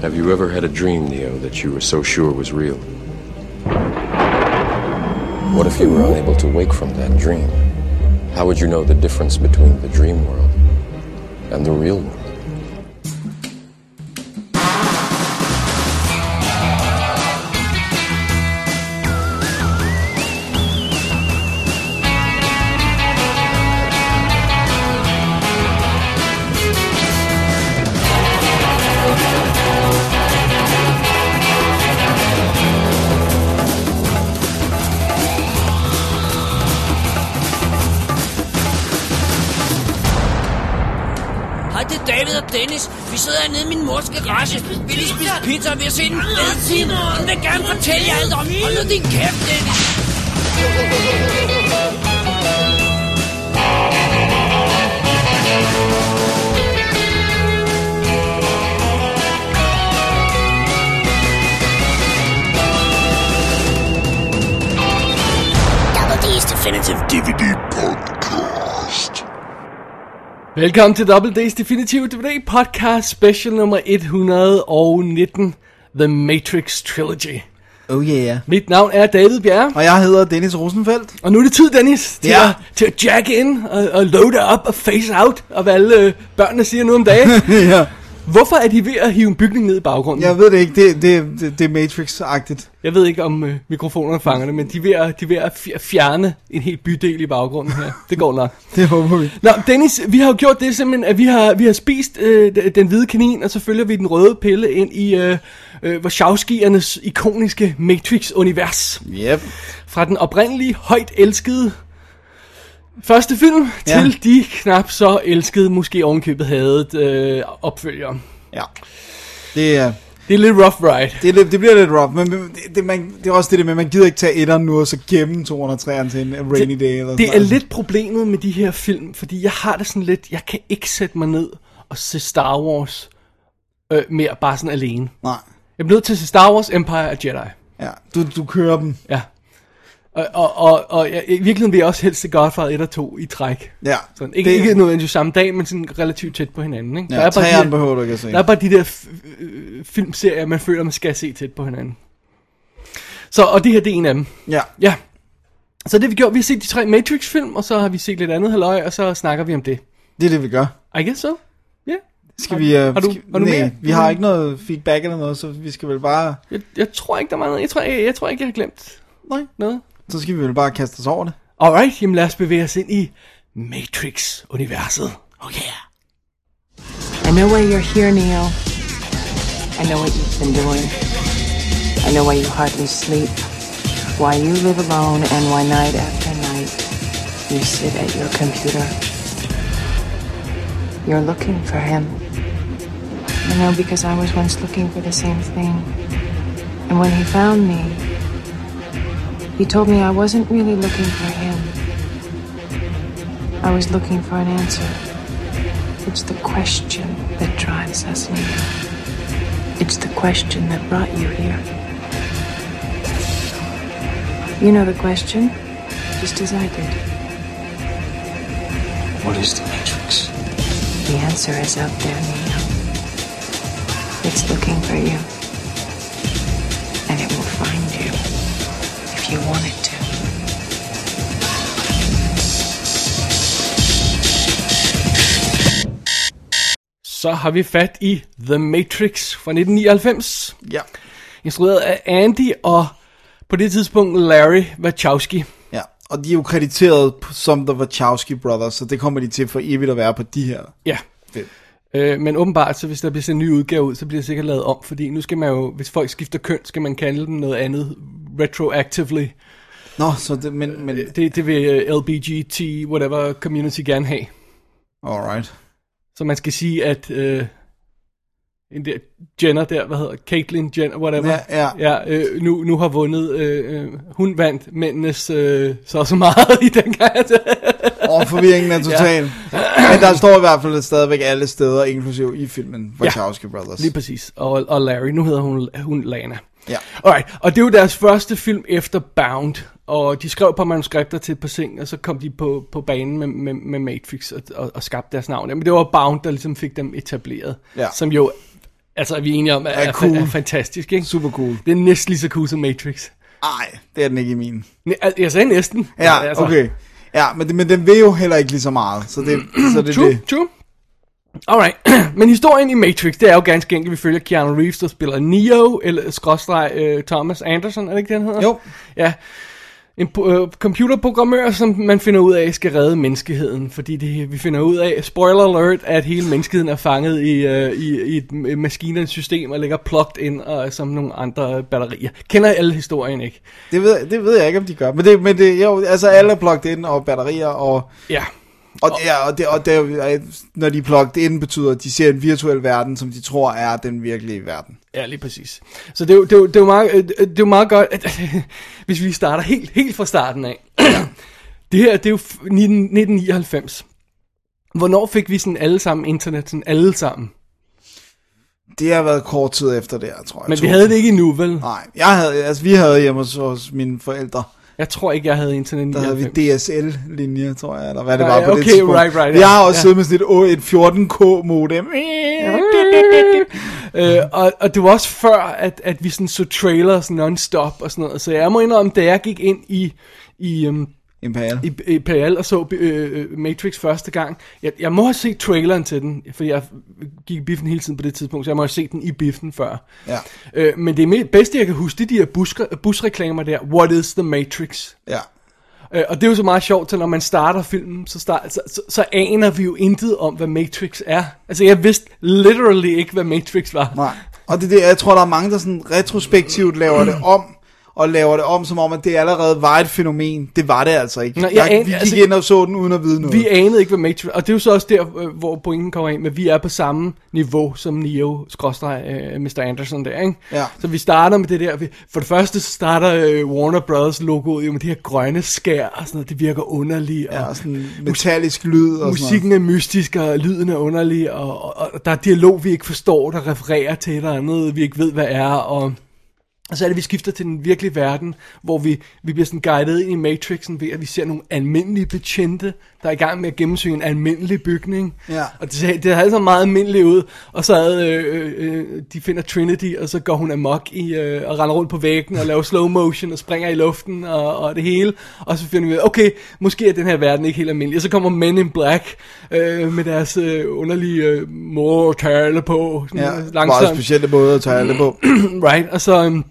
Have you ever had a dream, Neo, that you were so sure was real? What if you were unable to wake from that dream? How would you know the difference between the dream world and the real world? Nu din kæft, Dennis. Double D's Definitive DVD Podcast. Velkommen til Double Days Definitive DVD Podcast Special nummer 119, The Matrix Trilogy. Oh yeah. Mit navn er David Bjerre, Og jeg hedder Dennis Rosenfeldt. og nu er det tid, Dennis, til, Ja. at, til at jack in og, og load up og face out, og hvad alle øh, børnene siger nu om dagen. ja. Hvorfor er de ved at hive en bygning ned i baggrunden? Jeg ved det ikke, det, det, det, det er Matrix-agtigt. Jeg ved ikke, om øh, mikrofonerne fanger det, men de er ved at, de er ved at fj- fjerne en hel bydel i baggrunden her. Det går nok. Det håber vi. Nå, Dennis, vi har jo gjort det simpelthen, at vi har, vi har spist øh, den hvide kanin, og så følger vi den røde pille ind i øh, øh, Wachowski'ernes ikoniske Matrix-univers. Yep. Fra den oprindelige, højt elskede første film, Ja. til de knap så elskede, måske ovenkøbet havde øh, opfølgere. Ja. Det er, Det er lidt rough ride. det, er lidt, det bliver lidt rough, men det, det, man, det er også det der med, man gider ikke tage etteren nu, og så gemme 203'eren til en rainy day. Eller Det sådan er lidt problemet med de her film, fordi jeg har det sådan lidt, jeg kan ikke sætte mig ned og se Star Wars øh, mere bare sådan alene. Nej. Jeg bliver nødt til at se Star Wars, Empire og Jedi. Ja, du, du kører dem. Ja. Og, og, og, og jeg, i virkeligheden vil jeg også helst se Godfather 1 og 2 i træk. Ja. Sådan, ikke, det, ikke nødvendigvis samme dag, men sådan relativt tæt på hinanden. Ikke? Ja, bare de der, behøver du ikke at se. der er bare de der filmserier, man føler, man skal se tæt på hinanden. Så, og det her, det er en af dem. Ja. Ja. Så det vi gjort, vi har set de tre Matrix-film, og så har vi set lidt andet halløj, og så snakker vi om det. Det er det, vi gør. I guess so. Ja. Skal vi... Uh, har du- skal, har du nej, mere? vi har ikke noget feedback eller noget, så vi skal vel bare... Jeg, jeg tror ikke, der var noget. Jeg tror, jeg, jeg tror ikke, jeg har glemt Nej. noget. Så skal vi vel bare kaste os over det. Alright, jamen lad os bevæge os ind i Matrix-universet. Oh yeah. I know why you're here, Neo. I know what you've been doing. I know why you hardly sleep. Why you live alone and why night after night you sit at your computer. You're looking for him. I know because I was once looking for the same thing. And when he found me, he told me I wasn't really looking for him. I was looking for an answer. It's the question that drives us near. It's the question that brought you here. You know the question, just as I did. What is the Matrix? The answer is out there, Neo. It's looking for you. And it will find you if you want it to. Så har vi fat i The Matrix fra 1999. Ja. Instrueret af Andy og på det tidspunkt Larry Wachowski. Ja, og de er jo krediteret som The Wachowski Brothers, så det kommer de til for evigt at være på de her. Ja. Fedt. Øh, men åbenbart, så hvis der bliver sendt en ny udgave ud, så bliver det sikkert lavet om, fordi nu skal man jo, hvis folk skifter køn, skal man kalde dem noget andet retroactively. Nå, så det, men, men, Det, det vil øh, LBGT, whatever community gerne have. alright. Så man skal sige, at øh, en der Jenner der, hvad hedder Caitlyn Jenner, whatever. Ja, ja. ja øh, nu, nu har vundet, øh, øh, hun vandt mændenes øh, så så meget i den gang. Og forvirringen er total. Men der står i hvert fald stadigvæk alle steder, inklusiv i filmen Wachowski Brothers. Lige præcis. Og, og Larry, nu hedder hun, hun Lana. Ja. Alright, og det er jo deres første film efter Bound, og de skrev på manuskripter til et par ting, og så kom de på, på banen med, med, med Matrix og, og, og skabte deres navn. Men det var Bound, der ligesom fik dem etableret, Ja. som jo Altså, er vi enige om, at er, Er er, cool. er fantastisk, ikke? Super cool. Det er næsten lige så cool som Matrix. Nej, det er den ikke i min. Jeg sagde næsten. Ja, Altså, okay. Ja, men, det- men den vil jo heller ikke lige så meget, så det, så det True, det. true. Alright, men historien i Matrix, det er jo ganske enkelt, vi følger Keanu Reeves, der spiller Neo, eller skråstreg uh, Thomas Anderson, er det ikke det, han hedder? Jo. Ja, en uh, computerprogrammør, som man finder ud af skal redde menneskeheden, fordi det, vi finder ud af, spoiler alert, at hele menneskeheden er fanget i, uh, i, i et maskinernes system og ligger plugged ind uh, som nogle andre batterier. Kender alle historien, ikke? Det ved, det ved jeg ikke, om de gør. Men det, men det jo, altså alle er plugged ind, og batterier, og, Ja, og, ja, og, det, og det, er når de er plugged ind, betyder, at de ser en virtuel verden, som de tror er den virkelige verden. Ja, lige præcis. Så det er jo, det er jo, det er jo, meget, øh, det er jo meget godt, at, hvis vi starter helt, helt fra starten af. det her, det er jo f- 19, 1999. Hvornår fik vi sådan alle sammen internet, sådan alle sammen? Det har været kort tid efter det her, tror jeg. Men vi havde det ikke endnu, vel? Nej, jeg havde, altså vi havde hjemme hos, hos mine forældre, Jeg tror ikke, jeg havde internet i der havde 99. vi DSL-linje, tror jeg, eller hvad det var på okay, det tidspunkt. right, right, jeg har også Ja. siddet med sådan et 14K modem. Øh, og, og det var også før, at, at vi sådan så trailers non-stop og sådan noget. Så jeg må indrømme, da jeg gik ind i, i, um, Imperial. i, i PL og så øh, øh, Matrix første gang, jeg, jeg må have set traileren til den, fordi jeg gik i biffen hele tiden på det tidspunkt, så jeg må have set den i biffen før. Ja. Øh, men det me- bedste, jeg kan huske, det er de her busker, busreklamer der, What is the Matrix? Ja. Øh, og det er jo så meget sjovt, så når man starter filmen, så, start, så, så, så aner vi jo intet om, hvad Matrix er. Altså, jeg vidste literally ikke, hvad Matrix var. Nej. Og det er det, jeg tror, der er mange, der sådan retrospektivt laver det om, og laver det om, som om, at det allerede var et fænomen. Det var det altså ikke. Nå, jeg jeg, vi gik altså- ind og så den uden at vide noget. Vi anede ikke, hvad Matrix Og det er jo så også der, øh, hvor pointen kommer ind, men vi er på samme niveau som Neo, skråstreg, øh, Mr. Anderson der, ikke? Ja. Så vi starter med det der, for det første så starter øh, Warner Brothers logoet jo med de her grønne skær og sådan noget, det virker underligt. Ja, og og sådan metallisk lyd og musikken er mystisk, og lyden er underlig, og, og, og der er dialog, vi ikke forstår, der refererer til et eller andet, vi ikke ved, hvad er, og... Og så er det, vi skifter til den virkelige verden, hvor vi, vi bliver sådan guidet ind i Matrixen ved, at vi ser nogle almindelige betjente, der er i gang med at gennemsøge en almindelig bygning. Ja. Og det, ser- det har altså meget almindeligt ud. Og så er, øh, øh, de finder Trinity, og så går hun amok i, øh, og render rundt på væggen og laver slow motion og springer i luften og, og det hele. Og så finder vi ud af, okay, måske er den her verden ikke helt almindelig. Og så kommer Men in Black øh, med deres øh, underlige øh, måde at tale på. Sådan Ja, langsomt. meget specielle måder at det på. right, og så, øhm,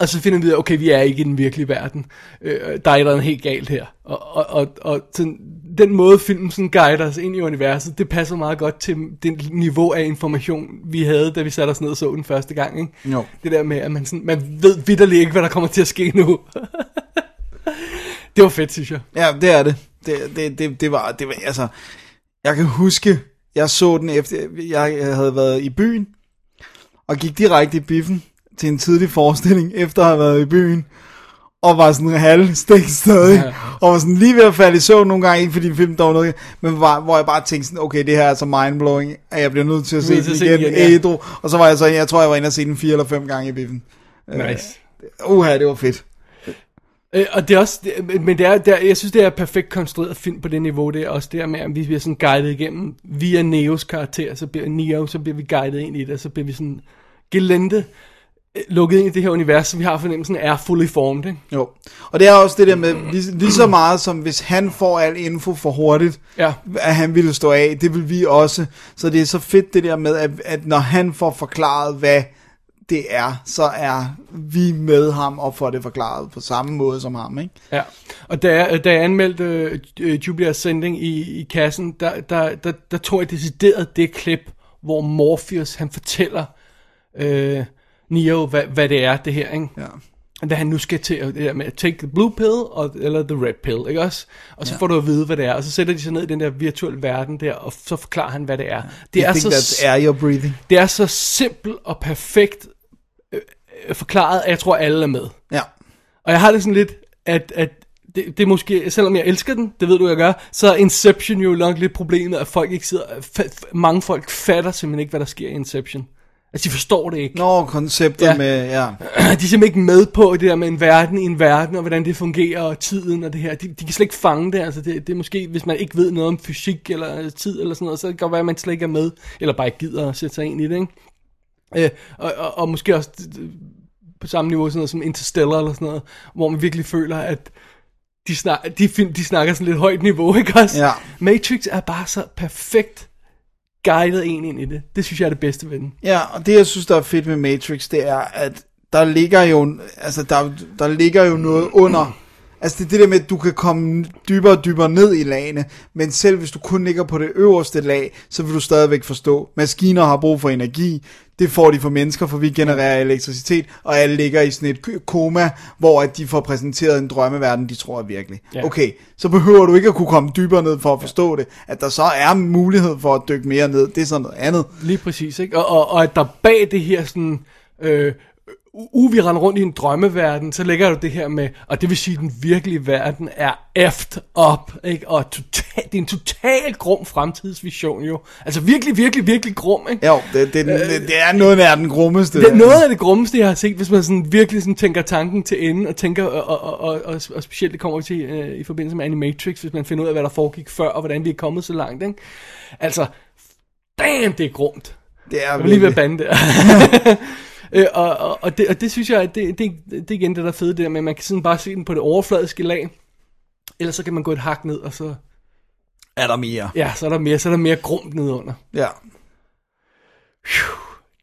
og så finder vi ud af, okay, vi er ikke i den virkelige verden. Øh, der er et eller andet helt galt her. Og, og, og, og sådan, den måde filmen sådan guider os ind i universet, det passer meget godt til det niveau af information, vi havde, da vi satte os ned og så den første gang. Ikke? Jo. Det der med, at man, sådan, man ved vidderligt ikke, hvad der kommer til at ske nu. det var fedt, synes jeg. Ja, det er det. Det, det, det, det var, det var, altså, jeg kan huske, jeg så den efter, jeg havde været i byen, og gik direkte i biffen til en tidlig forestilling, efter at have været i byen, og var sådan halvstængt stadig, Ja. og var sådan lige ved at falde i søvn nogle gange, ikke fordi film der var noget, men var, hvor jeg bare tænkte sådan, okay, det her er så mindblowing, at jeg bliver nødt til at se den igen, igen, ja. ædru, og så var jeg så, jeg tror jeg var inde og se den fire eller fem gange i biffen. Nice. Uha, det var fedt. Øh, og det er også, det, men det er, det er, jeg synes, det er perfekt konstrueret film på det niveau, det er også der med, at vi bliver sådan guidet igennem, via Neos karakter, så bliver Neo, så bliver vi guidet ind i det, så bliver vi sådan gelente, øh, lukket ind i det her univers, som vi har fornemmelsen er fully formed, ikke? Jo, og det er også det der med, lige, lige så meget som hvis han får al info for hurtigt, Ja. at han ville stå af, det vil vi også. Så det er så fedt det der med, at, at når han får forklaret, hvad det er, så er vi med ham og får det forklaret på samme måde som ham, ikke? Ja, og da jeg, da jeg anmeldte øh, øh, Julia Sending i, i kassen, der, der, der, der tog jeg decideret det klip, hvor Morpheus, han fortæller øh, Neo, hvad, hvad det er, det her, ikke? Ja. hvad han nu skal til, det der med take the blue pill, og, eller the red pill, ikke også? Og så ja. får du at vide, hvad det er, og så sætter de sig ned i den der virtuelle verden der, og så forklarer han, hvad det er. Det, I er, think så, that's air you're breathing. det er så simpelt og perfekt øh, øh, forklaret, at jeg tror, alle er med. Ja. Og jeg har det sådan lidt, at, at det, det er måske, selvom jeg elsker den, det ved du, jeg gør, så er Inception jo nok lidt problemet, at folk ikke sidder, mange folk fatter simpelthen ikke, hvad der sker i Inception. Altså, de forstår det ikke. Nå, konceptet Ja. med, ja. De er simpelthen ikke med på det der med en verden i en verden, og hvordan det fungerer, og tiden og det her. De, de kan slet ikke fange det, altså det, det er måske, hvis man ikke ved noget om fysik eller tid eller sådan noget, så kan det godt være, at man slet ikke er med, eller bare ikke gider at sætte sig ind i det, ikke? Øh, og, og, og måske også øh, på samme niveau sådan noget som Interstellar eller sådan noget, hvor man virkelig føler, at de, snak, de, de snakker sådan lidt højt niveau, ikke også? Ja. Matrix er bare så perfekt guidet en ind i det. Det synes jeg er det bedste ved den. Ja, og det jeg synes, der er fedt med Matrix, det er, at der ligger jo, altså der, der ligger jo noget under. Altså det er det der med, at du kan komme dybere og dybere ned i lagene, men selv hvis du kun ligger på det øverste lag, så vil du stadigvæk forstå. Maskiner har brug for energi, det får de for mennesker, for vi genererer elektricitet, og alle ligger i sådan et koma, hvor at de får præsenteret en drømmeverden, de tror er virkelig. Ja. Okay, så behøver du ikke at kunne komme dybere ned for at forstå det. At der så er mulighed for at dykke mere ned, det er sådan noget andet. Lige præcis, ikke? Og, og, og at der bag det her sådan... Øh, u vi render rundt i en drømmeverden, så ligger jo det her med, og det vil sige, at den virkelige verden er effed op, ikke? Og total, det er en total grum fremtidsvision jo. Altså virkelig, virkelig, virkelig grum, ikke? Jo, det, det, det, det er noget af den grummeste. Det er noget af det grummeste, jeg har set, hvis man sådan virkelig sådan tænker tanken til ende, og tænker, og, og, og, og, og specielt det kommer vi til øh, i forbindelse med Animatrix, hvis man finder ud af, hvad der foregik før, og hvordan vi er kommet så langt, ikke? Altså, damn, det er grumt. det er Jeg var lige ved bande der. Øh, og, og, og, det, og det synes jeg, det, det, det er igen det der er fede, det der med, at man kan sådan bare se den på det overfladiske lag, eller så kan man gå et hak ned, og så, er der mere. ja, så er der mere, så er der mere grumt nedunder. Ja.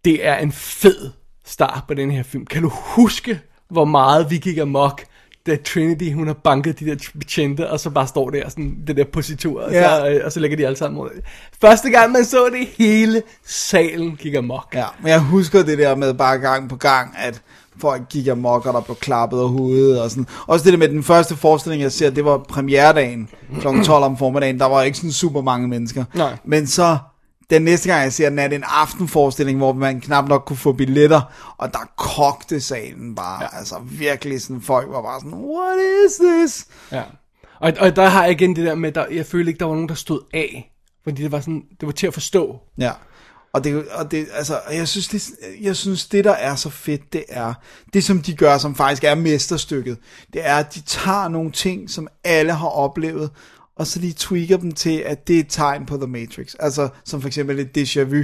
Det er en fed start på den her film. Kan du huske, hvor meget vi gik amok, da Trinity, hun har banket de der betjente, og så bare står der sådan, det der positur, og, Ja. så, øh, og så lægger de alle sammen mod. Første gang man så det, hele salen gik amok. ja, men jeg husker det der med bare gang på gang, at folk gik amok, og der blev klappet af hovedet og sådan. Også det der med den første forestilling, jeg ser, det var premieredagen kl. 12 om formiddagen. Der var ikke sådan super mange mennesker. Nej. Men så den næste gang, jeg ser den, er det en aftenforestilling, hvor man knap nok kunne få billetter, og der kogte salen bare. Ja. Altså virkelig sådan, folk var bare sådan, what is this? Ja. Og, og der har jeg igen det der med, der, jeg følte ikke, der var nogen, der stod af. Fordi det var sådan, det var til at forstå. Ja. Og det, og det, altså, jeg synes, det, jeg synes, det der er så fedt, det er, det som de gør, som faktisk er mesterstykket, det er, at de tager nogle ting, som alle har oplevet, og så de tweaker dem til, at det er et tegn på The Matrix. Altså, som for eksempel et déjà vu.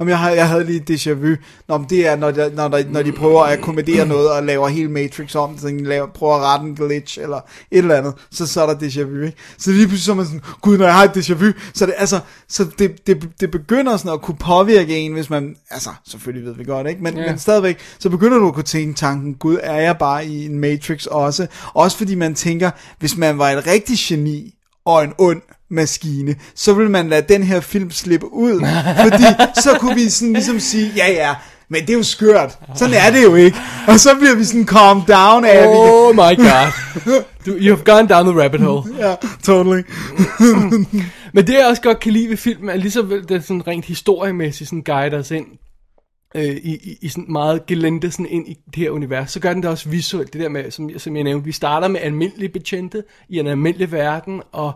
Om jeg, har, jeg havde lige et déjà vu. Nå, men det er, når, der, når, der, når de prøver at akkommodere noget og laver hele Matrix om, så de laver, prøver at rette en glitch eller et eller andet, så, så er der déjà vu, ikke? Så lige pludselig så er man sådan, gud, når jeg har et déjà vu, så det, altså, så det, det, det begynder sådan at kunne påvirke en, hvis man, altså, selvfølgelig ved vi godt, ikke? Men, yeah. men stadigvæk, så begynder du at kunne tænke tanken, gud, er jeg bare i en Matrix også? Også fordi man tænker, hvis man var et rigtig geni, og en ond maskine, så vil man lade den her film slippe ud, fordi så kunne vi sådan ligesom sige, ja ja, men det er jo skørt, sådan er det jo ikke, og så bliver vi sådan calm down af, oh. My god. Du, you have gone down the rabbit hole. ja, totally, Men det jeg også godt kan lide ved filmen, er lige så vel det sådan rent historiemæssigt sådan guider os ind øh, i, i, i sådan meget gelente sådan ind i det her univers. Så gør den det også visuelt, det der med, som, som jeg nævnte, vi starter med almindelige betjente i en almindelig verden, og,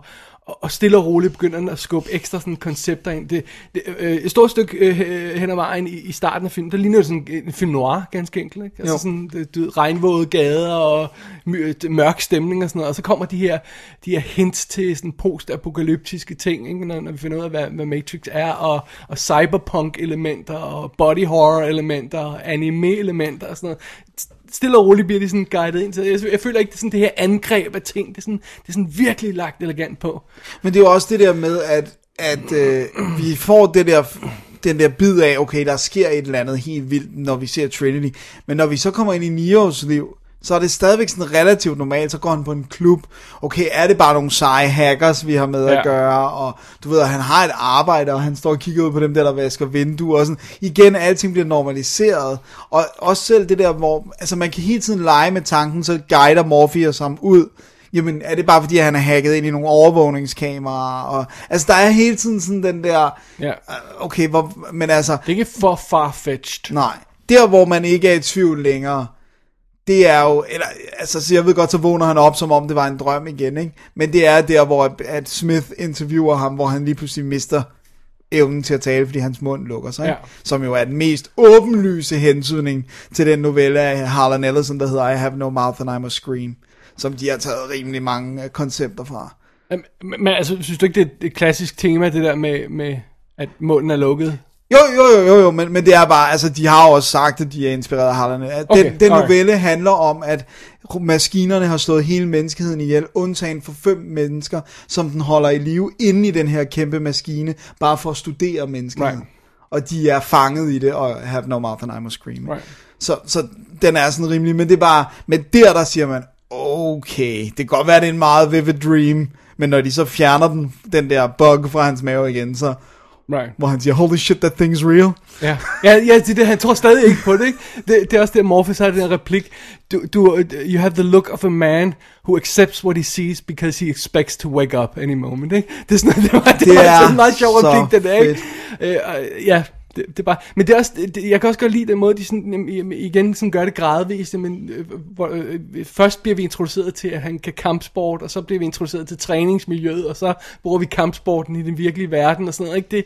og, og stille og roligt begynder den at skubbe ekstra sådan koncepter ind. Det, det, øh, et stort stykke øh, hen ad vejen i, i starten af filmen, der ligner jo sådan en film noir, ganske enkelt. Ikke? Altså Jo. sådan det, du regnvåde gader og my, mørk stemning og sådan noget. Og så kommer de her, de her hints til sådan post-apokalyptiske ting, ikke? Når, når vi finder ud af, hvad, hvad Matrix er, og, og cyberpunk-elementer, og body horror-elementer, og anime-elementer og sådan noget. Stille og roligt bliver de sådan guidet ind. Så jeg, jeg føler ikke, det er sådan det her angreb af ting. Det er sådan, det er sådan virkelig lagt elegant på. men det er jo også det der med, at, at øh, vi får det der, den der bid af, okay, der sker et eller andet helt vildt, når vi ser Trinity, men når vi så kommer ind i Nios liv, så er det stadigvæk sådan relativt normalt, så går han på en klub, okay, er det bare nogle seje hackers, vi har med Ja. at gøre, og du ved, han har et arbejde, og han står og kigger ud på dem der, der vasker vinduer, og sådan, igen, alting bliver normaliseret, og også selv det der, hvor, altså man kan hele tiden lege med tanken, så guider Morpheus ham ud, jamen er det bare fordi, han er hacket ind i nogle overvågningskameraer, og, altså der er hele tiden sådan den der, Ja. øh, okay, hvor, men altså, Det er ikke for farfetched. Nej. Der, hvor man ikke er i tvivl længere, det er jo, eller, altså, så jeg ved godt, så vågner han op, som om det var en drøm igen, ikke? Men det er der, hvor at, Smith interviewer ham, hvor han lige pludselig mister evnen til at tale, fordi hans mund lukker sig, ikke? Ja. som jo er den mest åbenlyse hensydning til den novelle af Harlan Ellison, der hedder I Have No Mouth and I Must Scream, som de har taget rimelig mange øh, koncepter fra. Men, men altså, synes du ikke, det er et klassisk tema, det der med, med at munden er lukket? Jo, jo, jo, jo, jo men, men det er bare, altså de har også sagt, at de er inspireret af Harlan. Den, Okay, den alright. novelle handler om, at maskinerne har slået hele menneskeheden ihjel, undtagen for fem mennesker, som den holder i live inde i den her kæmpe maskine, bare for at studere menneskeheden. Right. Og de er fanget i det, og have no mouth and I must scream. Right. Så, så den er sådan rimelig, men det er bare, men der, der siger man, okay, det kan godt være, det er en meget vivid dream, men når de så fjerner den, den der bug fra hans mave igen, så, Right. hvor han siger, holy shit, that thing's real. Ja, ja, ja det, er det, han tror stadig ikke på det, ikke? Det, det er også det, Morpheus har den her replik. Du, du, you have the look of a man who accepts what he sees because he expects to wake up any moment, ikke? Det er sådan, det var, det Det var er sådan en meget sjov replik, den der, ikke? øh, ja, det, det er bare, men det er også, det, jeg kan også godt lide den måde, de sådan, igen sådan gør det gradvist, men øh, hvor, øh, først bliver vi introduceret til, at han kan kampsport, og så bliver vi introduceret til træningsmiljøet, og så bruger vi kampsporten i den virkelige verden, og sådan noget, ikke? Det,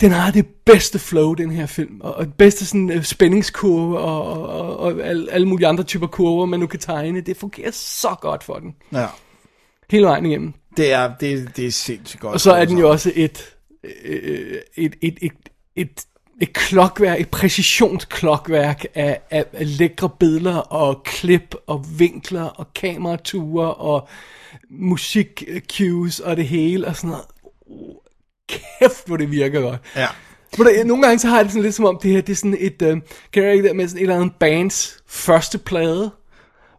den har det bedste flow, den her film, og, og det bedste sådan, øh, spændingskurve, og, og, og, og alle, alle mulige andre typer kurver, man nu kan tegne. Det fungerer så godt for den, Ja. hele vejen igennem. Det er, det, det er sindssygt godt. Og så er den jo også et, øh, et, et, et, et, et klokværk, et præcisionsklokværk af, af, af lækre billeder og klip og vinkler og kamerature og musik øh, cues og det hele og sådan noget. Kæft, hvor det virker godt. Ja. Ved du, Nogle gange så har jeg det sådan lidt som om det her, det er sådan et, øh, kan jeg ikke det med sådan et eller andet bands første plade,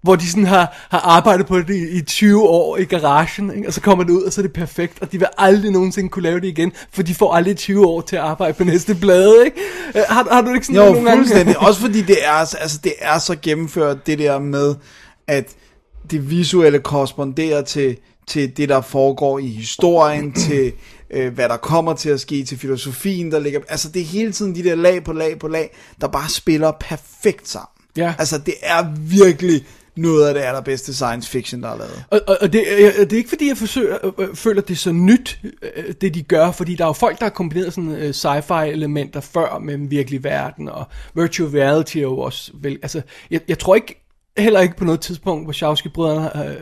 hvor de sådan har, har arbejdet på det i, i 20 år i garagen, ikke? og så kommer det ud, og så er det perfekt, og de vil aldrig nogensinde kunne lave det igen, for de får aldrig 20 år til at arbejde på næste plade, ikke? Øh, Har, har du ikke sådan Jo, nogle gange? fuldstændig. Også fordi det er, altså, det er så gennemført, det der med, at det visuelle korresponderer til, til det, der foregår i historien, til øh, hvad der kommer til at ske, til filosofien, der ligger... Altså, det er hele tiden de der lag på lag på lag, der bare spiller perfekt sammen. Ja. Altså, det er virkelig noget af det allerbedste science fiction, der er lavet. Og, og, og det, jeg, det er ikke fordi, jeg forsøger, øh, øh, føler, det er så nyt, øh, det de gør, fordi der er jo folk, der har kombineret sådan øh, sci-fi elementer før med den virkelige verden, og virtual reality er jo også, vel, altså, jeg, jeg tror ikke, heller ikke på noget tidspunkt, hvor Wachowski-brødrene øh,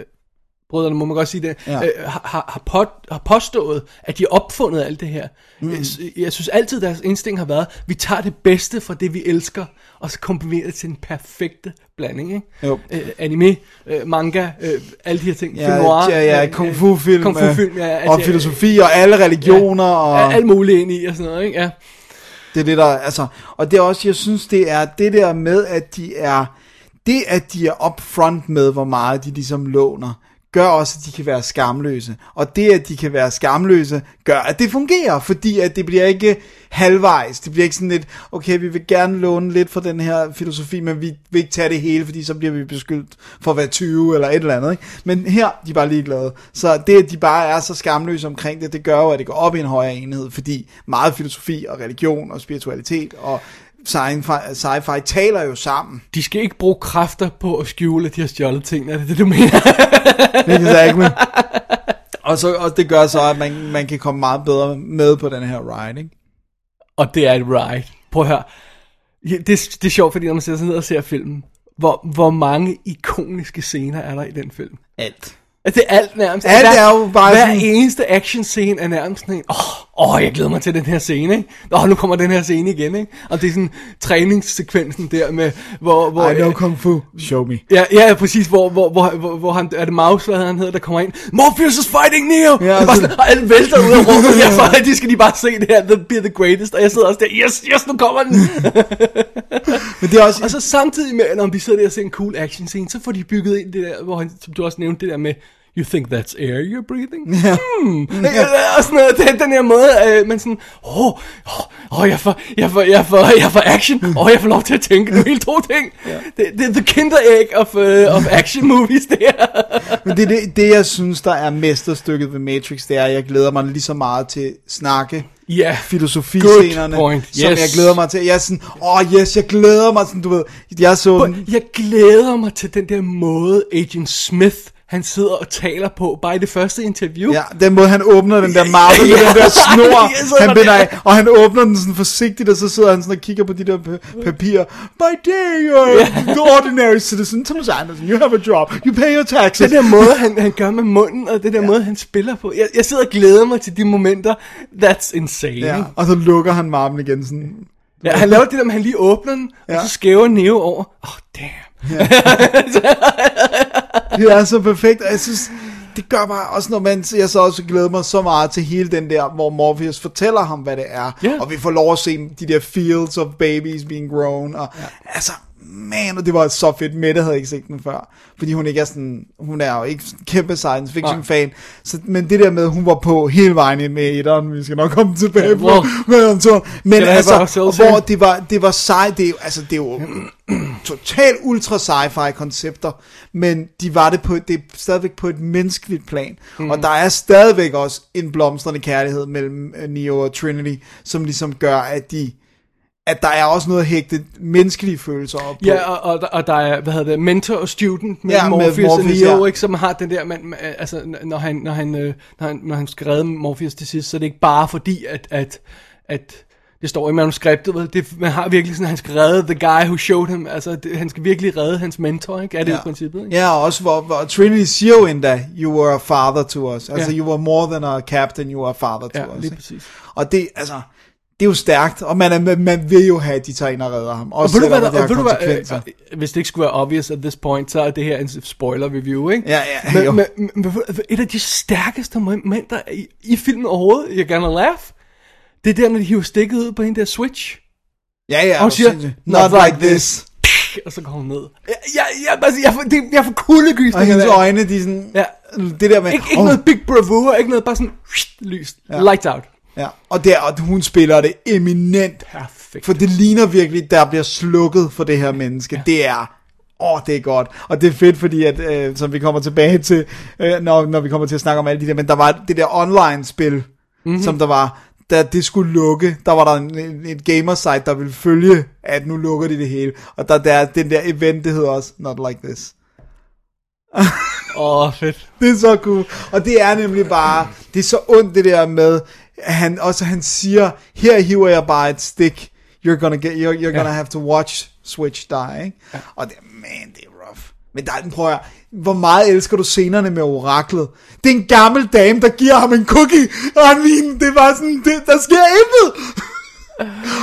brødrene, må man godt sige det, Ja. øh, har, har, på, har påstået, at de har opfundet alt det her. Mm. Jeg, jeg synes altid, deres instinkt har været, vi tager det bedste fra det, vi elsker, og så kombinerer det til en perfekte blanding. Ikke? Jo. Øh, anime, øh, manga, øh, alle de her ting. Ja, film noir, ja, ja, øh, kung fu film, kung fu film ja, og altså, filosofi, og alle religioner, og... Ja, alt muligt ind i og sådan noget, ikke? Ja. Det er det der, altså, og det er også, jeg synes, det er det der med, at de er, det at de er upfront med, hvor meget de ligesom låner, gør også, at de kan være skamløse. Og det, at de kan være skamløse, gør, at det fungerer, fordi at det bliver ikke halvvejs. Det bliver ikke sådan lidt, okay, vi vil gerne låne lidt fra den her filosofi, men vi vil ikke tage det hele, fordi så bliver vi beskyldt for at være 20 eller et eller andet. Ikke? Men her, de er bare ligeglade. Så det, at de bare er så skamløse omkring det, det gør jo, at det går op i en højere enhed, fordi meget filosofi og religion og spiritualitet og sci-fi, sci-fi taler jo sammen. De skal ikke bruge kræfter på at skjule, at de har stjålet ting. Er det det, du mener? Ikke Zachman? og, så, og det gør så, at man, man kan komme meget bedre med på den her ride, ikke? og det er et ride. Prøv at høre. Ja, Det, det er sjovt, fordi når man sætter sig ned og ser filmen, hvor, hvor mange ikoniske scener er der i den film? Alt. Altså, det er alt nærmest. Alt hver, er jo bare Hver sådan- eneste action scene er nærmest sådan en, åh, åh, jeg glæder mig til den her scene, ikke? Åh, nu kommer den her scene igen, ikke? Og det er sådan træningssekvensen der med, hvor... hvor I know kung fu. Show me. Ja, ja, præcis, hvor, hvor, hvor, hvor, hvor han, er det Maus, hvad han hedder, der kommer ind, Morpheus is fighting Neo! Ja, er bare sådan- sådan, og alle vælter ud af rummet, ja, for de skal de bare se det her, the, be the greatest, og jeg sidder også der, yes, yes, nu kommer den! Men det er også... og så samtidig med, når vi sidder der og ser en cool action scene, så får de bygget ind det der, hvor han, som du også nævnte, det der med, You think that's air you're breathing? Ja. Hmm. Ja. Og sådan noget, den, den her måde, øh, man sådan, åh, oh, oh, oh, jeg, får, jeg, får, jeg, får, jeg får action, åh, oh, jeg får lov til at tænke nu helt to ting. Ja. Det, det er the kinder egg of, uh, of action movies, det her. Men det, det, det, jeg synes, der er mesterstykket ved Matrix, det er, at jeg glæder mig lige så meget til snakke Ja, filosofiscenerne, point. som Yes. jeg glæder mig til. Jeg er sådan, åh oh yes, jeg glæder mig, sådan, du ved, jeg så den. jeg glæder mig til den der måde, Agent Smith han sidder og taler på, bare i det første interview. Ja, den måde han åbner den der mappe med Ja. den der snor, han binder der. af, og han åbner den sådan forsigtigt, og så sidder han sådan og kigger på de der pa- papirer. By day, you're the ordinary citizen. Thomas Anderson, you have a job, you pay your taxes. Den der måde, han, han gør med munden, og den der ja. måde, han spiller på. Jeg, jeg sidder og glæder mig til de momenter. That's insane. Ja, Ja. og så lukker han mappen igen sådan. Ja, han laver det der med, at han lige åbner den, ja. Ja. og så skæver Neo over. Oh, damn. Det er så perfekt, og jeg synes, det gør bare også, når man, jeg så også glæder mig så meget til hele den der, hvor Morpheus fortæller ham, hvad det er, Ja. og vi får lov at se de der fields of babies being grown, og ja. altså, man, og det var så fedt, Mette havde ikke set den før, fordi hun ikke er sådan, hun er jo ikke kæmpe science fiction fan, så, men det der med, hun var på hele vejen med etteren, vi skal nok komme tilbage på, hvor- med to, men altså, hvor det var, det var sej, det altså, det er jo total ultra sci-fi koncepter, men de var det på, det er stadigvæk på et menneskeligt plan, mm. og der er stadigvæk også en blomstrende kærlighed mellem øh, Neo og Trinity, som ligesom gør, at de at der er også noget at hægte menneskelige følelser op på. Ja, og, og, der- og der er, hvad hedder det, mentor og student med Ja, ja, med Morpheus, og Morpheus, Neo, ja. ikke, som har den der, man, man- altså, når han, når han, øh, når han, når han skal redde Morpheus til sidst, så er det ikke bare fordi, at, at, at det står i manuskriptet, vel? det, man har virkelig sådan, at han skal redde the guy who showed him, altså, det, han skal virkelig redde hans mentor, ikke? Er det ja. i princippet, ikke? Ja, og også hvor, hvor Trinity siger jo endda, you were a father to us. Altså, Ja. you were more than a captain, you were a father to Ja, us. lige ikke? præcis. Og det, altså, det er jo stærkt, og man, er, man, vil jo have, at de tager ind og redder ham. Og Også ved du hvad, og ved du hvad øh, hvis det ikke skulle være obvious at this point, så er det her en spoiler review, ikke? Ja, ja, jo. men, men, men, et af de stærkeste momenter i, i filmen overhovedet, you're gonna laugh, det er der, når de hiver stikket ud på hende der switch, Ja, ja, og hun og siger, siger, not like this. og så går hun ned. Jeg, jeg, jeg, altså, jeg, det, jeg får Og kuldegysninger. hendes øjne, de er sådan, Ja. det der med, Ikke, ikke åh, noget big bravura, ikke noget bare sådan, lys, Ja. lights out. Ja, og, der, og hun spiller det eminent, Perfekt. for det ligner virkelig, der bliver slukket for det her menneske. Ja. Det er, åh, det er godt. Og det er fedt, fordi, at, øh, som vi kommer tilbage til, øh, når, når vi kommer til at snakke om alle de der, men der var det der online-spil, Mhm. mm-hmm. som der var, da det skulle lukke, der var der en, en, et gamersite, der ville følge, at nu lukker de det hele. Og der, der er den der event, det hedder også Not Like This. Åh, oh, fedt. Det er så cool. Og det er nemlig bare, det er så ondt det der med, at han, også han siger, her hiver jeg bare et stik, you're gonna, get, you're, you're gonna Ja. have to watch Switch die, ikke? Ja. Og det, man, det er rough. Men der, den prøver hvor meget elsker du scenerne med oraklet? Det er en gammel dame, der giver ham en cookie, og han mener, det var sådan, det, der sker intet.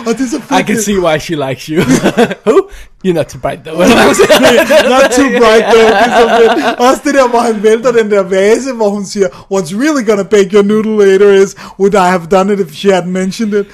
Og det er så fedt. I can see why she likes you. Who? You're not too bright though. Not too bright though. Det er så fedt. Også det der, hvor han vælter den der vase, hvor hun siger, what's really gonna bake your noodle later is, would I have done it if she hadn't mentioned it?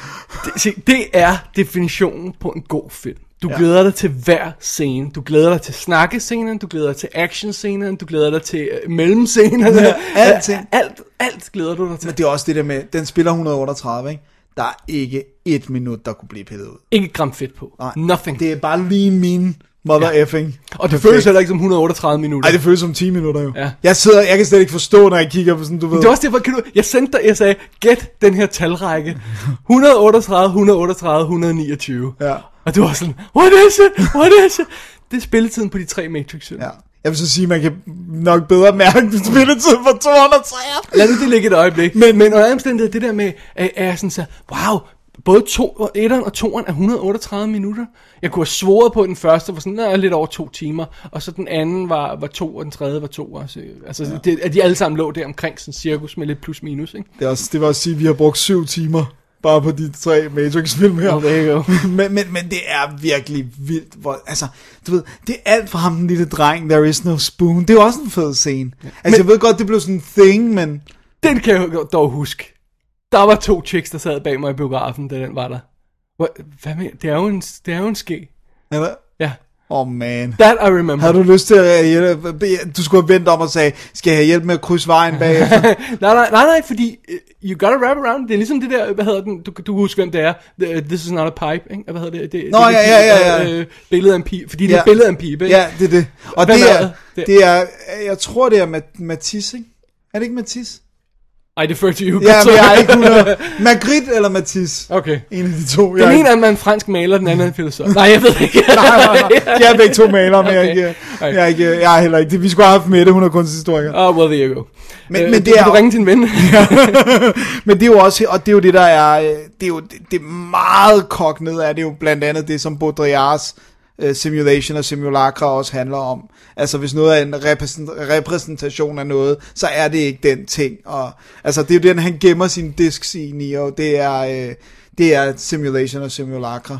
det, se, det er definitionen på en god film. Du Ja. glæder dig til hver scene. Du glæder dig til snakkescenen, du glæder dig til actionscenen, du glæder dig til uh, mellemscenerne. Ja, alting. Alt, alt glæder du dig til. Men det er også det der med, den spiller 138, ikke? Der er ikke et minut, der kunne blive pillet ud. Ikke et gram fedt på. Nej. Nothing. Det er bare lige min mother ja. effing. og det Perfekt. føles heller ikke som 138 minutter. Ej, det føles som 10 minutter jo. Ja. Jeg sidder, jeg kan slet ikke forstå, når jeg kigger på sådan, du ved. Det var også derfor, kan du, jeg sendte dig, jeg sagde, gæt den her talrække. 138, 138, 129. Ja. Og du var sådan, what is it? What is it? Det er spilletiden på de tre Matrix-film. Ja. Jeg vil så sige, man kan nok bedre mærke spilletid for 203. Lad nu det ligge et øjeblik. Men, men under alle omstændigheder, det der med, at at jeg sådan så, wow, både to, og etteren og toeren er 138 minutter. Jeg kunne have svoret på, at den første var sådan, der lidt over to timer, og så den anden var, var to, og den tredje var to. Altså, altså ja. det, at de alle sammen lå der omkring sådan cirkus med lidt plus minus, ikke? Det, er også, det vil også sige, at vi har brugt syv timer bare på de tre Matrix-film her. Oh, men, men, men det er virkelig vildt. Hvor, altså, du ved, det er alt for ham, den lille dreng, There is no spoon. Det er jo også en fed scene. Altså, men, jeg ved godt, det blev sådan en thing, men... Den kan jeg dog huske. Der var to chicks, der sad bag mig i biografen, da den var der. Hvad, hvad med, det er jo en, det er jo en ske. Ja, Oh man. that I remember. Har du lyst til at hjælpe? Du skulle have ventet om og sige, skal jeg have hjælp med at krydse vejen bagefter? nej, nej, nej, nej, fordi uh, you gotta wrap around. Det er ligesom det der, hvad hedder den, du, du husker, hvem det er. The, this is not a pipe, ikke? Hvad hedder det? det Nå, det, ja, ja, ja, ja. Øh, billede af en pipe, fordi det er Ja. et billede af en pipe, ikke? ja, det er det. Og det er er, det? det er, jeg tror det er Mat- Matisse, ikke? Er det ikke Matisse? I defer to you. Ja, men jeg er ikke 100. Magritte eller Matisse? Okay. En af de to. Den Jeg er ene er en firansk maler, den anden er en filosof. Nej, jeg ved ikke. Nej, nej, nej. De er begge to malere, men okay. jeg Okay. ikke... Jeg er, ikke, jeg er heller ikke det. Vi skulle have haft Mette, hun er kunsthistoriker. Oh, well, there you go. Men- Øh, men det du, er Du jo- ringe en ven. Men det er jo også, og det er jo det, der er, det er jo det, det er meget kogt ned af, det er jo blandt andet det, som Baudrillards uh, simulation og simulacra også handler om. Altså hvis noget er en repræsent- repræsentation af noget, så er det ikke den ting. Og, altså det er jo den, han gemmer sin disks i, Neo. Det er, uh, det er simulation og simulacra.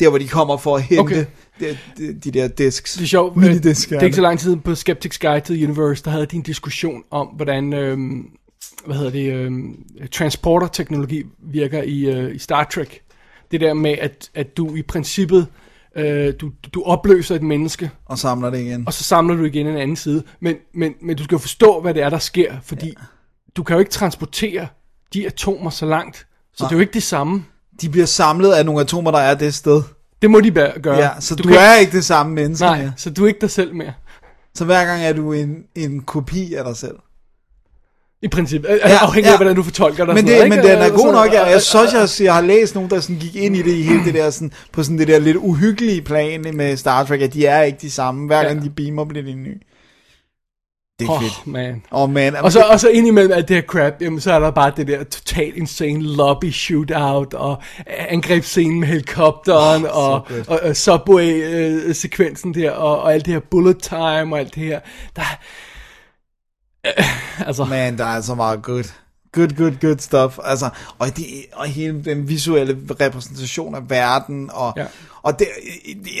Der hvor de kommer for at hente Okay. de, de, de der disks. Det er sjovt. Minidisk det er ikke så lang tid på Skeptics Guide to the Universe, der havde de en diskussion om, hvordan øhm, hvad hedder det, øhm, transporter-teknologi virker i, øh, i Star Trek. Det der med, at, at du i princippet, øh, du, du opløser et menneske, Og samler det igen. og så samler du igen en anden side. Men, men, men du skal jo forstå, hvad det er, der sker, fordi ja. du kan jo ikke transportere de atomer så langt, så det er jo ikke det samme. De bliver samlet af nogle atomer, der er det sted. Det må de gøre. Ja, så du, du er ikke det samme menneske Nej, mere. så du er ikke dig selv mere. Så hver gang er du en, en kopi af dig selv. I princippet. Ja, afhængig ja. af, hvordan du fortolker dig. Men, og det, sådan men noget, den er god Så- nok. Jeg, og- jeg og- synes, jeg, jeg har læst nogen, der sådan gik ind i det i hele det der, sådan, på sådan det der lidt uhyggelige plan med Star Trek, at de er ikke de samme. Hver gang Ja. de beamer, bliver de nye. Det er Åh, fedt. man. Oh, man. Og så, og så indimellem alt det her crap, jamen, så er der bare det der totalt insane lobby shootout, og angrebsscenen med helikopteren, oh, og, good. og, og subway-sekvensen der, og, og alt det her bullet time, og alt det her. Der, øh, altså, Man, der er så meget good. Good, good, good stuff. Altså, og, det, og hele den visuelle repræsentation af verden, og, Ja. ja. og det,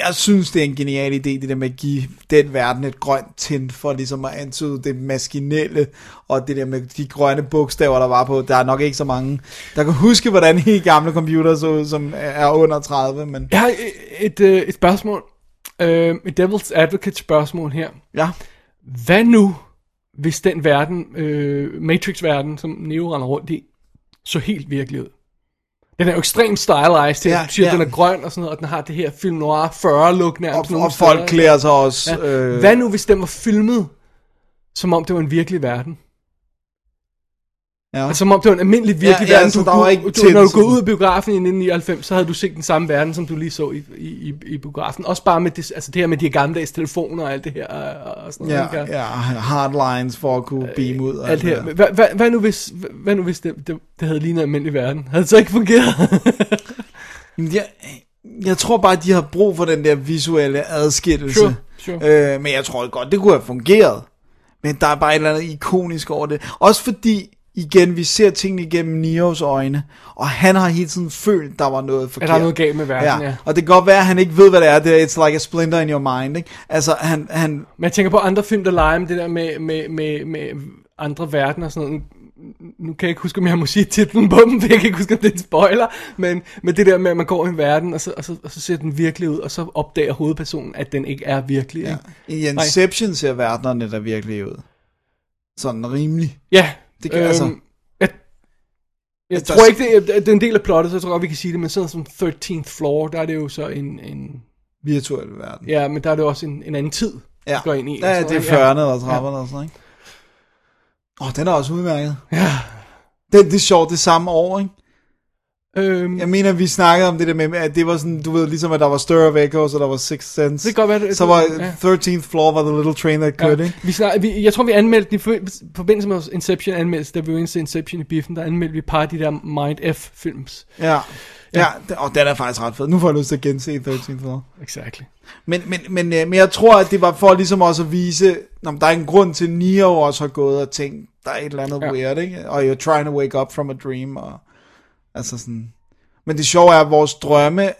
jeg synes, det er en genial idé, det der med at give den verden et grønt tint, for ligesom at antyde det maskinelle, og det der med de grønne bogstaver, der var på. Der er nok ikke så mange, der kan huske, hvordan helt gamle computer så ud, som er under 30, men jeg har et, et, øh, et spørgsmål, øh, et Devil's Advocate spørgsmål her. ja. Hvad nu, hvis den verden, øh, Matrix-verden, som Neo render rundt i, så helt virkelig ud? Den er jo ekstremt stylized, ja, siger, ja. den er grøn og sådan noget, og den har det her film noir 40-look nærmest Og, og folk klæder sig også. Ja. Øh, Hvad nu, hvis den var filmet, som om det var en virkelig verden? Ja. Altså, som om det var en almindelig virkelig Ja, ja, verden. Du, der var ikke du, når du går ud af biografen i 1999, så havde du set den samme verden, som du lige så i, i, i, i biografen. Også bare med det, altså det her med de gammeldags telefoner og alt det her. Og, og sådan noget, Ja, ikke? ja, hardlines for at kunne beam ud. og alt det her. der. Hvad, hvad, hvad nu hvis, hvad nu hvis det, det, det havde lignet en almindelig verden? Havde det så ikke fungeret? Jeg, jeg tror bare, at de har brug for den der visuelle adskillelse. Sure, sure. Øh, men jeg tror godt, det kunne have fungeret. Men der er bare et eller andet ikonisk over det. Også fordi, igen, vi ser tingene igennem Neos øjne, og han har hele tiden følt, der var noget forkert. der er noget galt med verden, ja. Og det kan godt være, at han ikke ved, hvad det er. Det er it's like a splinter in your mind, ikke? Altså, han, han, Men jeg tænker på andre film, der leger med det der med, med, med, med andre verdener og sådan noget. Nu kan jeg ikke huske, om jeg må sige titlen på dem, for jeg kan ikke huske, om det er en spoiler. Men, men det der med, at man går i en verden, og så, og, så, og så ser den virkelig ud, og så opdager hovedpersonen, at den ikke er virkelig. ja. Ikke? I Inception ser verdenerne der virkelig ud. Sådan rimelig. Ja, Det kan- altså- jeg, jeg Altså, tror ikke, det er, det er en del af plottet, så jeg tror godt, vi kan sige det, men sådan som 13th Floor, der er det jo så en, en Virtuel verden. ja, men der er det også en, en anden tid, Ja, går ind i. og ja sådan det er noget, ikke? 40'erne eller 30'erne og sådan ikke? Åh, oh, den er også udmærket. Ja. Det, det er sjovt, det samme år, ikke? Øhm, Jeg mener, vi snakkede om det der med, at det var sådan, du ved, ligesom at der var Stir of Echoes, og der var Sixth Sense. Det kan godt være, Så var ja. 13th Floor var The Little Train That Could, ikke? Vi snak, vi, jeg tror, vi anmeldte i for- forbindelse med Inception anmeldelse, da vi var inde Inception i biffen, der anmeldte vi et par af de der Mind F-films. Ja. Ja, den- og den er faktisk ret fed. Nu får jeg lyst til at gense 13th Floor. Exactly. Men, men, men, øh, men jeg tror, at det var for ligesom også at vise, om der er en grund til, at Neo også har gået og tænkt, der er et eller andet Ja. ja. weird, ikke? Og you're trying to wake up from a dream, og altså sådan... Men det sjove er, at vores drømme,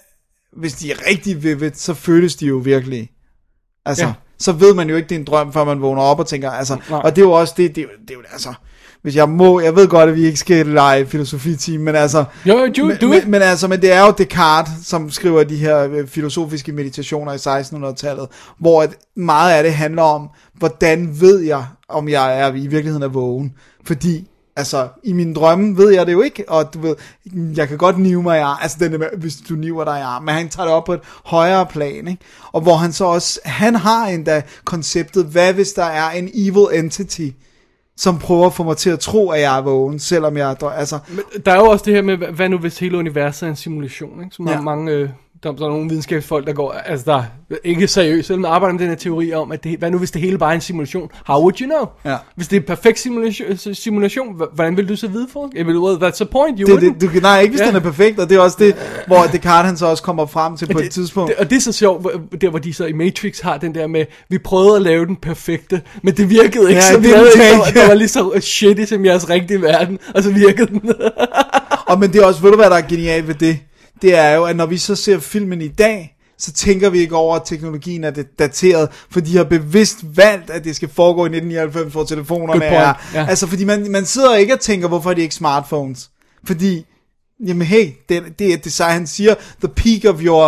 hvis de er rigtig vivid, så føles de jo virkelig. Altså, Ja. så ved man jo ikke, det er en drøm, før man vågner op og tænker, altså, Nej. og det er jo også det, det, er jo- det er jo, altså, hvis jeg må, jeg ved godt, at vi ikke skal lege filosofi men altså, Jo, jo, do, men, do it. men, men altså, men det er jo Descartes, som skriver de her øh, filosofiske meditationer i 1600-tallet, hvor at meget af det handler om, hvordan ved jeg, om jeg er i virkeligheden er vågen? Fordi, altså, i mine drømme ved jeg det jo ikke, og du ved, jeg kan godt nive mig i arm, altså den der med, hvis du niver dig i arm, men han tager det op på et højere plan, ikke? Og hvor han så også, han har endda konceptet, hvad hvis der er en evil entity, som prøver at få mig til at tro, at jeg er vågen, selvom jeg er, drø- altså, Men der er jo også det her med, hvad- nu hvis hele universet er en simulation, ikke? som. Ja. mange øh, der, er nogle videnskabsfolk, der går, altså der er ikke seriøst, selvom arbejder med den her teori om, at det, hvad nu hvis det hele bare er en simulation? How would you know? Ja. Hvis det er en perfekt simulation, simulation hvordan vil du så vide for? Jeg vil, well, that's the point, you Det, wouldn't. det, du, nej, ikke hvis Ja. den er perfekt, og det er også det, hvor Descartes han så også kommer frem til på et det, tidspunkt. Det, og det er så sjovt, der hvor de så i Matrix har den der med, vi prøvede at lave den perfekte, men det virkede ikke, Ja, så det ikke, der, var- der var lige så shitty som jeres rigtige verden, og så virkede den. Og men det er også, ved du hvad der er genialt ved det? Det er jo, at når vi så ser filmen i dag, så tænker vi ikke over, at teknologien er det- dateret, for de har bevidst valgt, at det skal foregå i 1999, hvor telefonerne er. ja. Altså, fordi man, man sidder ikke og tænker, hvorfor er de ikke smartphones? Fordi, jamen hey, det, det er det, han siger, the peak of your,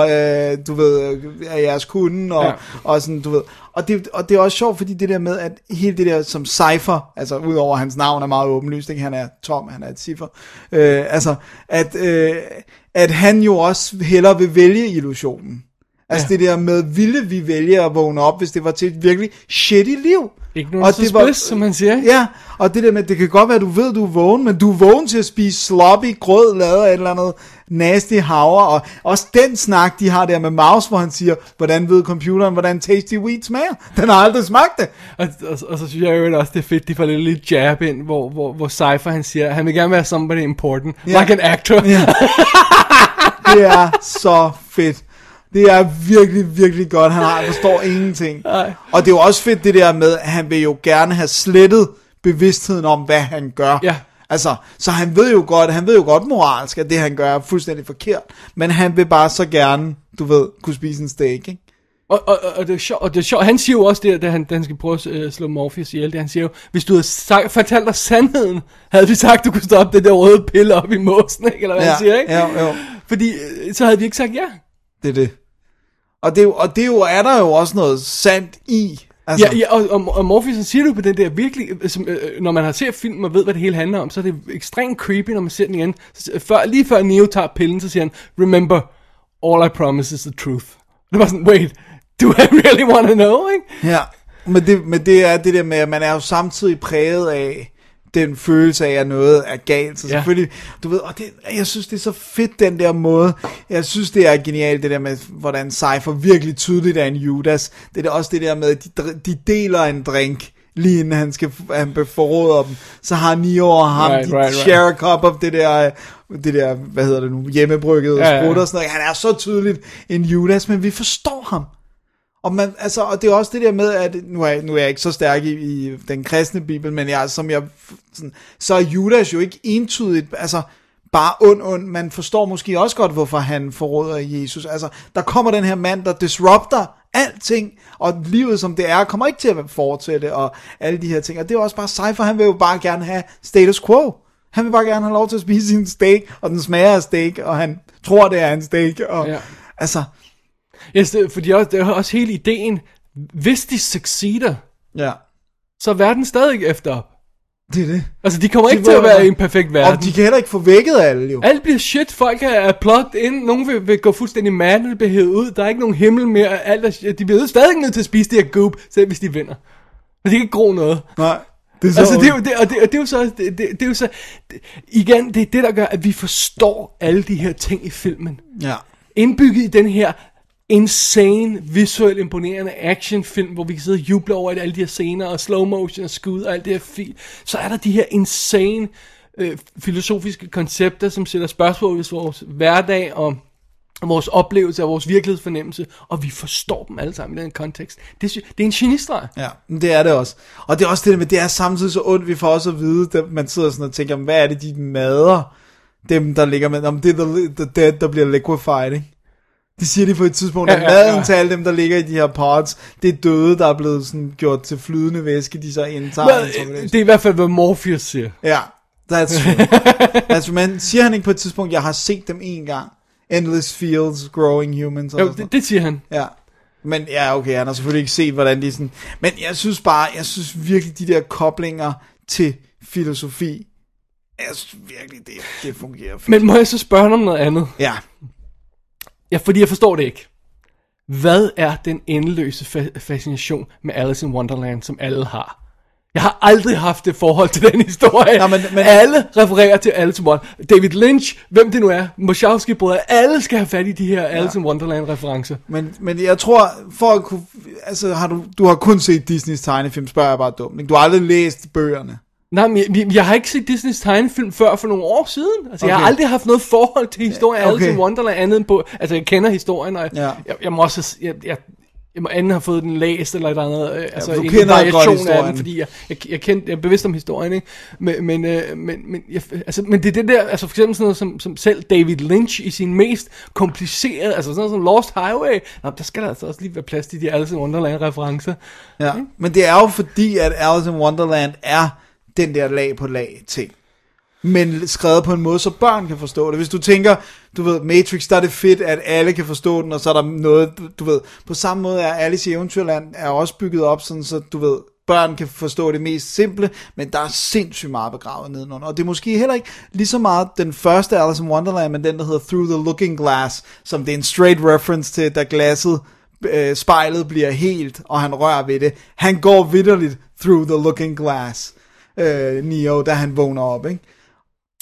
øh, du ved, øh, af jeres kunde, og, Ja. og sådan, du ved. Og det, og det er også sjovt, fordi det der med, at hele det der som Cypher, altså udover hans navn er meget åbenlyst, ikke? han er Tom, han er et ciffer, øh, altså, at, øh, at han jo også hellere vil vælge illusionen. Altså Ja. det der med, ville vi vælge at vågne op, hvis det var til et virkelig shitty liv? Ignorance is det var- bliss, som man siger. ikke? Ja, og det der med, det kan godt være, at du ved, at du er vågen, men du er vågen til at spise sloppy grød, lavet af et eller andet nasty havre, og også den snak, de har der med Maus, hvor han siger, hvordan ved computeren, hvordan tasty wheat smager? Den har aldrig smagt det. Og, og, og, så synes jeg jo også, det er fedt, de får lidt lille jab ind, hvor, hvor, hvor Cypher han siger, han vil gerne være somebody important, Ja. like an actor. Ja. Det er så fedt. Det er virkelig, virkelig godt. Han har, forstår ingenting. Nej. Og det er jo også fedt det der med, at han vil jo gerne have slettet bevidstheden om, hvad han gør. Ja. Altså, så han ved jo godt, han ved jo godt moralsk, at det han gør er fuldstændig forkert. Men han vil bare så gerne, du ved, kunne spise en steak, ikke? Og, og, og, det er sjovt, og det er sjovt, han siger jo også det, da han, da han skal prøve at øh, slå Morpheus ihjel, det han siger jo, hvis du havde sagt, fortalt os sandheden, havde vi sagt, du kunne stoppe det der røde pille op i måsen, ikke? eller hvad han siger, ikke? Ja, jo. Fordi øh, så havde vi ikke sagt ja. Det er det. Og det, er jo- og det er jo, er der jo også noget sandt i. Altså, Ja, ja og, og, og Morpheus siger du på den der virkelig, øh, som, øh, når man har set film og ved, hvad det hele handler om, så er det ekstremt creepy, når man ser den igen. Så, før, lige før Neo tager pillen, så siger han, remember, all I promise is the truth. Det var sådan, wait, do I really want to know, ikke? Ja, men det, men det er det der med, at man er jo samtidig præget af den følelse af, at noget er galt. Så Ja. selvfølgelig, du ved, og det, jeg synes, det er så fedt, den der måde. Jeg synes, det er genialt, det der med, hvordan Cypher virkelig tydeligt er en Judas. Det er da også det der med, at de, de deler en drink, lige inden han skal han forråder dem. Så har Neo og ham, Right, de right, right. share a cup of det der, det der, hvad hedder det nu, hjemmebrygget Ja, ja, ja. sprut og sådan noget. Han er så tydeligt en Judas, men vi forstår ham. Og, man, altså, og det er også det der med, at nu er, jeg- nu er jeg ikke så stærk i, i den kristne bibel, men jeg, som jeg, sådan, så er Judas jo ikke entydigt, altså bare ond, ond. Man forstår måske også godt, hvorfor han forråder Jesus. Altså, der kommer den her mand, der disrupter alting, og livet som det er, kommer ikke til at fortsætte, og alle de her ting. Og det er også bare Cypher, han vil jo bare gerne have status quo. Han vil bare gerne have lov til at spise sin steak, og den smager af steak, og han tror, det er en steak. Og, ja. Altså, Yes, det, fordi også, det er også hele ideen, hvis de succeeder, ja, så er verden stadig efter det er det. Altså, de kommer De ikke til at være i en perfekt verden. Og de kan heller ikke få vækket alle jo. Alt bliver shit, folk er, plugged ind, nogen vil, vil gå fuldstændig mad, bliver hævet ud, der er ikke nogen himmel mere, alt er, shit. de bliver stadig nødt til at spise det her goop, selv hvis de vinder. Men de kan ikke gro noget. Nej. Det er så Altså det er jo, det, og det, og det er jo så, det, det, det er jo så, det, igen, det er det, der gør, at vi forstår alle de her ting i filmen. Ja. Indbygget i den her insane, visuelt imponerende actionfilm, hvor vi kan sidde og juble over alle de her scener, og slow motion og skud og alt det her fint, så er der de her insane øh, filosofiske koncepter, som sætter spørgsmål ved vores hverdag og vores oplevelse af vores virkelighedsfornemmelse, og vi forstår dem alle sammen i den kontekst. Det, det er en genistreg. Ja, men det er det også. Og det er også det med, det er samtidig så ondt, vi får også at vide, at man sidder sådan og tænker, hvad er det, de mader, dem der ligger med, om det er the, the dead, der bliver liquefied, ikke? De siger de på et tidspunkt, at Ja, ja, maden ja. til alle dem, der ligger i de her pods, det er døde, der er blevet sådan gjort til flydende væske, de så indtager. Men, det er i hvert fald, hvad Morpheus siger. Ja, that's true. that's true. Men siger han ikke på et tidspunkt, jeg har set dem en gang? Endless fields, growing humans. Jo, det, det siger han. Ja. Men ja, okay, han har selvfølgelig ikke set, hvordan de sådan... Men jeg synes bare, jeg synes virkelig, de der koblinger til filosofi, jeg synes virkelig, det, det fungerer fint. Men må jeg så spørge om noget andet? Ja, Ja, fordi jeg forstår det ikke. Hvad er den endeløse fa- fascination med Alice in Wonderland, som alle har? Jeg har aldrig haft det forhold til den historie. Nå, men- men- Alle refererer til Alice in Wonderland. David Lynch, hvem det nu er, Wachowski brødre, alle skal have fat i de her Alice in Wonderland referencer. Men, men jeg tror, for at kunne... Altså, har du, du har kun set Disneys tegnefilm, spørger jeg bare dumt. ikke? Du har aldrig læst bøgerne. Nej, men jeg, jeg har ikke set Disneys tegnefilm før for nogle år siden. Altså, okay. jeg har Okay. aldrig haft noget forhold til historien af Okay. Alice in Wonderland andet end på... Altså, jeg kender historien, og Ja. jeg, jeg må også... Jeg, jeg, jeg må anden have fået den læst eller et eller andet, øh, altså du en variation af den, fordi jeg, jeg, jeg, kendte, jeg er bevidst om historien, ikke? Men, men, øh, men, men, jeg, altså, men det er det der, altså for eksempel sådan noget som, som selv David Lynch i sin mest komplicerede, altså sådan noget som Lost Highway, nå, der skal der altså også lige være plads til de Alice in Wonderland referencer. Ja. Men det er jo fordi, at Alice in Wonderland er den der lag på lag ting. Men skrevet på en måde, så børn kan forstå det. Hvis du tænker, du ved, Matrix, der er det fedt, at alle kan forstå den, og så er der noget, du- ved, på samme måde er Alice i Eventyrland er også bygget op, sådan så du ved, børn kan forstå det mest simple, men der er sindssygt meget begravet nedenunder. Og det er måske heller ikke lige så meget den første Alice in Wonderland, men den, der hedder Through the Looking Glass, som det er en straight reference til, da glasset, øh, spejlet bliver helt, og han rører ved det. Han går vidderligt through the looking glass, øh, Neo, da han vågner op, ikke?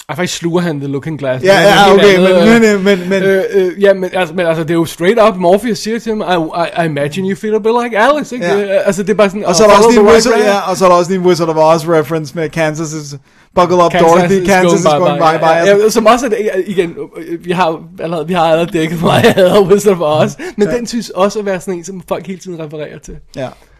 Ej, faktisk sluger han The Looking Glass. Ja, ja, okay, andet, men, øh, men, men, men Øh, øh, ja, men altså, men altså, det er jo straight up, Morpheus siger til ham, I, I, I imagine you feel a bit like Alice, ikke? Ja. Det, altså, det er bare sådan, og så er der også lige en Wizard, right ja, og så er der også lige en Wizard of Oz reference med Kansas is, buckle up Kansas Dorothy, is Kansas is going bye-bye. bye bye. Ja, ja, som også er, igen, øh, vi har allerede, vi har allerede dækket mig, jeg hader Wizard of Oz, men den synes også at være sådan en, som folk hele tiden refererer til.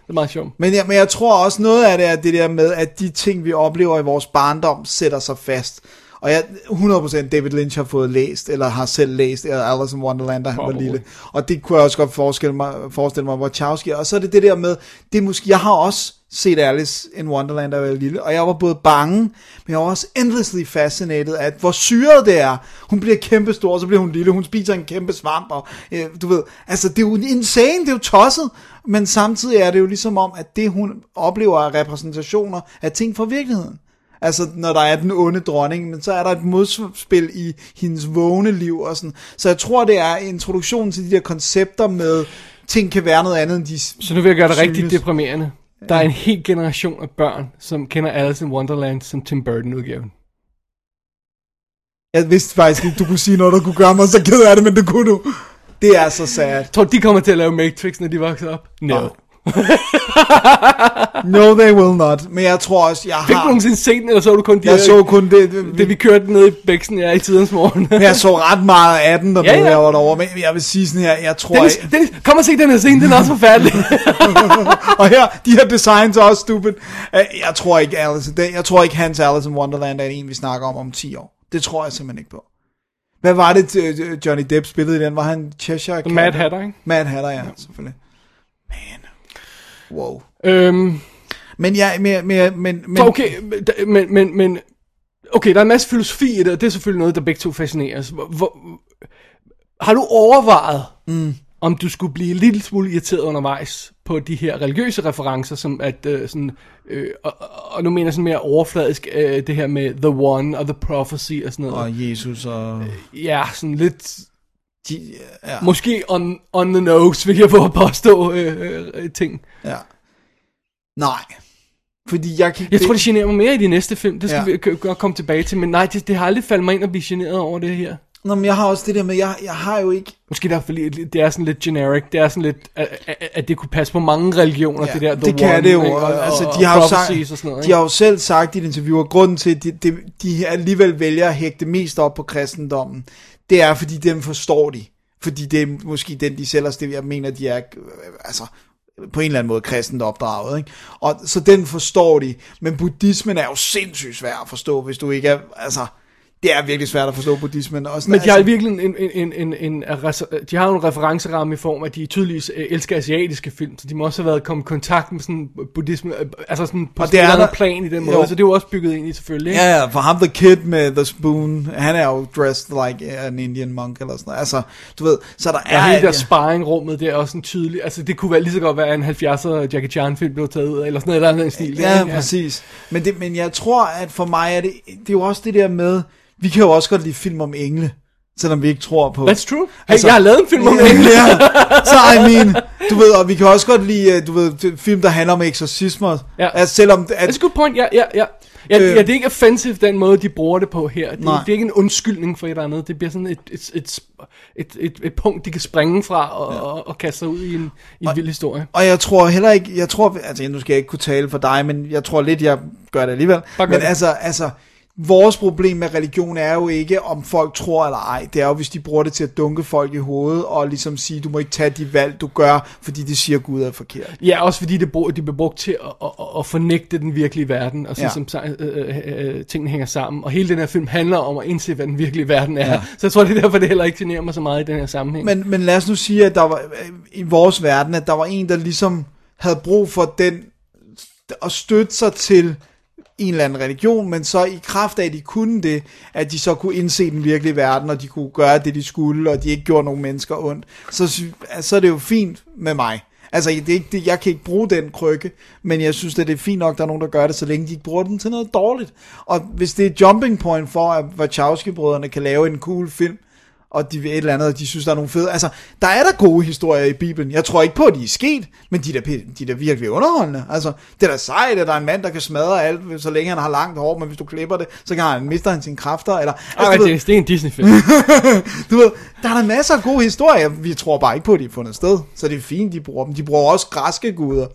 Det er meget sjovt. Men, ja, men jeg tror også noget af det er det der med, at de ting, vi oplever i vores barndom, sætter sig fast. Og jeg 100% David Lynch har fået læst, eller har selv læst eller Alice in Wonderland, da han var lille. Og det kunne jeg også godt forestille mig, forestille mig Wachowski. Og så er det det der med, det måske, jeg har også set Alice in Wonderland, da jeg var lille, og jeg var både bange, men jeg var også endlessly fascinated af, hvor syret det er. Hun bliver kæmpestor, og så bliver hun lille, hun spiser en kæmpe svamp, og øh, du ved, altså det er jo insane, det er jo tosset, men samtidig er det jo ligesom om, at det hun oplever af repræsentationer af ting fra virkeligheden. Altså, når der er den onde dronning, men så er der et modspil i hendes vågne liv og sådan. Så jeg tror, det er introduktionen til de der koncepter med, ting kan være noget andet end de Så nu vil jeg gøre det rigtig synes. deprimerende. Der er en hel generation af børn, som kender Alice in Wonderland som Tim Burton-udgaven. Jeg vidste faktisk ikke, du kunne sige noget, der kunne gøre mig så ked af det, men det kunne du. Det er så sad. Tror de kommer til at lave Matrix, når de vokser op? No. Nej. No, they will not. Men jeg tror også, jeg Fik du har... nogensinde set den, eller så du kun de Jeg her- så kun det, det, det, vi kørte ned i Bæksen, ja, i tidens morgen. Men jeg så ret meget af den, der Ja, ja, jeg var derovre. Men jeg vil sige sådan her, jeg tror... Dennis, jeg, Dennis, kom og se den her scene, den er også forfærdelig. og her, de her designs er også stupid. Øh, Jeg tror ikke, Alice, jeg tror ikke, hans Alice in Wonderland er en, vi snakker om om 10 år. Det tror jeg simpelthen ikke på. Hvad var det, øh, Johnny Depp spillede i den? Var han Cheshire Cat? Mad Hatter, ikke? Mad Hatter, ja, selvfølgelig. Man. Wow. Øhm, Men ja, men, men, men, men okay, men, men, men, okay, der er en masse filosofi i det, og det er selvfølgelig noget, der begge to fascinerer os. Hvor, har du overvejet, mm. om du skulle blive en lille smule irriteret undervejs på de her religiøse referencer, som at øh, sådan, øh, og, og nu mener jeg sådan mere overfladisk, øh, det her med The One og The Prophecy og sådan noget. og Jesus og... Ja, sådan lidt, De, ja, måske on, on the nose, vil jeg få at påstå øh, øh, ting. ja. Nej. Fordi jeg kan Jeg tror, det generer mig mere i de næste film. Det skal Ja. vi godt komme tilbage til. Men nej, det, det har aldrig faldet mig ind at blive generet over det her. Nå, men jeg har også det der med, jeg, jeg har jo ikke... Måske derfor, lige- det er sådan lidt generic. Det er sådan lidt, at, at- at det kunne passe på mange religioner, Ja, det der The det kan One, det jo. ikke? Og, altså, og- de, har jo og sagt, og sådan noget, de har jo selv sagt i et interview, at grunden til, at de, de, de alligevel vælger at hægte mest op på kristendommen, det er, fordi dem forstår de. Fordi det er måske den, de selv har. Jeg mener, de er øh, altså, på en eller anden måde kristent opdraget. Ikke? Og, så den forstår de. Men buddhismen er jo sindssygt svær at forstå, hvis du ikke er... Altså, det er virkelig svært at forstå buddhismen. Også, Men de har altså, virkelig en, en, en, en, en, en de har jo en referenceramme i form af, at de tydeligvis øh, elsker asiatiske film, så de må også have været kommet i kontakt med sådan buddhisme, øh, altså sådan på sådan andet der- plan i den jo. måde, så det er jo også bygget ind i selvfølgelig. ikke? Ja, ja, for ham, the kid med the spoon, han er jo dressed like an Indian monk eller sådan noget. Altså, du ved, så der Ja, er... hele der sparringrummet, det er også en tydelig, altså det kunne være lige så godt være en 70'er Jackie Chan film blev taget ud af, eller sådan noget eller andet stil. Ja, ikke? præcis. Men, det, men jeg tror, at for mig er det, det er jo også det der med, vi kan jo også godt lide film om engle, selvom vi ikke tror på. That's true. Hey, Altså- jeg har lavet en film om engle. ja, så I mean, du ved, og vi kan også godt lide, øh, du ved, film, der handler om eksorcismer. Ja. Altså, selvom, at, That's a good point, ja, ja, ja. Ja, Øh. ja, det er ikke offensive, den måde, de bruger det på her. Det, Nej. det er ikke en undskyldning for et eller andet. Det bliver sådan et, et, et, et, et, et punkt, de kan springe fra og, ja. og, og kaste sig ud i en, i en vild historie. Og jeg tror heller ikke, jeg tror, altså nu skal jeg ikke kunne tale for dig, men jeg tror lidt, jeg gør det alligevel. Bare Men det. altså, altså, vores problem med religion er jo ikke, om folk tror eller ej. Det er jo, hvis de bruger det til at dunke folk i hovedet, og ligesom sige, du må ikke tage de valg, du gør, fordi de siger, Gud er forkert. Ja, også fordi det, de bliver brugt til at, at, at, fornægte den virkelige verden, og så Ja. som øh, øh, øh, tingene hænger sammen. Og hele den her film handler om at indse, hvad den virkelige verden er. Ja. Så jeg tror, det er derfor, det heller ikke generer mig så meget i den her sammenhæng. Men, men lad os nu sige, at der var i vores verden, at der var en, der ligesom havde brug for den, at støtte sig til en eller anden religion, men så i kraft af, at de kunne det, at de så kunne indse den virkelige verden, og de kunne gøre det, de skulle, og de ikke gjorde nogen mennesker ondt, så, så er det jo fint med mig. Altså, det er ikke, det, jeg kan ikke bruge den krykke, men jeg synes, at det er fint nok, at der er nogen, der gør det, så længe de ikke bruger den til noget dårligt. Og hvis det er jumping point for, at Wachowski-brødrene kan lave en cool film, og de vil et eller andet, og de synes, der er nogle fede... Altså, der er der gode historier i Bibelen. Jeg tror ikke på, at de er sket, men de er da, de er da virkelig underholdende. Altså, det er da sejt, at der er en mand, der kan smadre alt, så længe han har langt hår, men hvis du klipper det, så kan han mister han sine kræfter, eller... Altså, du, ved, det, det er en Disney-film. du ved, der er der masser af gode historier. Vi tror bare ikke på, at de er fundet sted. Så det er fint, de bruger dem. De bruger også græske guder.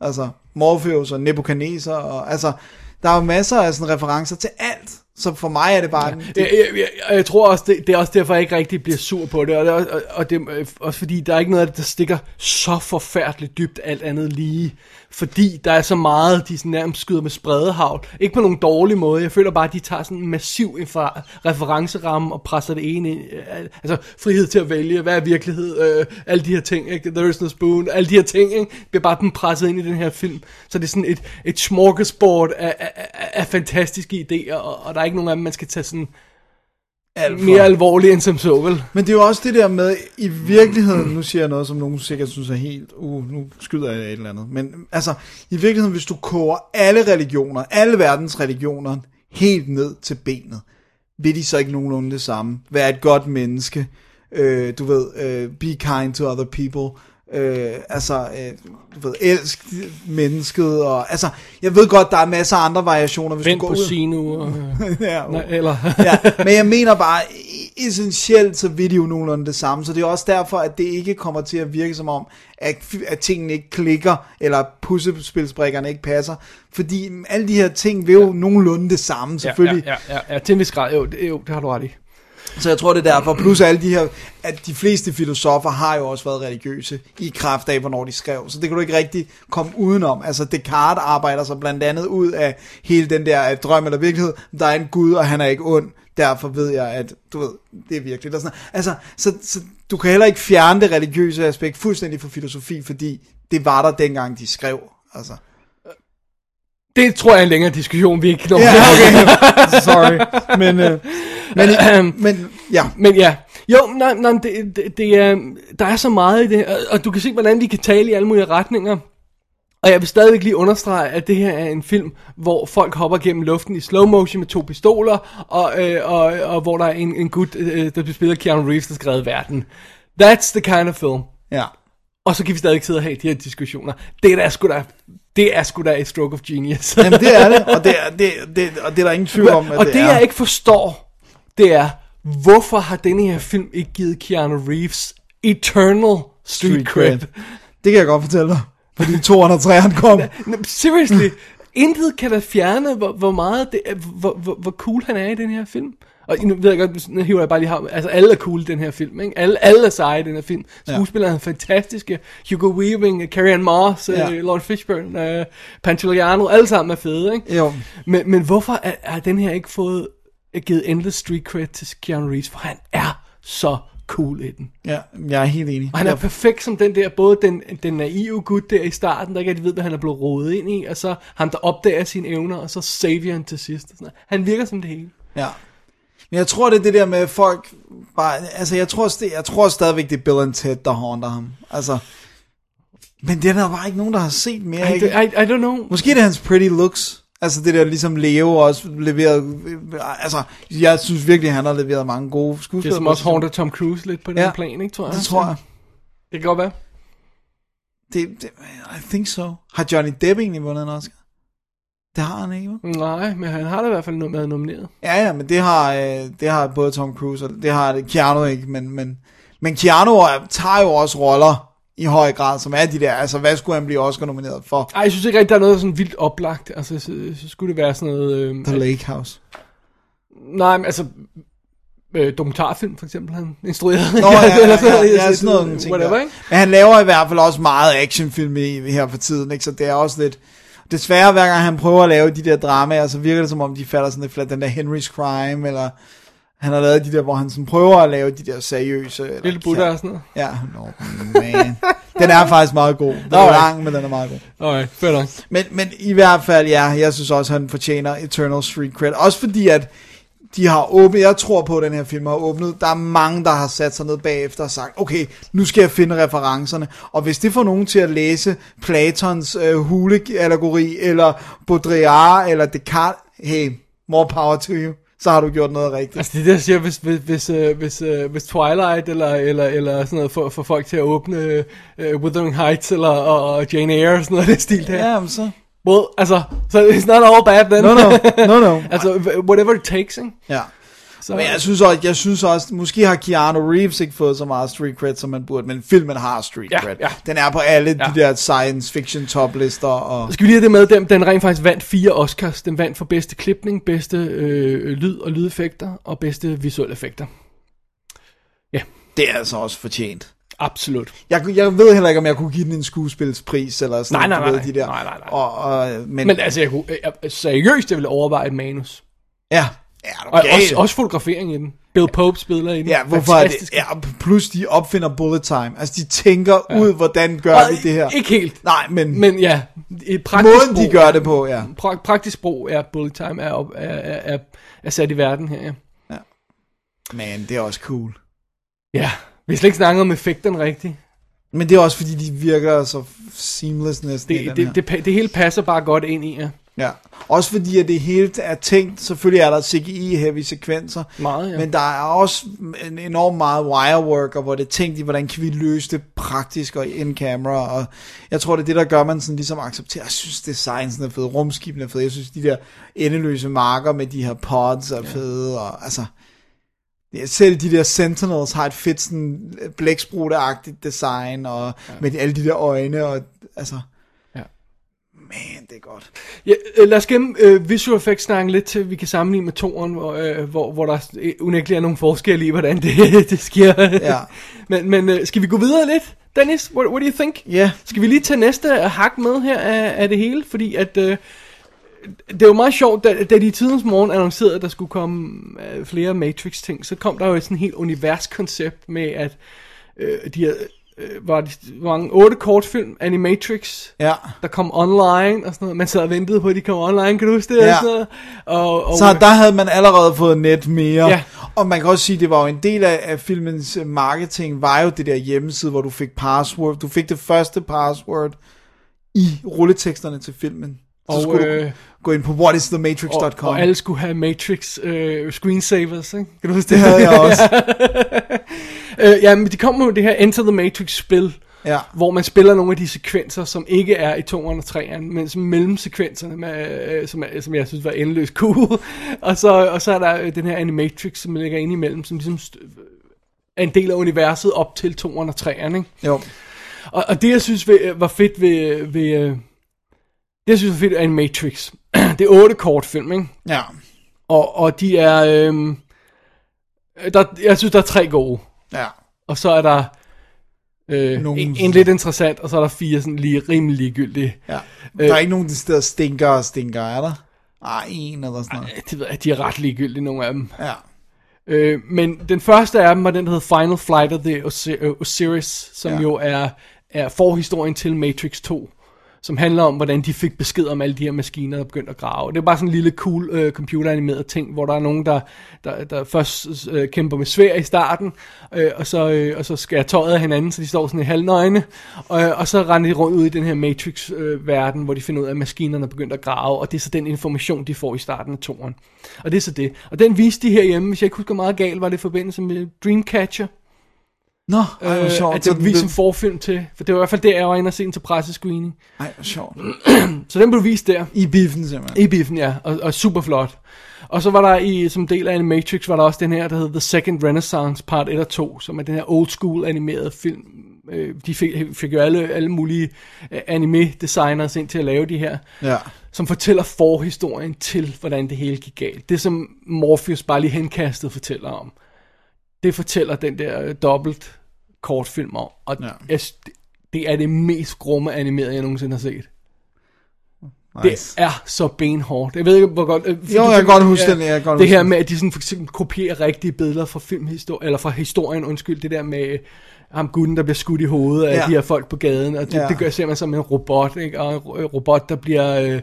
Altså, Morpheus og Nebuchadnezzar, og altså... Der er jo masser af sådan referencer til alt. Så for mig er det bare... Ja, Jeg, jeg, jeg, jeg tror også, det, det er også derfor, jeg ikke rigtig bliver sur på det. Og det og, og det også fordi, der er ikke noget af det, der stikker så forfærdeligt dybt alt andet lige. Fordi der er så meget, de sådan nærmest skyder med spredehavl. Ikke på nogen dårlig måde. Jeg føler bare, at de tager sådan en massiv infra- referenceramme og presser det ene ind. Øh, altså frihed til at vælge, hvad er virkelighed, øh, alle de her ting. Ikke? There is no spoon, alle de her ting ikke? bliver bare den presset ind i den her film. Så det er sådan et, et smorgasbord af, af, af, af fantastiske idéer, og, og der er ikke nogen af dem, man skal tage sådan alt for- mere alvorligt end som så, vel? Men det er jo også det der med, i virkeligheden, nu siger jeg noget, som nogen sikkert synes er helt, uh, nu skyder jeg et eller andet, men altså, i virkeligheden, hvis du koger alle religioner, alle verdens religioner, helt ned til benet, vil de så ikke nogenlunde det samme? Vær et godt menneske, øh, du ved, øh, be kind to other people, øh, altså, øh, du ved, elsk mennesket, og altså, jeg ved godt, der er masser af andre variationer, hvis Vent du går på ud. Sinu, og, ja, nej, eller... ja, men jeg mener bare, essentielt så vil de jo nogenlunde det samme, så det er også derfor, at det ikke kommer til at virke som om, at, at tingene ikke klikker, eller puslespilsbrikkerne ikke passer, fordi alle de her ting vil jo ja. nogenlunde det samme, selvfølgelig. Ja, ja, ja, ja, til en vis grad, jo, det, jo, det har du ret i. Så jeg tror, det er derfor. Plus alle de her, at de fleste filosofer har jo også været religiøse i kraft af, hvornår de skrev. Så det kan du ikke rigtig komme udenom. Altså Descartes arbejder sig blandt andet ud af hele den der drøm eller virkelighed. Der er en Gud, og han er ikke ond. Derfor ved jeg, at du ved, det er virkelig. Der sådan. Altså, så, så du kan heller ikke fjerne det religiøse aspekt fuldstændig fra filosofi, fordi det var der dengang, de skrev. Altså. Det tror jeg er en længere diskussion, vi ikke når. Ja, okay. Sorry. Men, øh, men, men ja. Men ja, jo, nej, nej, det, det, det er, der er så meget i det, og, og du kan se, hvordan de kan tale i alle mulige retninger. Og jeg vil stadigvæk lige understrege, at det her er en film, hvor folk hopper gennem luften i slow motion med to pistoler, og, øh, og, og hvor der er en, en gut, øh, der spiller Keanu Reeves, der skrevet verden. That's the kind of film. Ja. Og så kan vi stadig sidde og have de her diskussioner. Det er da sgu da, det er sgu da et stroke of genius. Jamen det er det, og det er, det, det, og det er der ingen tvivl om, at og det, det, er. jeg ikke forstår, det er, hvorfor har denne her film ikke givet Keanu Reeves eternal street, Street cred? cred. Det kan jeg godt fortælle dig. Fordi 203 han kom. Seriously, intet kan da fjerne, hvor, hvor meget det hvor, hvor, hvor cool han er i den her film. Og nu ved jeg godt, nu hiver jeg bare lige ham. Altså alle er cool i den her film, ikke? Alle, alle er seje i den her film. Skuespillerne er fantastiske. Hugo Weaving, Carrie Ann Moss, Ja. ja. uh, Lawrence Fishburne, uh, Pantoliano, alle sammen er fede, ikke? Jo. Men, men hvorfor er den her ikke fået givet endless street cred til Keanu Reeves? For han er så cool i den. Ja, jeg er helt enig. Og han er perfekt som den der, både den, den naive gut der i starten, der ikke rigtig ved, hvad han er blevet rodet ind i, og så ham, der opdager sine evner, og så Savior til sidst. Og sådan noget. Han virker som det hele. Ja. Men jeg tror, det er det der med folk bare, altså jeg tror, jeg tror stadigvæk, det er Bill and Ted, der haunter ham. Altså, men det er der bare ikke nogen, der har set mere. I, Ikke? I, I don't know. Måske er det hans pretty looks. Altså det der ligesom Leo også leveret, altså jeg synes virkelig, han har leveret mange gode Det er skuespillere. som også haunter Tom Cruise lidt på den Ja, plan, ikke, tror jeg. Det tror jeg. Det kan godt være. Det, det, I think so. Har Johnny Depp egentlig vundet en Oscar? Det har han ikke, hva'? Nej, men han har da i hvert fald været nomineret. Ja, ja, men det har, øh, det har både Tom Cruise og det har Keanu ikke, men, men, men Keanu er- tager jo også roller i høj grad, som er de der, altså hvad skulle han blive Oscar nomineret for? Ej, jeg synes ikke rigtig, der er noget sådan vildt oplagt. Altså, så, så skulle det være sådan noget... Øh, The Lake House. nej, men altså... Øh, dokumentarfilm, for eksempel, han instruerede. Nå, ja, ja, Eller ja, ja, sådan noget, Whatever, ikke? Men han laver i hvert fald også meget actionfilm i, her for tiden, ikke? så det er også lidt... Desværre, hver gang han prøver at lave de der dramaer, så virker det som om, de falder sådan lidt flat. Den der Henry's Crime, eller han har lavet de der, hvor han sådan prøver at lave de der seriøse... Eller, Lille Buddha og sådan noget. Ja, no, man. Den er faktisk meget god. Den er lang, men den er meget god. Okay, nok. Men, men i hvert fald, ja, jeg synes også, han fortjener Eternal Street Cred. Også fordi, at de har åbnet, jeg tror på, at den her film har åbnet. Der er mange, der har sat sig ned bagefter og sagt, okay, nu skal jeg finde referencerne. Og hvis det får nogen til at læse Platons øh, huleallegori, eller Baudrillard, eller Descartes, hey, more power to you. Så har du gjort noget rigtigt. Altså det der siger, hvis, hvis, hvis, øh, hvis, øh, hvis Twilight eller, eller, eller sådan noget får, får folk til at åbne øh, Wuthering Heights eller og, og Jane Eyre og sådan noget den stil der. Ja, men så... Well, altså, so it's not all bad then. No, no, no, no. altså, whatever it takes, ikke? Ja. Så, Men jeg synes også, jeg synes også, måske har Keanu Reeves ikke fået så meget street cred, som man burde, men filmen har street Ja, cred. ja. Den er på alle Ja. de der science fiction toplister, og Skal vi lige have det med, den, den rent faktisk vandt fire Oscars. Den vandt for bedste klipning, bedste øh, lyd og lydeffekter og bedste visuelle effekter. det er altså også fortjent. Absolut. Jeg, jeg ved heller ikke, om jeg kunne give den en skuespilspris, eller sådan Nej, nej, nej. ved, de der. Nej, nej, nej. Og, og, men, Men altså, jeg kunne, jeg, seriøst, jeg ville overveje et manus. ja, ja, Og gal? også, også fotografering i den. Bill Pope spiller i den. Ja, hvorfor er det? Fantastisk. Ja, plus de opfinder bullet time. Altså, de tænker ja. ud, hvordan gør Og vi det her. Ikke helt. Nej, men, Men ja, et praktisk måden de sprog- gør det på, ja. Pra- praktisk sprog er bullet time er, op, er, er, er, er sat i verden her, ja. Men det er også cool. Ja, vi har slet ikke snakket om effekterne rigtigt. Men det er også fordi, de virker så seamless næsten Det, det, det, det hele passer bare godt ind i, ja. Ja, også fordi at det hele er tænkt, selvfølgelig er der CGI-heavy sekvenser, Meget, ja. men der er også en enorm meget wirework, og hvor det er tænkt i, hvordan kan vi løse det praktisk og in camera, og jeg tror det er det, der gør, man sådan ligesom accepterer, jeg synes designen er fed, rumskibene er fed, jeg synes de der endeløse marker med de her pods er fede, og altså, Ja, selv de der Sentinels har et fedt sådan blæksprutte-agtigt design, og ja. med alle de der øjne, og altså, Ja. man, det er godt. Ja, øh, lad os gemme øh, visual effects snakken lidt til, vi kan sammenligne med toren, hvor, øh, hvor, hvor der øh, unægteligt er nogle forskelle i, hvordan det, det sker. Ja. men men øh, skal vi gå videre lidt, Dennis? What, what do you think? Ja. Skal vi lige tage næste hak med her af, af det hele? Fordi at... Øh, det er jo meget sjovt, da, da de i tidens morgen annoncerede, at der skulle komme øh, flere Matrix-ting, så kom der jo et sådan helt universkoncept med, at øh, de her, øh, var mange, otte kortfilm, Animatrix, Ja. der kom online og sådan noget. Man sad og ventede på, at de kom online, kan du huske det? Ja. Og sådan noget. Og, og, Så der havde man allerede fået net mere. Ja. Og man kan også sige, det var jo en del af, af filmens øh, marketing, var jo det der hjemmeside, hvor du fik password. Du fik det første password i rulleteksterne til filmen. Så Og, skulle øh, du gå ind på whatisthematrix.com. og, og alle skulle have Matrix øh, screensavers, ikke? Kan du huske det havde jeg også. øh, ja, men de kom med det her Enter the Matrix-spil, Ja. hvor man spiller nogle af de sekvenser, som ikke er i 2'eren og 3'eren, men som mellemsekvenserne, med, øh, som, er, som jeg synes var endeløst cool. og, så, og så er der øh, den her Animatrix, som ligger inde imellem, som ligesom er en del af universet op til 2'eren og 3'eren, ikke? Jo. Og, og det, jeg synes ved, var fedt ved, ved øh, det, jeg synes var fedt er Matrix. det er otte kortfilm, ikke? Ja. Og, og de er, øhm, der, jeg synes, der er tre gode. Ja. Og så er der øh, Nogle- en, en lidt interessant, og så er der fire sådan lige rimelig ligegyldige. ja. Der er ikke nogen der stinker og stinker, er der? Ah, en eller sådan noget. Det ved jeg, de er ret ligegyldige, nogle af dem. Ja. Øh, men den første af dem var den, der hedder Final Flight of the Osi- øh, Osiris, som ja. jo er, er forhistorien til Matrix 2, som handler om, hvordan de fik besked om alle de her maskiner, der begyndte at grave. Det er bare sådan en lille cool øh, computeranimeret ting, hvor der er nogen, der, der, der først øh, kæmper med svær i starten, øh, og, så, øh, og så skærer tøjet af hinanden, så de står sådan i halvnøgne, og, og så render de rundt ud i den her Matrix-verden, hvor de finder ud af, at maskinerne er begyndt at grave, og det er så den information, de får i starten af toren. Og det er så det. Og den viste de herhjemme, hvis jeg ikke husker meget galt, var det i forbindelse med Dreamcatcher. Nå, ej, hvor Øh, sjovt. at Så det blev vist som forfilm til. For det var i hvert fald der, jeg var inde og se den til pressescreening. Ej, hvor sjovt. Så den blev vist der. I biffen simpelthen. I biffen, ja. Og, og super flot. Og så var der i, som del af Animatrix, var der også den her, der hedder The Second Renaissance Part 1 og 2, som er den her old school animerede film. Øh, de fik, fik jo alle, alle mulige øh, anime-designers ind til at lave de her, Ja. som fortæller forhistorien til, hvordan det hele gik galt. Det, som Morpheus bare lige henkastet fortæller om, det fortæller den der øh, dobbelt kortfilm om. Og Ja. jeg, det, er det mest grumme animerede, jeg nogensinde har set. Nice. Det er så benhårdt. Jeg ved ikke, hvor godt... øh, Jo, jeg kan godt huske den, jeg kan godt Det her med, at de sådan for eksempel kopierer rigtige billeder fra filmhistorie, eller fra historien, undskyld, det der med øh, ham gutten, der bliver skudt i hovedet af Ja. de her folk på gaden, og det, Ja. det gør man som en robot, ikke? Og en ro- robot, der bliver... Øh,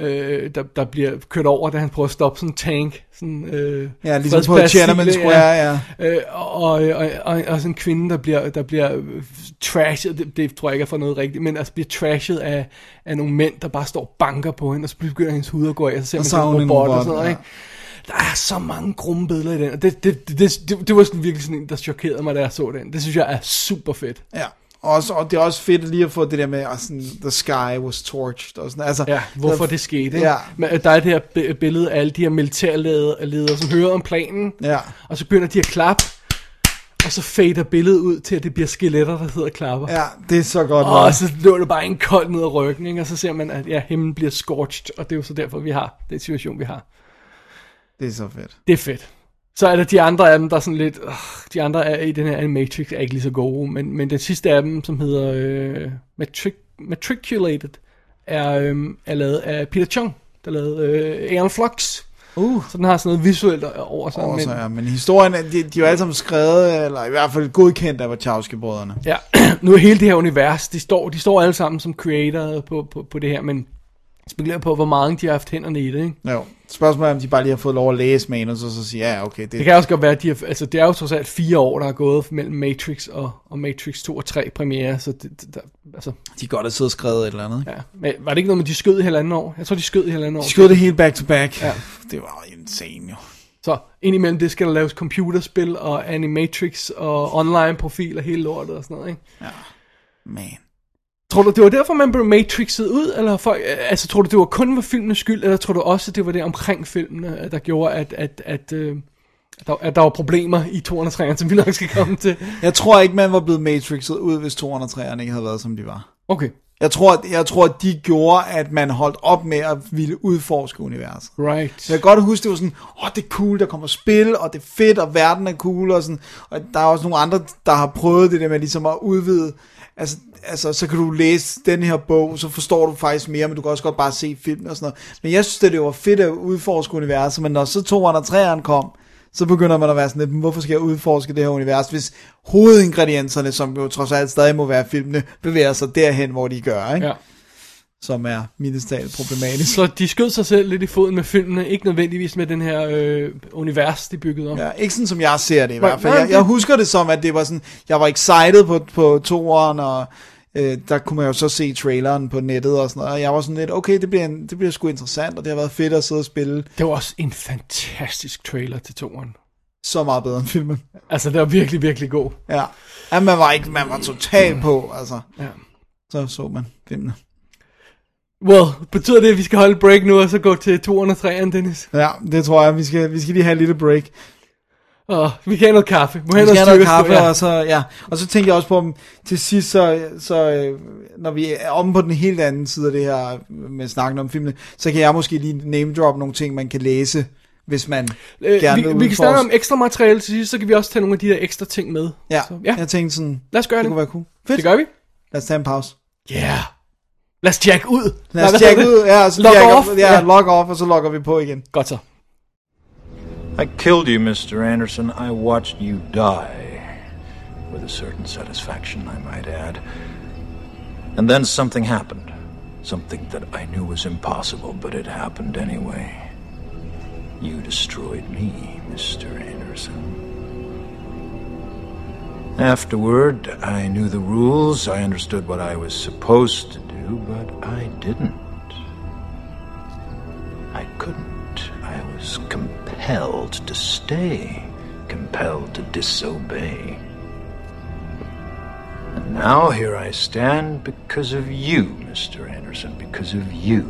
øh, der, der bliver kørt over, da han prøver at stoppe sådan en tank. Sådan, øh, Ja, ligesom på Tiananmen Square, ja. Øh, og, og, og, og, og sådan en kvinde, der bliver, der bliver øh, trashet, det, det tror jeg ikke er for noget rigtigt, men altså bliver trashet af, af nogle mænd, der bare står og banker på hende, og så begynder hendes hud at gå af, og så ser Og man så sådan en robot, robot, og sådan noget, ja. ikke? Der er så mange grumme billeder i den, og det, det, det, det, det, det var sådan virkelig sådan en, der chokerede mig, da jeg så den. Det synes jeg er super fedt. Ja. Og, også, og det er også fedt lige at få det der med, at sådan, the sky was torched. Og sådan, altså, Ja, hvorfor der- det skete. Ikke? Ja. Men, øh, der er det her bi- billede af alle de her militærledere, som hører om planen, Ja. og så begynder de at klappe, og så fader billedet ud til, at det bliver skeletter, der sidder og klapper. Ja, det er så godt. Og lavet. så lå det bare en kold ned ad ryggen, ikke? og så ser man, at ja, himlen bliver scorched, og det er jo så derfor, vi har den situation, vi har. Det er så fedt. Det er fedt. Så er der de andre af dem, der er sådan lidt... Øh, de andre er, i den her Animatrix er ikke lige så gode, men, men den sidste af dem, som hedder øh, Matric, Matriculated, er, øh, er lavet af Peter Chung, der lavede øh, Aeon Flux. Uh. Så den har sådan noget visuelt over sig. Og men, så, ja, men historien, er- de, de er jo alle sammen skrevet, eller i hvert fald godkendt af Wachowski-brødrene. Ja, nu er hele det her univers, de står, de står alle sammen som creator på, på, på det her, men spekulerer på, hvor meget de har haft hænderne i det, ikke? Jo. Spørgsmålet er, om de bare lige har fået lov at læse manus, og så sige, ja, okay, det, Det kan også godt være, at de har, altså det er jo trods alt fire år, der er gået mellem Matrix og, og Matrix 2 og 3 premiere, så det, der, altså, de godt har siddet og skrevet et eller andet. ikke? ja. Men var det ikke noget med, de skød i halvanden år? Jeg tror, de skød i halvanden år. De skød det helt back to back. Ja. Det var insane jo. Så indimellem det skal der laves computerspil og animatrix og online profil og hele lortet og sådan noget, ikke? Man. Tror du, det var derfor, man blev matrixet ud? Eller folk, altså, tror du, det var kun var filmenes skyld, eller tror du også, det var det omkring filmene, der gjorde, at, at, at, øh, at, der, at der var problemer i 203'eren, som vi nok skal komme til? Jeg tror ikke, man var blevet Matrixet ud, hvis 203'erne ikke havde været, som de var. Okay, Jeg tror, jeg tror, at de gjorde, at man holdt op med at ville udforske universet. right. Så jeg kan godt huske, det var sådan, åh, det er cool, der kommer spil, og det er fedt, og verden er cool, og sådan. Og der er også nogle andre, der har prøvet det der med ligesom at udvide, altså, altså, så kan du læse den her bog, så forstår du faktisk mere, men du kan også godt bare se filmen og sådan noget. Men jeg synes, at det var fedt at udforske universet, men når så 203'eren kom, så begynder man at være sådan lidt, hvorfor skal jeg udforske det her univers, hvis hovedingredienserne, som jo trods alt stadig må være filmene, bevæger sig derhen, hvor de gør, ikke? Ja som er mildest talt problematisk. Så de skød sig selv lidt i foden med filmene, ikke nødvendigvis med den her øh, univers, de byggede om. Ja, ikke sådan som jeg ser det i hvert fald. nej, Jeg, jeg husker det som, at det var sådan, jeg var excited på, på toeren, og øh, der kunne man jo så se traileren på nettet og sådan noget, og jeg var sådan lidt, okay, det bliver, en, det bliver sgu interessant, og det har været fedt at sidde og spille Det var også en fantastisk trailer til toeren. så meget bedre end filmen. Altså, det var virkelig, virkelig god. Ja, ja man var ikke, man var totalt på, altså. Ja. Så så man filmene. Well, betyder det, at vi skal holde break nu, og så gå til 203'eren, Dennis? Ja, det tror jeg, vi skal, vi skal lige have et lille break. Og vi kan have noget kaffe. Må Vi have noget kaffe, ja. og så, ja. Og så tænker jeg også på, om til sidst, så, så øh, når vi er omme på den helt anden side af det her, med snakken om filmene, så kan jeg måske lige name drop nogle ting, man kan læse, hvis man Øh, gerne vi, vil vi kan snakke om ekstra materiale til sidst, så kan vi også tage nogle af de der ekstra ting med. Ja, så, ja. jeg tænkte sådan, Lad os gøre det det. kunne være cool. Fedt. Det gør vi. Lad os tage en pause. Ja. Yeah. Lad os tjekke ud. Lad Nej, os hvad tjekke hedder ud, det? ja, så Log tjekker- off. Ja, Ja. log off, og så logger vi på igen. Godt så. I killed you, Mr. Anderson. I watched you die. With a certain satisfaction, I might add. And then something happened. Something that I knew was impossible, but it happened anyway. You destroyed me, Mr. Anderson. Afterward, I knew the rules. I understood what I was supposed to do, but I didn't. I couldn't. I was compelled to stay, compelled to disobey. Now here I stand because of you, Mr. Anderson. Because of you.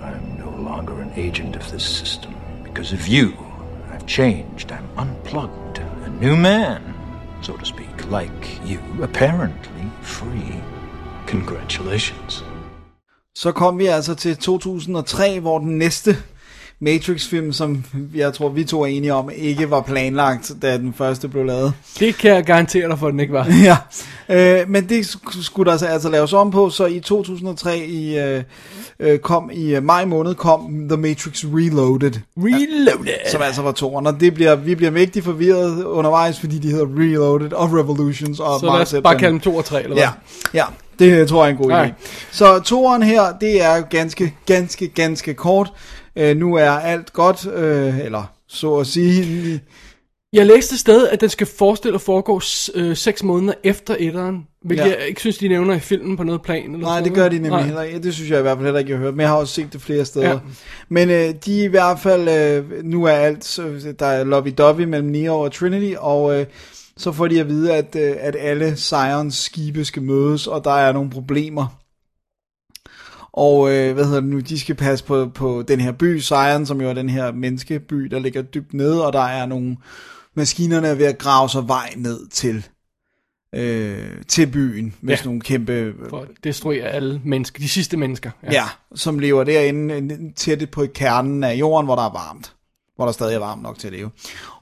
I'm no longer an agent of this system. Because of you, I've changed. I'm unplugged. A new man, so to speak. Like you. Apparently free. Congratulations. Så kom vi altså til 2003, hvor den næste Matrix-film, som jeg tror, vi to er enige om, ikke var planlagt, da den første blev lavet. Det kan jeg garantere dig for, at den ikke var. ja, øh, men det sk- skulle der altså, altså laves om på, så i 2003 i, øh, øh, kom i øh, maj måned kom The Matrix Reloaded, Reloaded. som altså var toeren, og det bliver, vi bliver mægtigt forvirret undervejs, fordi de hedder Reloaded og Revolutions og Så lad os bare kalde dem 2 og 3, eller hvad? Ja, ja, det tror jeg er en god idé. Så toeren her, det er ganske, ganske, ganske kort. Øh, nu er alt godt, øh, eller så at sige. Jeg læste et sted, at den skal forestille at foregå øh, 6 måneder efter etteren, hvilket Ja. jeg ikke synes, de nævner i filmen på noget plan. Eller Nej, sådan det gør de nemlig Nej. heller ikke. Det synes jeg i hvert fald heller ikke, jeg har hørt. Men jeg har også set det flere steder. Ja. Men øh, de er i hvert fald, øh, nu er alt, så der er lovey-dovey mellem Neo og Trinity, og øh, så får de at vide, at, øh, at alle Sions skibe skal mødes, og der er nogle problemer. Og øh, hvad hedder det nu, de skal passe på, på den her by, Sion, som jo er den her menneskeby, der ligger dybt nede, og der er nogle maskinerne er ved at grave sig vej ned til, øh, til byen, med Ja. sådan nogle kæmpe For at destruere alle mennesker, de sidste mennesker. Ja. ja, som lever derinde øh, tæt på kernen af jorden, hvor der er varmt. Hvor der stadig er varmt nok til at leve.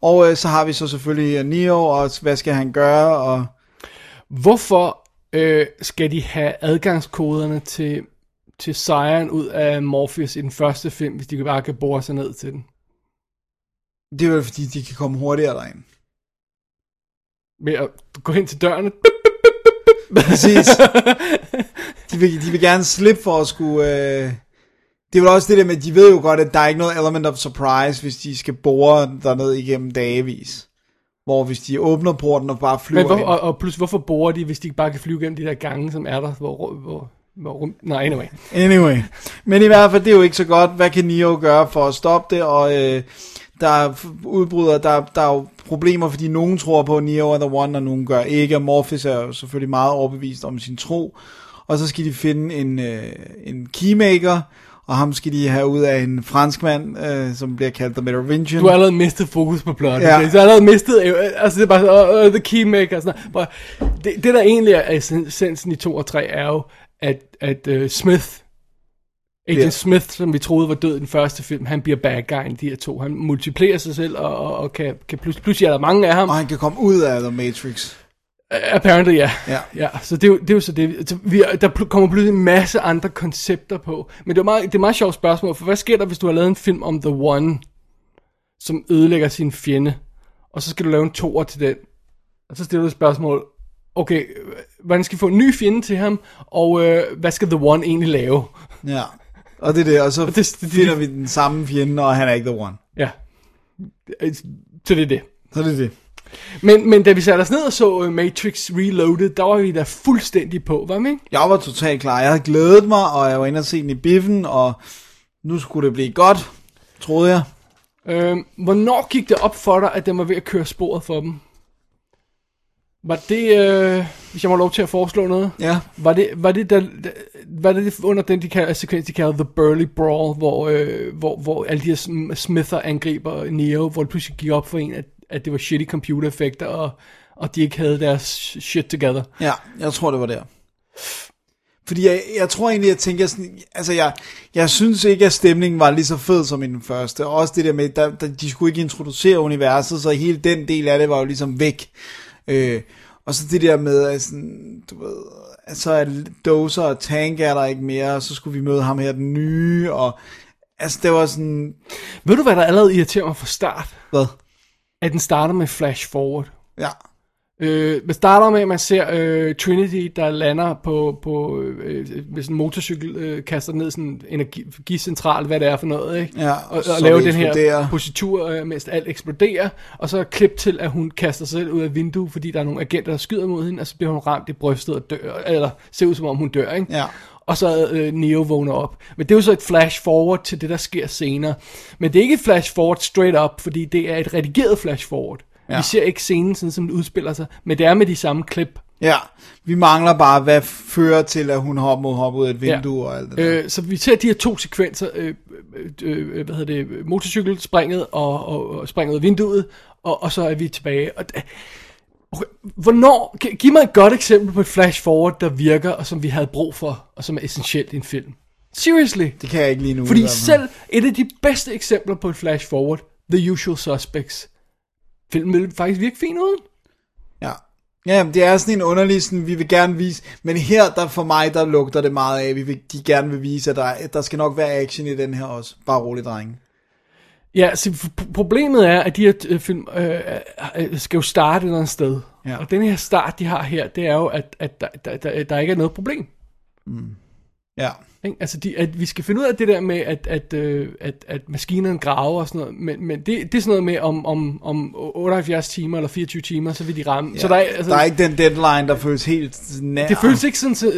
Og øh, så har vi så selvfølgelig øh, Neo, og hvad skal han gøre? Og Hvorfor øh, skal de have adgangskoderne til, til sejren ud af Morpheus i den første film, hvis de bare kan bore sig ned til den? det er jo fordi, de kan komme hurtigere derind. Ved at gå hen til dørene. Præcis. De vil, de vil gerne slippe for at skulle... Øh... Det er vel også det der med, at de ved jo godt, at der er ikke noget element of surprise, hvis de skal bore derned igennem dagevis. Hvor hvis de åbner porten og bare flyver Men hvor, og, og plus, hvorfor borer de, hvis de bare kan flyve gennem de der gange, som er der, hvor, hvor rum, nej, anyway. Anyway. Men i hvert fald, det er jo ikke så godt. Hvad kan Neo gøre for at stoppe det? Og øh, der er udbryder, der, der er jo problemer, fordi nogen tror på, at Neo er the one, og nogen gør ikke. Og Morpheus er jo selvfølgelig meget overbevist om sin tro. Og så skal de finde en, øh, en keymaker, og ham skal de have ud af en franskmand, øh, som bliver kaldt The Merovingian. Du har allerede mistet fokus på plottet. Ja. Du har allerede mistet, øh, altså det er bare så, uh, uh, the keymaker og sådan noget. Det, det der egentlig er essensen i 2 og 3 er jo, at, at uh, Smith, Agent Ja. Smith, som vi troede var død i den første film, han bliver bad guy i de her to. Han multiplerer sig selv, og, og, og kan, kan plus, pludselig er der mange af ham. Og han kan komme ud af The Matrix. Apparently, ja. Ja. ja så det er, jo, det er jo så det. Så vi, der kommer pludselig en masse andre koncepter på. Men det er, meget, det er et meget sjovt spørgsmål, for hvad sker der, hvis du har lavet en film om The One, som ødelægger sin fjende, og så skal du lave en toer til den, og så stiller du et spørgsmål, okay, hvordan skal vi få en ny fjende til ham, og øh, hvad skal The One egentlig lave? Ja. Og det er det, og så Og det- det- finder vi den samme fjende, og han er ikke the one. Ja. Så det er det. Så det er det. Men, men da vi satte os ned og så øh, Matrix Reloaded, der var vi da fuldstændig på, var vi ikke? Jeg var totalt klar. Jeg havde glædet mig, og jeg var inde og se den i biffen, og nu skulle det blive godt, troede jeg. Øhm, hvornår gik det op for dig, at den var ved at køre sporet for dem? Var det, øh, hvis jeg må lov til at foreslå noget, Ja. var det, var det, der, var det under den de kalder, sekvens, de kalder The Burly Brawl, hvor, øh, hvor, hvor alle de her sm- Smither angriber Neo, hvor det pludselig gik op for en, at, at det var shitty computereffekter, og, og de ikke havde deres shit together. Ja, jeg tror, det var der. Fordi jeg, jeg tror egentlig, jeg tænker sådan, altså jeg, jeg synes ikke, at stemningen var lige så fed som i den første. Og også det der med, der, der, de skulle ikke introducere universet, så hele den del af det var jo ligesom væk. Øh, og så det der med, at sådan, du ved, at så er Dozer og Tank er der ikke mere, og så skulle vi møde ham her, den nye, og altså det var sådan, Ved du, hvad der allerede irriterer mig fra start? hvad? At den starter med flash forward. Ja, Øh, det starter med, at man ser øh, Trinity, der lander på, på øh, med sådan en motorcykel, øh, kaster ned sådan en energicentral, hvad det er for noget, ikke? Ja, og, og laver den her positur, øh, mens alt eksploderer, og så klip til, at hun kaster sig selv ud af vinduet, fordi der er nogle agenter, der skyder mod hende, og så bliver hun ramt i brystet og dør, eller ser ud som om hun dør, ikke? Ja. Og så øh, Neo vågner op. Men det er jo så et flash forward til det, der sker senere. Men det er ikke et flash forward straight up, fordi det er et redigeret flash forward. Ja. Vi ser ikke scenen, sådan som det udspiller sig, men det er med de samme klip. Ja, vi mangler bare, hvad fører til, at hun hopper, hopper ud af et vindue ja. og alt det der. Øh, så vi ser de her to sekvenser, øh, øh, øh, hvad hedder det, motorcykelspringet og, og, og springet ud af vinduet, og, og så er vi tilbage. Og, d- okay, hvornår, gi- giv mig et godt eksempel på et flash forward, der virker, og som vi havde brug for, og som er essentielt i en film. Seriously. Det kan jeg ikke lige nu. Fordi selv et af de bedste eksempler på et flash forward, The Usual Suspects, filmen ville faktisk virke fint uden. Ja. Ja, det er sådan en underlig, sådan, vi vil gerne vise, men her, der for mig, der lugter det meget af, vi vil, de gerne vil vise, at der, at der skal nok være action i den her også. Bare rolig, drenge. Ja, så problemet er, at de her øh, film øh, øh, skal jo starte et eller andet sted. Ja. Og den her start, de har her, det er jo, at, at der, der, der, der ikke er noget problem. Ja. Ikke? Altså, de, at vi skal finde ud af det der med, at, at, øh, at, at maskinerne graver og sådan noget, men, men det, det er sådan noget med, om, om, om 78 timer eller 24 timer, så vil de ramme. ja. Så der er, altså, der er ikke den deadline, der føles helt nær. det føles ikke sådan, så,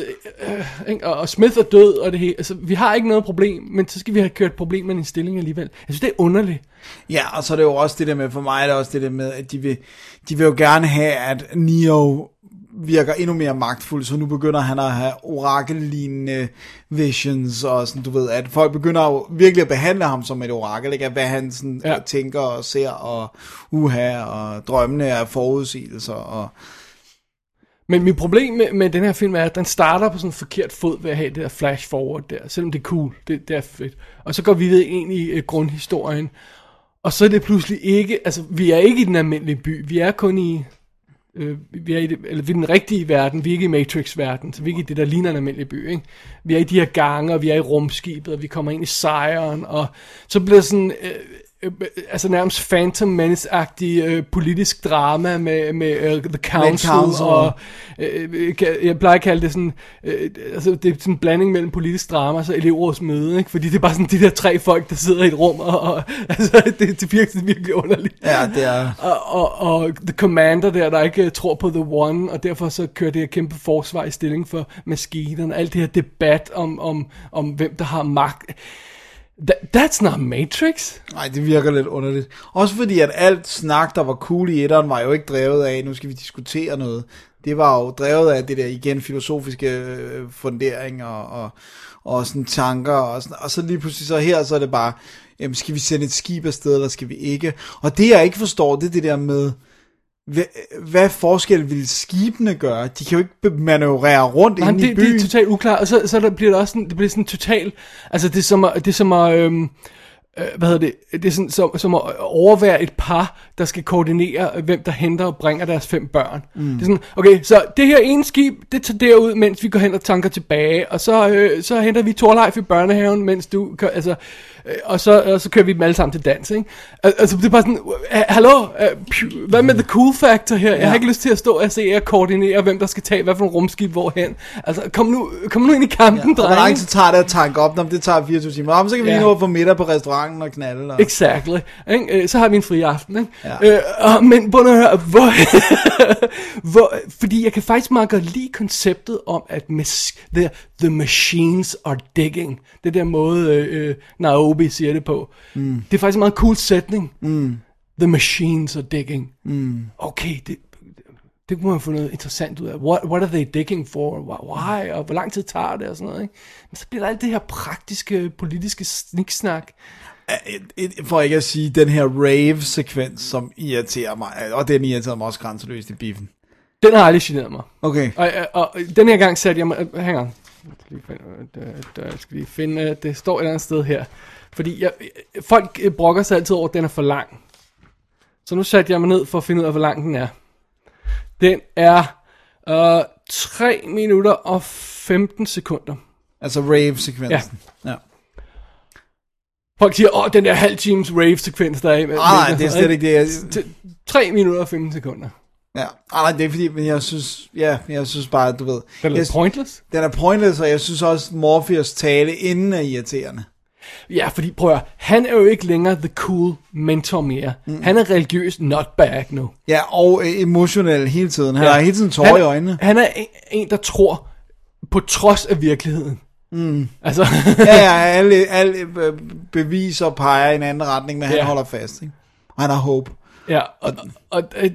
øh, ikke? Og, og Smith er død, og det hele. Altså, vi har ikke noget problem, men så skal vi have kørt problemerne i en stilling alligevel. Jeg synes, det er underligt. Ja, og så er det jo også det der med, for mig er det også det der med, at de vil, de vil jo gerne have, at Neo virker endnu mere magtfuld, så nu begynder han at have orakellignende visions, og sådan, du ved, at folk begynder jo virkelig at behandle ham som et orakel, ikke? At hvad han sådan Ja. tænker og ser, og uha, og drømmene er forudsigelser, og Men mit problem med, med den her film er, at den starter på sådan en forkert fod ved at have det der flash forward der, selvom det er cool, det, det er fedt. Og så går vi ved ind i uh, grundhistorien, og så er det pludselig ikke, altså vi er ikke i den almindelige by, vi er kun i, øh, vi er i, det, eller vi er i den rigtige verden, vi er ikke i Matrix-verden, så vi er ikke i det, der ligner en almindelig by, ikke? Vi er i de her gange, og vi er i rumskibet, og vi kommer ind i sejren, og så bliver sådan, øh, øh, altså nærmest Phantom Menace-agtig øh, politisk drama med, med øh, The Council, Council. og øh, øh, jeg plejer at kalde det sådan, øh, altså det er sådan en blanding mellem politisk drama og så elevrådsmøde, ikke? Fordi det er bare sådan de der tre folk, der sidder i et rum, og, og altså det, det virker virkelig underligt. ja, det er... Og, og, og The Commander der, der ikke øh, tror på The One, og derfor så kører det her kæmpe forsvar i stilling for maskinerne, alt det her debat om, om, om hvem der har magt. That, that's not Matrix. Nej, det virker lidt underligt. Også fordi, at alt snak, der var cool i etteren, var jo ikke drevet af, nu skal vi diskutere noget. Det var jo drevet af det der, igen, filosofiske øh, fundering og, og, og sådan tanker. Og, sådan, og så lige pludselig så her, så er det bare, jamen, skal vi sende et skib afsted, eller skal vi ikke? Og det, jeg ikke forstår, det er det der med, hvad, hvad forskel vil skibene gøre? De kan jo ikke manøvrere rundt Nej, inde i det, byen. det er totalt uklart, og så, så der bliver det også sådan, det bliver sådan totalt, altså det er som at, det er som at øhm, øh, hvad hedder det, det er sådan, som, som at overvære et par, der skal koordinere, øh, hvem der henter og bringer deres fem børn. Mm. Det er sådan, okay, så det her ene skib, det tager derud, mens vi går hen og tanker tilbage, og så, øh, så henter vi Torleif i børnehaven, mens du, altså, og så, og så kører vi dem alle sammen til dans, ikke? Al- Altså, det er bare sådan, øh, hallo, øh, hvad med the cool factor her? Jeg har ikke lyst til at stå og se jer koordinere, hvem der skal tage hvad for en rumskib hvorhen. Altså, kom nu, kom nu ind i kampen, og hvor lang drenge. tid tager det at tanke op? Nå, men det tager 24 timer. Men så kan vi Ja. lige nå få middag på restauranten og knalde. Og... Exactly. Ikke? Øh, Så har vi en fri aften. Ikke? Ja. Øh, og, men nu at høre, hvor, hvor, fordi jeg kan faktisk meget godt lide konceptet om, at the, the machines are digging. Det der måde, øh, øh, Naomi siger det på. Mm. Det er faktisk en meget cool sætning. Mm. The machines are digging. Mm. Okay, det, det kunne man få noget interessant ud af. What, what are they digging for? Why? Og hvor lang tid tager det? Og sådan noget. Ikke? Men så bliver der alt det her praktiske, politiske sniksnak. for ikke at sige den her rave-sekvens, som irriterer mig, og den irriterer mig også grænseløst i biffen. Den har aldrig generet mig. Okay, Og, og, og den her gang satte jeg mig... Hang on. Jeg skal lige finde, øh, der, der skal lige finde øh, det står et eller andet sted her. Fordi jeg, folk øh, brokker sig altid over, at den er for lang. Så nu satte jeg mig ned for at finde ud af, hvor lang den er. Den er øh, 3 minutter og 15 sekunder. altså rave-sekvensen. Ja. ja. Folk siger, åh, den der halv times rave-sekvens, der er i. Nej, det er slet ikke det. Jeg, 3 minutter og 15 sekunder. Ja. Ah, nej, det er fordi, men jeg synes, ja, jeg synes bare, at du ved, Den er jeg, pointless. den er pointless, og jeg synes også, Morpheus tale inden er irriterende. Ja, fordi prøv at han er jo ikke længere the cool mentor mere. Mm. Han er religiøs nutbag nu. Ja, og øh, emotionel hele tiden. Han ja. har hele tiden tårer han, i øjnene. Han er en, en, der tror på trods af virkeligheden. Mm. Altså, ja, ja, alle, alle øh, beviser peger i en anden retning, men han Ja. holder fast. Ikke? Og han har håb. ja, og, og, og, og,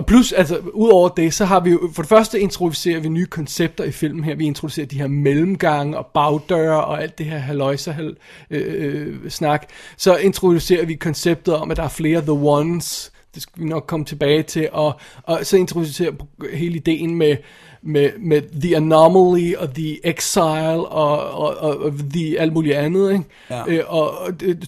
og plus, altså, udover det, så har vi jo, for det første introducerer vi nye koncepter i filmen her. Vi introducerer de her mellemgange og bagdøre og alt det her haløjse hal, øh, øh, snak. Så introducerer vi konceptet om, at der er flere The Ones, det skal vi nok komme tilbage til, og, og så introducerer hele ideen med, med, med The Anomaly og The Exile og, og, og, og The alt muligt andet, ikke? Ja. Øh, og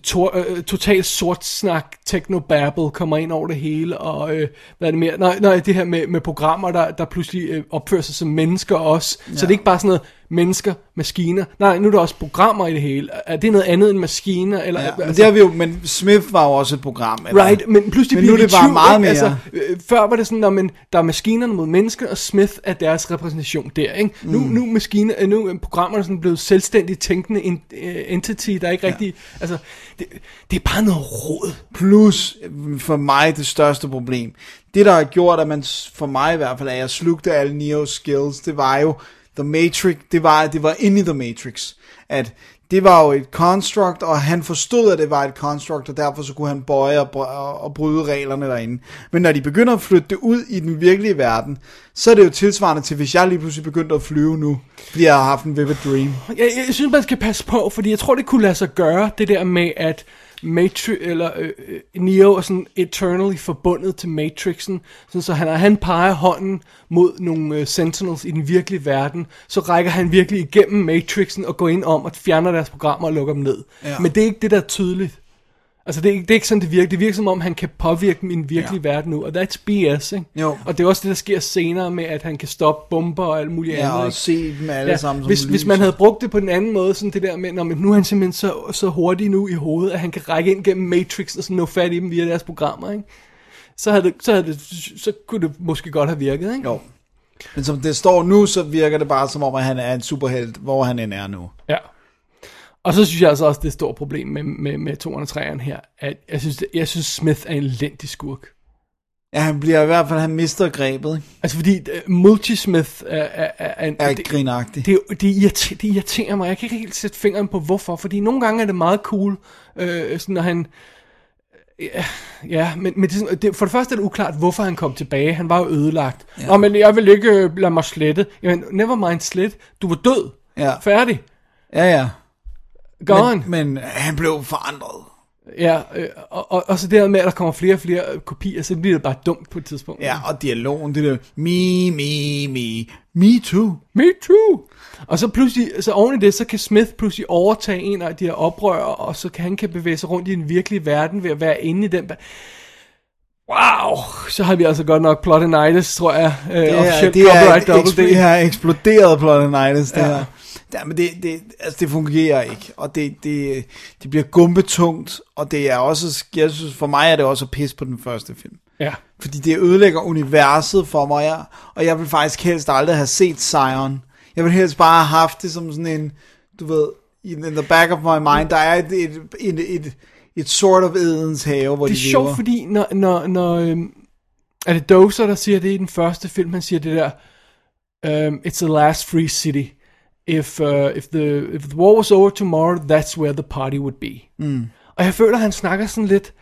to, øh, totalt sort snak, technobabble kommer ind over det hele, og øh, hvad er det mere? Nej, nej det her med, med programmer, der, der pludselig øh, opfører sig som mennesker også, ja. så det er ikke bare sådan noget mennesker, maskiner, nej, nu er der også programmer i det hele. Er det noget andet end maskiner? Eller, Ja, men det har vi jo, men Smith var jo også et program. Eller? Right, men pludselig Men nu er det bare meget mere. Altså, øh, før var det sådan, at der er maskinerne mod mennesker, og Smith er deres repræsentation der. Ikke? Nu, Mm. nu, maskiner, øh, nu er programmerne sådan blevet selvstændigt tænkende en, uh, entity, der er ikke ja. rigtig... Altså, det, det er bare noget råd. Plus, øh, for mig, det største problem. Det, der har gjort, at man, for mig i hvert fald, at jeg slugte alle Neo's skills, det var jo The Matrix, det var, det var inde i The Matrix. At det var jo et construct, og han forstod, at det var et construct, og derfor så kunne han bøje og, og bryde reglerne derinde. Men når de begynder at flytte det ud i den virkelige verden, så er det jo tilsvarende til, hvis jeg lige pludselig begyndte at flyve nu, fordi jeg har haft en vivid dream. Jeg, jeg synes, man skal passe på, fordi jeg tror, det kunne lade sig gøre, det der med, at Matrix, eller øh, øh, Neo er sådan eternally forbundet til Matrixen, sådan, så han, han peger hånden mod nogle øh, Sentinels i den virkelige verden, så rækker han virkelig igennem Matrixen og går ind om og fjerner deres programmer og lukker dem ned. Ja. Men det er ikke det, der er tydeligt. Altså, det er, ikke, det er ikke sådan, det virker. Det virker som om, han kan påvirke den virkelige ja. verden nu, og that's BS, ikke? Jo. Og det er også det, der sker senere med, at han kan stoppe bomber og alt muligt Ja, andet, og ikke? se dem alle sammen som hvis, lys. hvis man havde brugt det på den anden måde, sådan det der med, men nu er han simpelthen så, så hurtig nu i hovedet, at han kan række ind gennem Matrix og sådan nå fat i dem via deres programmer, ikke? Så, havde det, så, havde det, så kunne det måske godt have virket, ikke? Jo. Men som det står nu, så virker det bare som om, at han er en superhelt, hvor han end er nu. Ja. Og så synes jeg altså også, det er et stort problem med, med, med 203'eren her, at jeg synes, jeg synes Smith er en elendig skurk. Ja, han bliver i hvert fald, han mister grebet, ikke? Altså fordi uh, Multismith er, er, er, er, Er det, grinagtig. det, det, irriterer, det irriterer mig. Jeg kan ikke helt sætte fingeren på hvorfor, fordi nogle gange er det meget cool, øh, sådan når han... Ja, ja men, men det, det, for det første er det uklart, hvorfor han kom tilbage. Han var jo ødelagt. Ja. Nå, men jeg vil ikke øh, lade mig slette. Jamen, never mind slet. Du var død. Ja. Færdig. Ja, ja. Gone. Men, men han blev forandret. Ja, øh, og, og, og så det her med, at der kommer flere og flere øh, kopier, så bliver det bare dumt på et tidspunkt. Ja, og dialogen, det der, me, me, me, me too. Me too. Og så pludselig, så oven i det, så kan Smith pludselig overtage en af de her oprør, og så kan han kan bevæge sig rundt i den virkelige verden ved at være inde i den. Wow, så har vi altså godt nok plotinitis, tror jeg. Uh, Det er, det er, copyright et, double ekspl- D. det har eksploderet plotinitis, det Ja. her. Ja, men det, det, altså det fungerer ikke, og det, det, det bliver gumbetungt, og det er også, jeg synes, for mig er det også pisse på den første film. Ja. Fordi det ødelægger universet for mig, ja. og jeg vil faktisk helst aldrig have set Zion. Jeg vil helst bare have haft det som sådan en, du ved, in, in the back of my mind, der er et, et, et, et, et sort of Edens have, hvor Det er de sjovt, fordi når, når, når øhm, er det Dozer, der siger det i den første film, han siger det der, um, it's the last free city. If, uh, if, the, if the war was over tomorrow, that's where the party would be. Mm. Og jeg føler, han snakker sådan lidt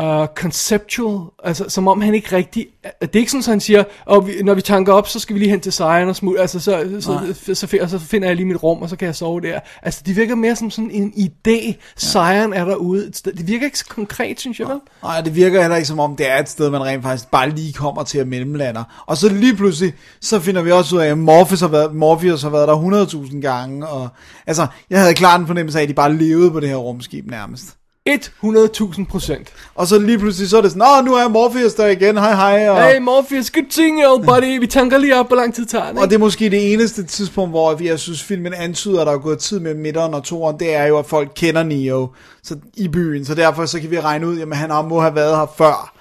uh, conceptual, altså som om han ikke rigtig, det er ikke sådan, at han siger, og vi, når vi tanker op, så skal vi lige hen til sejren og smut, altså så, så, så, så, og så finder jeg lige mit rum, og så kan jeg sove der. Altså det virker mere som sådan en idé, sejren er derude. Det virker ikke så konkret, synes jeg vel? Nej, det virker heller ikke som om, det er et sted, man rent faktisk bare lige kommer til at mellemlander. Og så lige pludselig, så finder vi også ud af, at Morpheus har været, Morpheus har været der 100.000 gange. Og, altså, jeg havde klart en fornemmelse af, at de bare levede på det her rumskib nærmest. 100.000 procent. Og så lige pludselig, så er det sådan, nu er Morpheus der igen, hej hej. Og, Hey Morpheus, good seeing you, buddy. Vi tanker lige op, hvor lang tid tager det, og det er måske det eneste tidspunkt, hvor jeg synes, filmen antyder, at der er gået tid med midteren og toeren, det er jo, at folk kender Neo så, i byen. Så derfor så kan vi regne ud, at han må have været her før.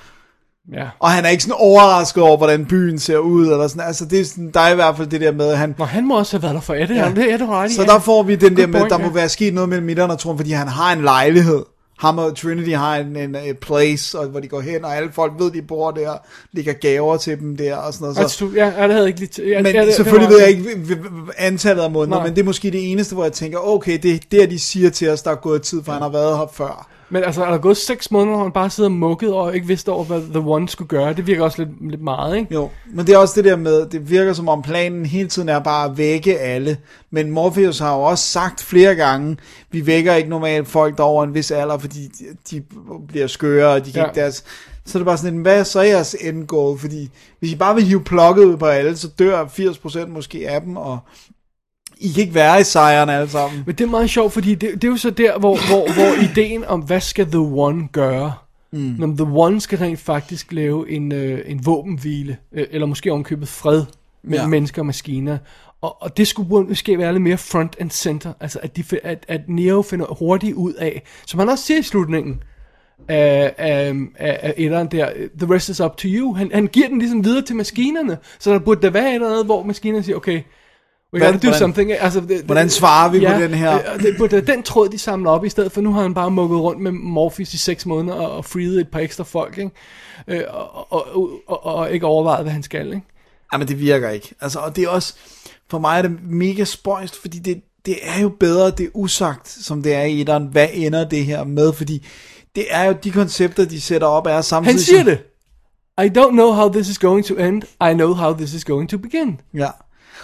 Ja. Og han er ikke sådan overrasket over, hvordan byen ser ud, eller sådan. Altså, det er sådan, der er i hvert fald det der med, at han... Nå, han må også have været der for et, ja. det er det ret Så ja. der får vi den der Good med, point, der må ja. være sket noget mellem midteren og toren, fordi han har en lejlighed. Ham og Trinity har en, en, en place, og hvor de går hen, og alle folk ved, de bor der, ligger gaver til dem der, og sådan noget. Så, Altså, ja, ja, det havde jeg ikke lige... Ja, men ja, det, selvfølgelig det ved jeg ikke antallet af måneder, Nej. men det er måske det eneste, hvor jeg tænker, okay, det er der, de siger til os, der er gået tid, for han har været her før. Men altså, er der gået seks måneder, hvor han bare sidder mukket og ikke vidste over, hvad The One skulle gøre? Det virker også lidt, lidt meget, ikke? Jo, men det er også det der med, det virker som om planen hele tiden er bare at vække alle. Men Morpheus har jo også sagt flere gange, vi vækker ikke normalt folk der er over en vis alder, fordi de, de bliver skøre, og de kan Ja. ikke deres... Så er det bare sådan, en, hvad er så jeres end goal? Fordi hvis I bare vil hive plukket ud på alle, så dør 80% måske af dem, og I kan ikke være i sejren alle sammen. Men det er meget sjovt, fordi det, det er jo så der, hvor, hvor, hvor ideen om, hvad skal The One gøre? Mm. Når The One skal rent faktisk lave en, øh, en våbenhvile, øh, eller måske omkøbet fred mellem ja. Mennesker og maskiner. Og, og det skulle måske være lidt mere front and center, altså at, de, at, at Neo finder hurtigt ud af, som han også siger i slutningen, af, af, af, af etteren der, the rest is up to you. Han, han giver den ligesom videre til maskinerne, så der burde der være et eller andet, hvor maskinerne siger, okay, we gotta do hvordan- something. Altså, det, hvordan svarer vi på den her? øh, det burde være den tråd, de samler op, i stedet for nu har han bare mukket rundt med Morpheus i seks måneder, og, og freeet et par ekstra folk, ikke? Øh, og, og, og, og, ikke overvejet, hvad han skal, ikke? Jamen, det virker ikke. Altså, og det er også, for mig er det mega spøjst, fordi det, det er jo bedre, det er usagt, som det er i etteren. Hvad ender det her med? Fordi det er jo de koncepter, de sætter op, er samtidig... Han siger det. I don't know how this is going to end. I know how this is going to begin. Ja.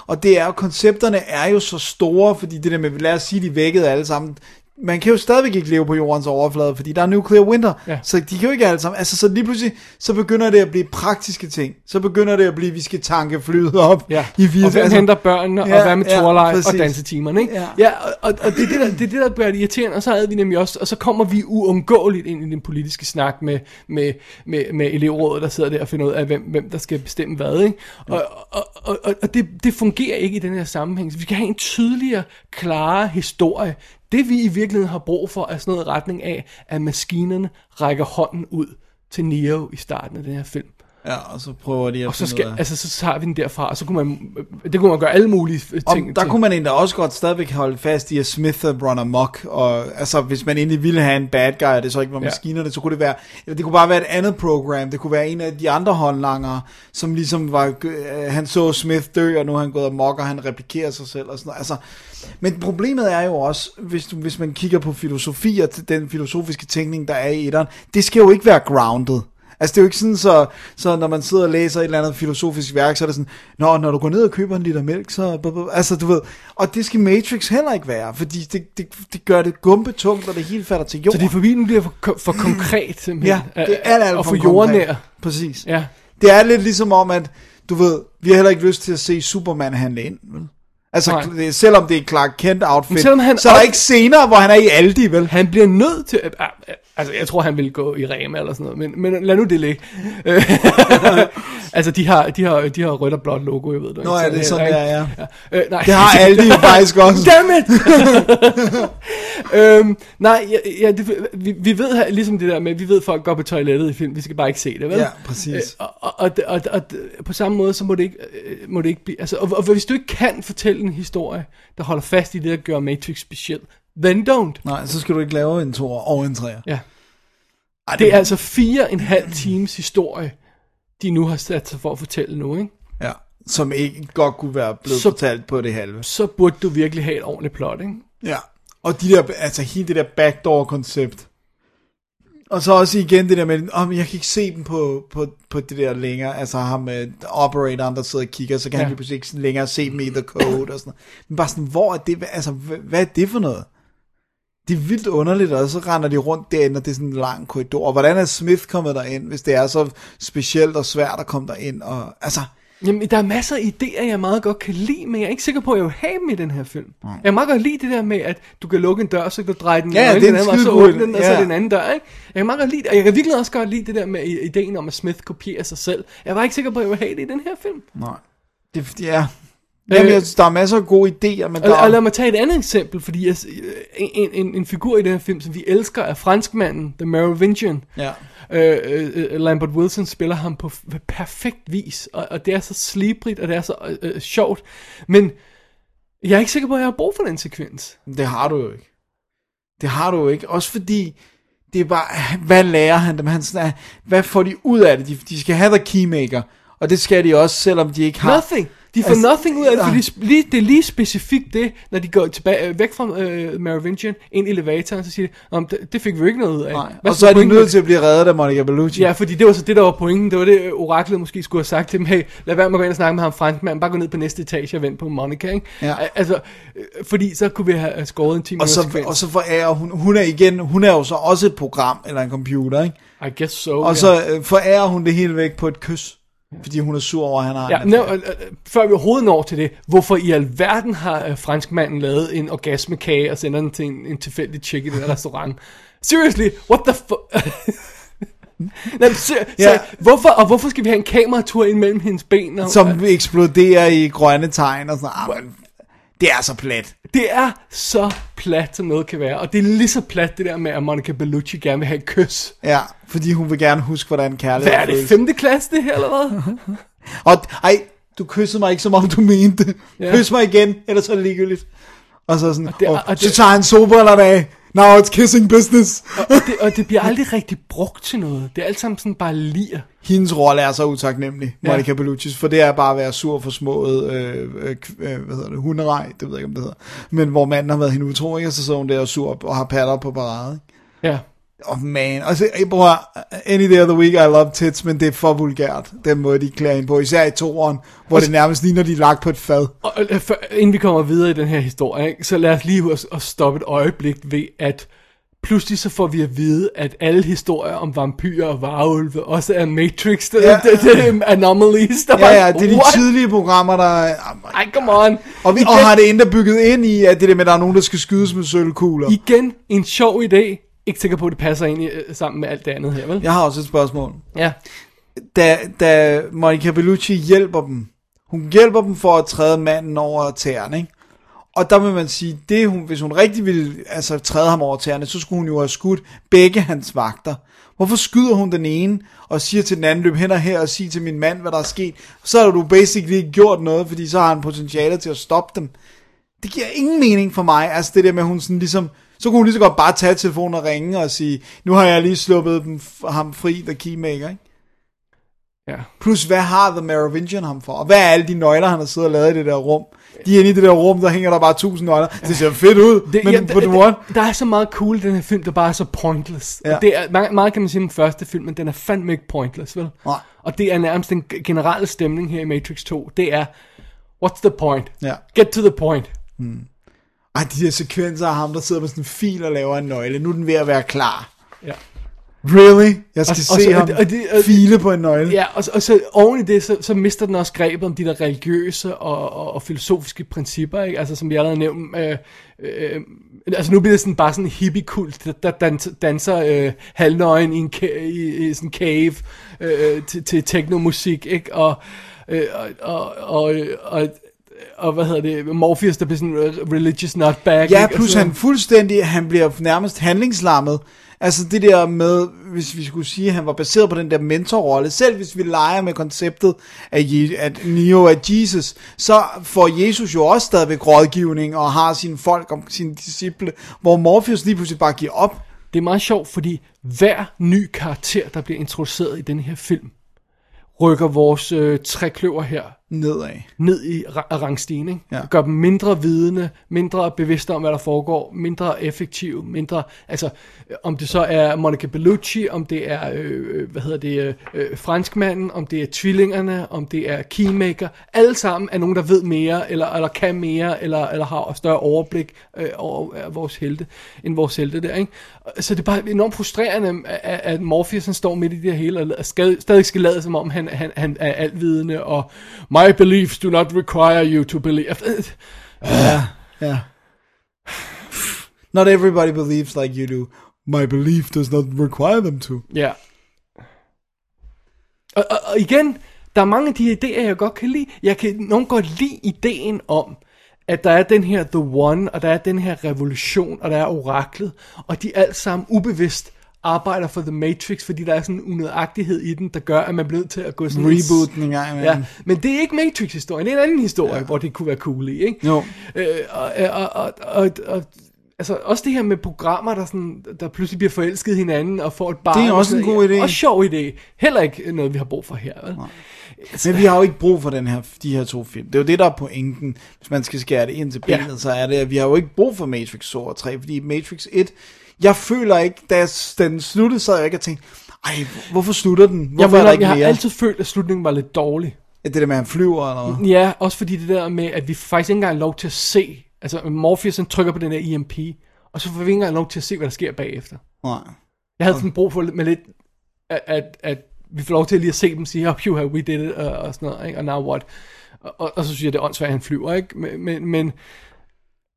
Og det er jo, koncepterne er jo så store, fordi det der med, lad os sige, de vækkede alle sammen. Man kan jo stadigvæk ikke leve på jordens overflade, fordi der er nuclear winter, Ja. så de kan jo ikke alle sammen. Altså, så lige pludselig, så begynder det at blive praktiske ting. Så begynder det at blive, vi skal tanke flyet op Ja. i fire og hvem henter børnene, ja, Ja, og hvad med ja, torleje og dansetimerne, ikke? Ja. ja og, og, det, er det, der, det er det, der bliver irriterende, og så havde vi nemlig også, og så kommer vi uundgåeligt ind i den politiske snak med, med, med, med elevrådet, der sidder der og finder ud af, hvem, hvem der skal bestemme hvad, ikke? Og, og, og, og, og det, det fungerer ikke i den her sammenhæng, så vi skal have en tydeligere, klarere historie. Det vi i virkeligheden har brug for, er sådan noget retning af, at maskinerne rækker hånden ud til Neo i starten af den her film. Ja, og så prøver de at Og så, skal, altså, så tager vi den derfra, og så kunne man, det kunne man gøre alle mulige ting Om, der til. kunne man egentlig også godt stadigvæk holde fast i, at Smith runner amok, og altså, hvis man egentlig ville have en bad guy, og det så ikke var Ja. maskinerne, så kunne det være, eller det kunne bare være et andet program, det kunne være en af de andre håndlangere, som ligesom var, øh, han så Smith dø, og nu er han gået amok, og han replikerer sig selv, og sådan noget. Altså, men problemet er jo også, hvis, du, hvis man kigger på filosofi, og den filosofiske tænkning, der er i etteren, det skal jo ikke være grounded. Altså det er jo ikke sådan, så, så når man sidder og læser et eller andet filosofisk værk, så er det sådan, Nå, når du går ned og køber en liter mælk, så... Altså du ved, og det skal Matrix heller ikke være, fordi det, det, det gør det gumpetungt, og det hele falder til Så jorden. det er forbi, den bliver for, for konkret, simpelthen. Ja, det er alt, alt Og for for jordnær. Præcis. Ja. Det er lidt ligesom om, at du ved, vi har heller ikke lyst til at se Superman handle ind, vel? Altså, Nej. selvom det er Clark Kent outfit, Men selvom han så er der op- ikke scener, hvor han er i Aldi, vel? Han bliver nødt til... ah, Altså, jeg tror, han vil gå i Rema eller sådan noget, men, men lad nu det ligge. Altså, de har, de har, de har rødt og blåt logo, jeg ved det. Nå, er det sådan, der, ja. Øh, nej. Det har Aldi faktisk også. Damn it! øhm, nej, ja, ja, det, vi, vi ved ligesom det der med, vi ved, at folk går på toilettet i film, vi skal bare ikke se det, vel? Ja, præcis. Øh, og, og, og, og, og, på samme måde, så må det ikke, øh, må det ikke blive, altså, og, og hvis du ikke kan fortælle en historie, der holder fast i det, der gør Matrix speciel, then don't. Nej, så skal du ikke lave en toer og en treer. Ja. Ej, Det er altså fire en halv times historie, de nu har sat sig for at fortælle nu, ikke? Ja, som ikke godt kunne være blevet så... fortalt på det halve. Så burde du virkelig have et ordentligt plot, ikke? Ja, og de der, altså hele det der backdoor-koncept. Og så også igen det der med, om jeg kan ikke se dem på, på, på det der længere, altså ham med operatoren, der sidder og kigger, så kan ja. Han lige pludselig ikke længere se dem i the code og sådan noget. Men bare sådan, hvor er det, altså hvad, hvad er det for noget? Det er vildt underligt, og så render de rundt derinde, og det er sådan en lang korridor. Og hvordan er Smith kommet derind, hvis det er så specielt og svært at komme derind? Og, altså, Jamen, der er masser af idéer, jeg meget godt kan lide, men jeg er ikke sikker på, at jeg vil have dem i den her film. Mm. Jeg kan meget godt lide det der med, at du kan lukke en dør, så kan du dreje den Ja, den anden, og så åbne den, og så ja. det en anden dør, ikke? Jeg kan meget godt lide det, og jeg kan virkelig også godt lide det der med ideen om, at Smith kopierer sig selv. Jeg var ikke sikker på, at jeg vil have det i den her film. nej. Det, ja. Jamen, jeg, der er masser af gode idéer, men der Og, og lad er... mig tage et andet eksempel, fordi jeg, en, en, en figur i den her film, som vi elsker, er franskmanden, The Merovingian. Ja. Øh, øh, øh, Lambert Wilson spiller ham på perfekt vis, og, og det er så slibrigt, og det er så øh, øh, sjovt. Men jeg er ikke sikker på, at jeg har brug for den sekvens. Det har du jo ikke. Det har du jo ikke. Også fordi, det er bare, hvad lærer han dem? Han sådan, er- hvad får de ud af det? De, de skal have the keymaker. Og det skal de også, selvom de ikke har... Nothing. De får Altså, nothing ud af det, fordi lige, det er lige specifikt det, når de går tilbage, øh, væk fra øh, Merovingian, ind i elevatoren, så siger de, "Om det, det fik vi ikke noget ud af. Nej. Hvad Og så er de nødt til at blive reddet af Monica Bellucci. Ja, fordi det var så det, der var pointen. Det var det, øh, oraklet måske skulle have sagt til dem. Hey, lad være med at gå ind og snakke med ham franskmand. Bare gå ned på næste etage og vent på Monica, ikke? Ja. Al- Altså, øh, fordi så kunne vi have skåret en 10 Og så, og så forærer hun, hun er igen, hun er jo så også et program, eller en computer, ikke? I guess so. Og så øh, forærer hun det hele væk på et kys. Fordi hun er sur over, at han har Ja, en affære. øh, øh, før vi overhovedet når til det, hvorfor i alverden har øh, franskmanden lavet en orgasmekage og sender den til en, en tilfældig chick i den restaurant? Seriously, what the fuck? Nej, ser, Ja. ja. hvorfor, og hvorfor skal vi have en kameratur ind mellem hendes ben? Og, Som eksploderer i grønne tegn og sådan noget. Det er så plat. Det er så plat, som noget kan være. Og det er lige så plat, det der med, at Monica Bellucci gerne vil have et kys. Ja, fordi hun vil gerne huske, hvordan kærlighed Hvad er det, føles. femte klasse det her, eller hvad? Og ej, du kyssede mig ikke, som om du mente det. Ja. Kys mig igen, ellers er det ligegyldigt. Og så sådan, og det- og, og så det- tager han solbrillerne af. Now it's kissing business. og, det, og det bliver aldrig rigtig brugt til noget. Det er alt sammen sådan bare lir. Hendes rolle er så utaknemmelig, Ja. Monica Bellucci's, for det er bare at være sur for smået, øh, øh, øh, hvad hedder det, hunderej, det ved jeg ikke, om det hedder. Men hvor manden har været hende utro, ikke? og så sidder hun der og sur og har patter på parade. ikke? Ja. Oh man, altså, jeg bruger any day of the week, I love tits, men det er for vulgært, den måde, de klæder ind på, især i toeren, hvor det nærmest ligner, de er lagt på et fad. Og, øh, før, inden vi kommer videre i den her historie, ikke, så lad os lige at, at stoppe et øjeblik ved, at pludselig så får vi at vide, at alle historier om vampyrer og varulve også er Matrix. Det, Ja. det, det er anomalies. Der Ja, ja, det er de What? tidlige programmer, der... Ej, come on. Og, vi, og har det endda bygget ind i, at det der med, at der er nogen, der skal skydes med sølvkugler. Igen, en sjov idé. Ikke sikker på, at det passer ind i, øh, sammen med alt det andet her, vel? Jeg har også et spørgsmål. Ja. Da, da Monica Bellucci hjælper dem, hun hjælper dem for at træde manden over tæerne, ikke? Og der vil man sige, det hun, hvis hun rigtig ville altså, træde ham over tæerne, så skulle hun jo have skudt begge hans vagter. Hvorfor skyder hun den ene og siger til den anden, løb hen og her og sig til min mand, hvad der er sket? Så har du basically ikke gjort noget, fordi så har han potentiale til at stoppe dem. Det giver ingen mening for mig, altså det der med, at hun sådan ligesom, så kunne hun lige så godt bare tage telefonen og ringe og sige, nu har jeg lige sluppet dem, ham fri, the keymaker, ikke? Ja. Plus, hvad har The Merovingian ham for? Og hvad er alle de nøgler, han har siddet og lavet i det der rum? De er inde i det der rum, der hænger der bare tusind nøgler. Det ser fedt ud, det, men ja, the one... Der er så meget cool i den her film, der bare er så pointless. Ja. Ja. Det er, meget, meget kan man sige om den første film, men den er fandme ikke pointless, vel? Nej. Og det er nærmest den generelle stemning her i Matrix 2. Det er, what's the point? Ja. Get to the point. Ej, de her sekvenser af ham, der sidder med sådan en fil og laver en nøgle. Nu er den ved at være klar. Ja. Really? Jeg skal Og- se og så- ham og og det- og file på en nøgle. Ja, og, så- og så oven i det, så, så mister den også grebet om de der religiøse og, og, og filosofiske principper, ikke? Altså som jeg allerede nævnt, øh, øh, altså nu bliver det sådan bare sådan en hippie-kult, der, der dans, danser øh, halvnøgen i en i, i sådan cave øh, til, til teknomusik, ikke? Og, øh, og, og, og, og, og hvad hedder det, Morpheus, der bliver sådan en religious nutbag. Ja, plus Altså, han fuldstændig, han bliver nærmest handlingslammet. Altså det der med, hvis vi skulle sige, at han var baseret på den der mentorrolle, selv hvis vi leger med konceptet af, Je- at Neo er Jesus, så får Jesus jo også stadigvæk rådgivning og har sine folk om sine disciple, hvor Morpheus lige pludselig bare giver op. Det er meget sjovt, fordi hver ny karakter, der bliver introduceret i den her film, rykker vores øh, trækløver her Nedad. ned i ra- rangstigen, ikke? Ja. Gør dem mindre vidende, mindre bevidste om, hvad der foregår, mindre effektive, mindre, altså, om det så er Monica Bellucci, om det er, øh, øh, hvad hedder det, øh, øh, franskmanden, om det er tvillingerne, om det er Keymaker, alle sammen er nogen, der ved mere, eller, eller kan mere, eller, eller har større overblik øh, over øh, vores helte, end vores helte der, ikke? Så det er bare enormt frustrerende, at, at Morpheus han står midt i det hele, og stadig skal lade, som om han, han, han er altvidende, og my beliefs do not require you to believe. Ja. Not everybody believes like you do. My belief does not require them to. Ja. Og, og, og igen, der er mange af de idéer, jeg godt kan lide. Jeg kan nogen godt lide ideen om, at der er den her The One, og der er den her revolution, og der er oraklet, og de alt sammen ubevidst arbejder for The Matrix, fordi der er sådan en unødagtighed i den, der gør, at man bliver nødt til at gå sådan Reboot en gang imellem. Ja, men det er ikke Matrix-historien, det er en anden historie, ja. hvor det kunne være cool i, ikke? Jo. Øh, og, og, og, og, og, altså også det her med programmer, der, sådan, der pludselig bliver forelsket hinanden og får et barn. Det er og også en god idé. Også sjov idé. Heller ikke noget, vi har brug for her. Vel? Men vi har jo ikke brug for den her, de her to film. Det er jo det, der er pointen. Hvis man skal skære det ind til benet, Ja. så er det, at vi har jo ikke brug for Matrix 2 og 3, fordi Matrix 1, jeg føler ikke, da jeg- den sluttede, så jeg ikke og tænkte, ej, hvorfor slutter den? Jeg, Hvorfor er mener, der ikke jeg har mere? altid følt, at slutningen var lidt dårlig. Ja, det der med, at han flyver eller noget. Ja, også fordi det der med, at vi faktisk ikke engang har lov til at se, altså Morpheus han trykker på den her EMP, og så får vi ikke engang lov til at se, hvad der sker bagefter. Nej. Jeg havde sådan brug for med lidt, at, at, at vi får lov til lige at se dem sige, oh, you have, we did it, og, og sådan noget, ikke? og now what? Og, og, og så synes jeg, det er åndssvagt, at han flyver, ikke? Men, men, men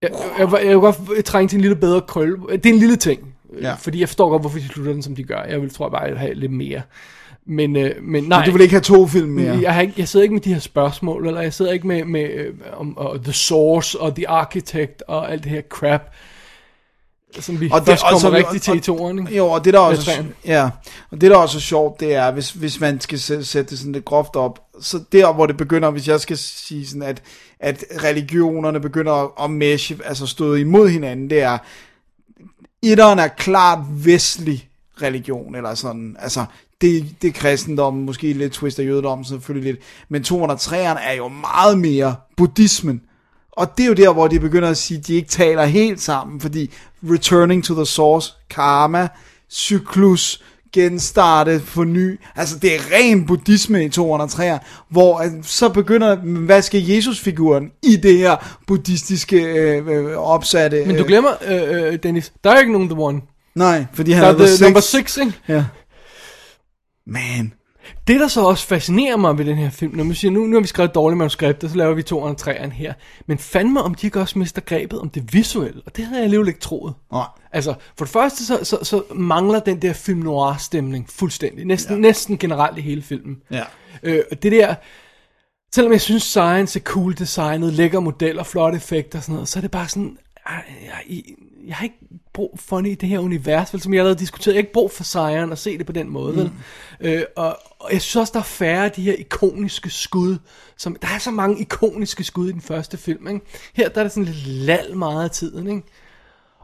jeg, jeg, jeg, jeg vil godt trænge til en lille bedre krølle. Det er en lille ting, Ja. ja. fordi jeg forstår godt, hvorfor de slutter den, som de gør. Jeg vil, tror jeg bare, at have lidt mere. Men, øh, men nej, Men du vil ikke have to film mere? jeg, har ikke, jeg sidder ikke med de her spørgsmål, eller jeg sidder ikke med, med øh, om, og The Source og The Architect og alt det her crap, som vi og Og det, først og kommer vi- rigtigt til og- i toeren. Jo, og det der også, ja, og det der også er sjovt, det er, hvis, hvis man skal sæ- sætte det sådan lidt groft op, så der, hvor det begynder, hvis jeg skal sige sådan, at, at religionerne begynder at, meshe, altså støde imod hinanden, det er, etteren er klart vestlig religion, eller sådan, altså, det, det er kristendom, måske lidt twist af jødedom, selvfølgelig lidt, men 203'eren er jo meget mere buddhismen, og det er jo der, hvor de begynder at sige, at de ikke taler helt sammen, fordi returning to the source, karma, cyklus, genstarte, forny, altså det er ren buddhisme i 203'eren, hvor øh, så begynder, hvad skal Jesus-figuren i det her buddhistiske øh, øh, opsatte? Men du øh, glemmer, øh, øh, Dennis, der er ikke nogen The One. Nej, fordi han Der er er the six. number 6, ikke? Ja. Man. Det, der så også fascinerer mig ved den her film, når man siger, nu, nu har vi skrevet et dårligt manuskript, og så laver vi to og træerne her. Men fandme, om de ikke også mister grebet om det visuelle, og det havde jeg alligevel ikke troet. Nej. Altså, for det første, så, så, så mangler den der film noir stemning fuldstændig. Næsten, ja. næsten generelt i hele filmen. Ja. Øh, og det der, selvom jeg synes, science er cool designet, lækker modeller, flotte effekter og sådan noget, så er det bare sådan, ej, jeg, jeg har ikke brug for det i det her univers, vel, som jeg allerede diskuteret. Jeg har ikke brug for sejren og se det på den måde, vel. Øh, og, og jeg synes også, der er færre af de her ikoniske skud. Som, der er så mange ikoniske skud i den første film, ikke? Her der er det sådan lidt lal meget af tiden, ikke?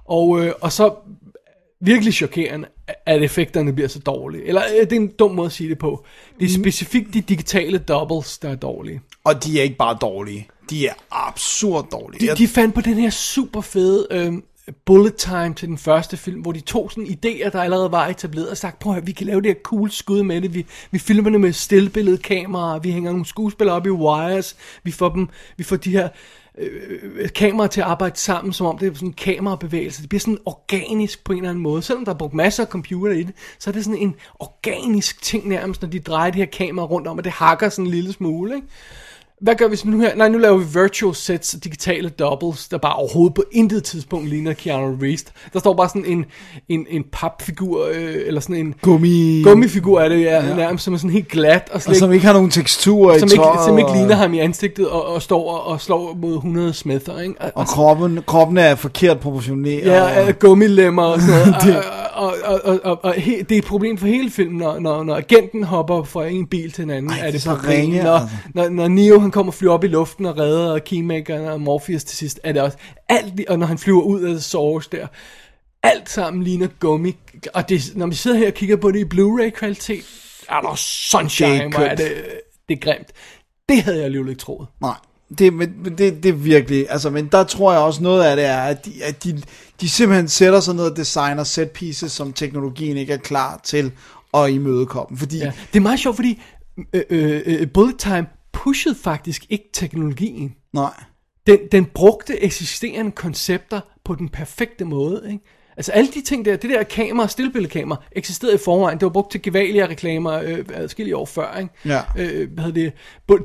Og, øh, og så virkelig chokerende, at effekterne bliver så dårlige. Eller øh, det er en dum måde at sige det på. Det er specifikt de digitale doubles, der er dårlige. Og de er ikke bare dårlige. De er absurd dårlige. De, de fandt på den her super fede øh, bullet time til den første film, hvor de tog sådan idéer, der allerede var etableret, og sagt, prøv at vi kan lave det her cool skud med det, vi, vi filmer det med stillbilledkameraer, vi hænger nogle skuespillere op i wires, vi får dem, vi får de her øh, øh, kameraer til at arbejde sammen, som om det er sådan en kamerabevægelse. Det bliver sådan organisk på en eller anden måde. Selvom der er brugt masser af computer i det, så er det sådan en organisk ting nærmest, når de drejer det her kamera rundt om, og det hakker sådan en lille smule, ikke? Hvad gør vi hvis nu her? Nej, nu laver vi virtual sets og digitale doubles, der bare overhovedet på intet tidspunkt ligner Keanu Reeves. Der står bare sådan en, en, en papfigur, øh, eller sådan en Gummi... gummifigur er det, ja, ja. nærmest som er sådan helt glat, og, Og slet som ikke har nogen teksturer som i ikke, tøjet. som ikke og- ligner ham i ansigtet, og, og står og, og slår mod 100 smither, ikke? Og, Og kroppen, kroppen er forkert proportioneret. Ja, øh, gummilemmer og sådan noget. og, og, og, og, og he, det er et problem for hele filmen, når, når, når agenten hopper fra en bil til en anden. Ej, er det det så ringe, når, altså. når, når Neo han kommer og flyver op i luften og redder og Keymaker og Morpheus til sidst, er det også alt, og når han flyver ud af Source der, alt sammen ligner gummi. Og det, når vi sidder her og kigger på det i Blu-ray kvalitet, er der sunshine, Det er hvor er kønt. det, det er grimt. Det havde jeg alligevel ikke troet. Nej, det, men, men det, det er virkelig, altså, men der tror jeg også noget af det er, at de, at de, de simpelthen sætter sig ned og designer set pieces, som teknologien ikke er klar til at imødekomme, fordi Ja. Det er meget sjovt, fordi øh, øh, øh, Bullet Time pushede faktisk ikke teknologien. nej, Den, den brugte eksisterende koncepter på den perfekte måde, ikke? Altså alle de ting der, det der kamera, stillbilledkamera, eksisterede i forvejen. Det var brugt til gevalige reklamer øh, adskillige år før, ikke? Ja. Øh, hvad det?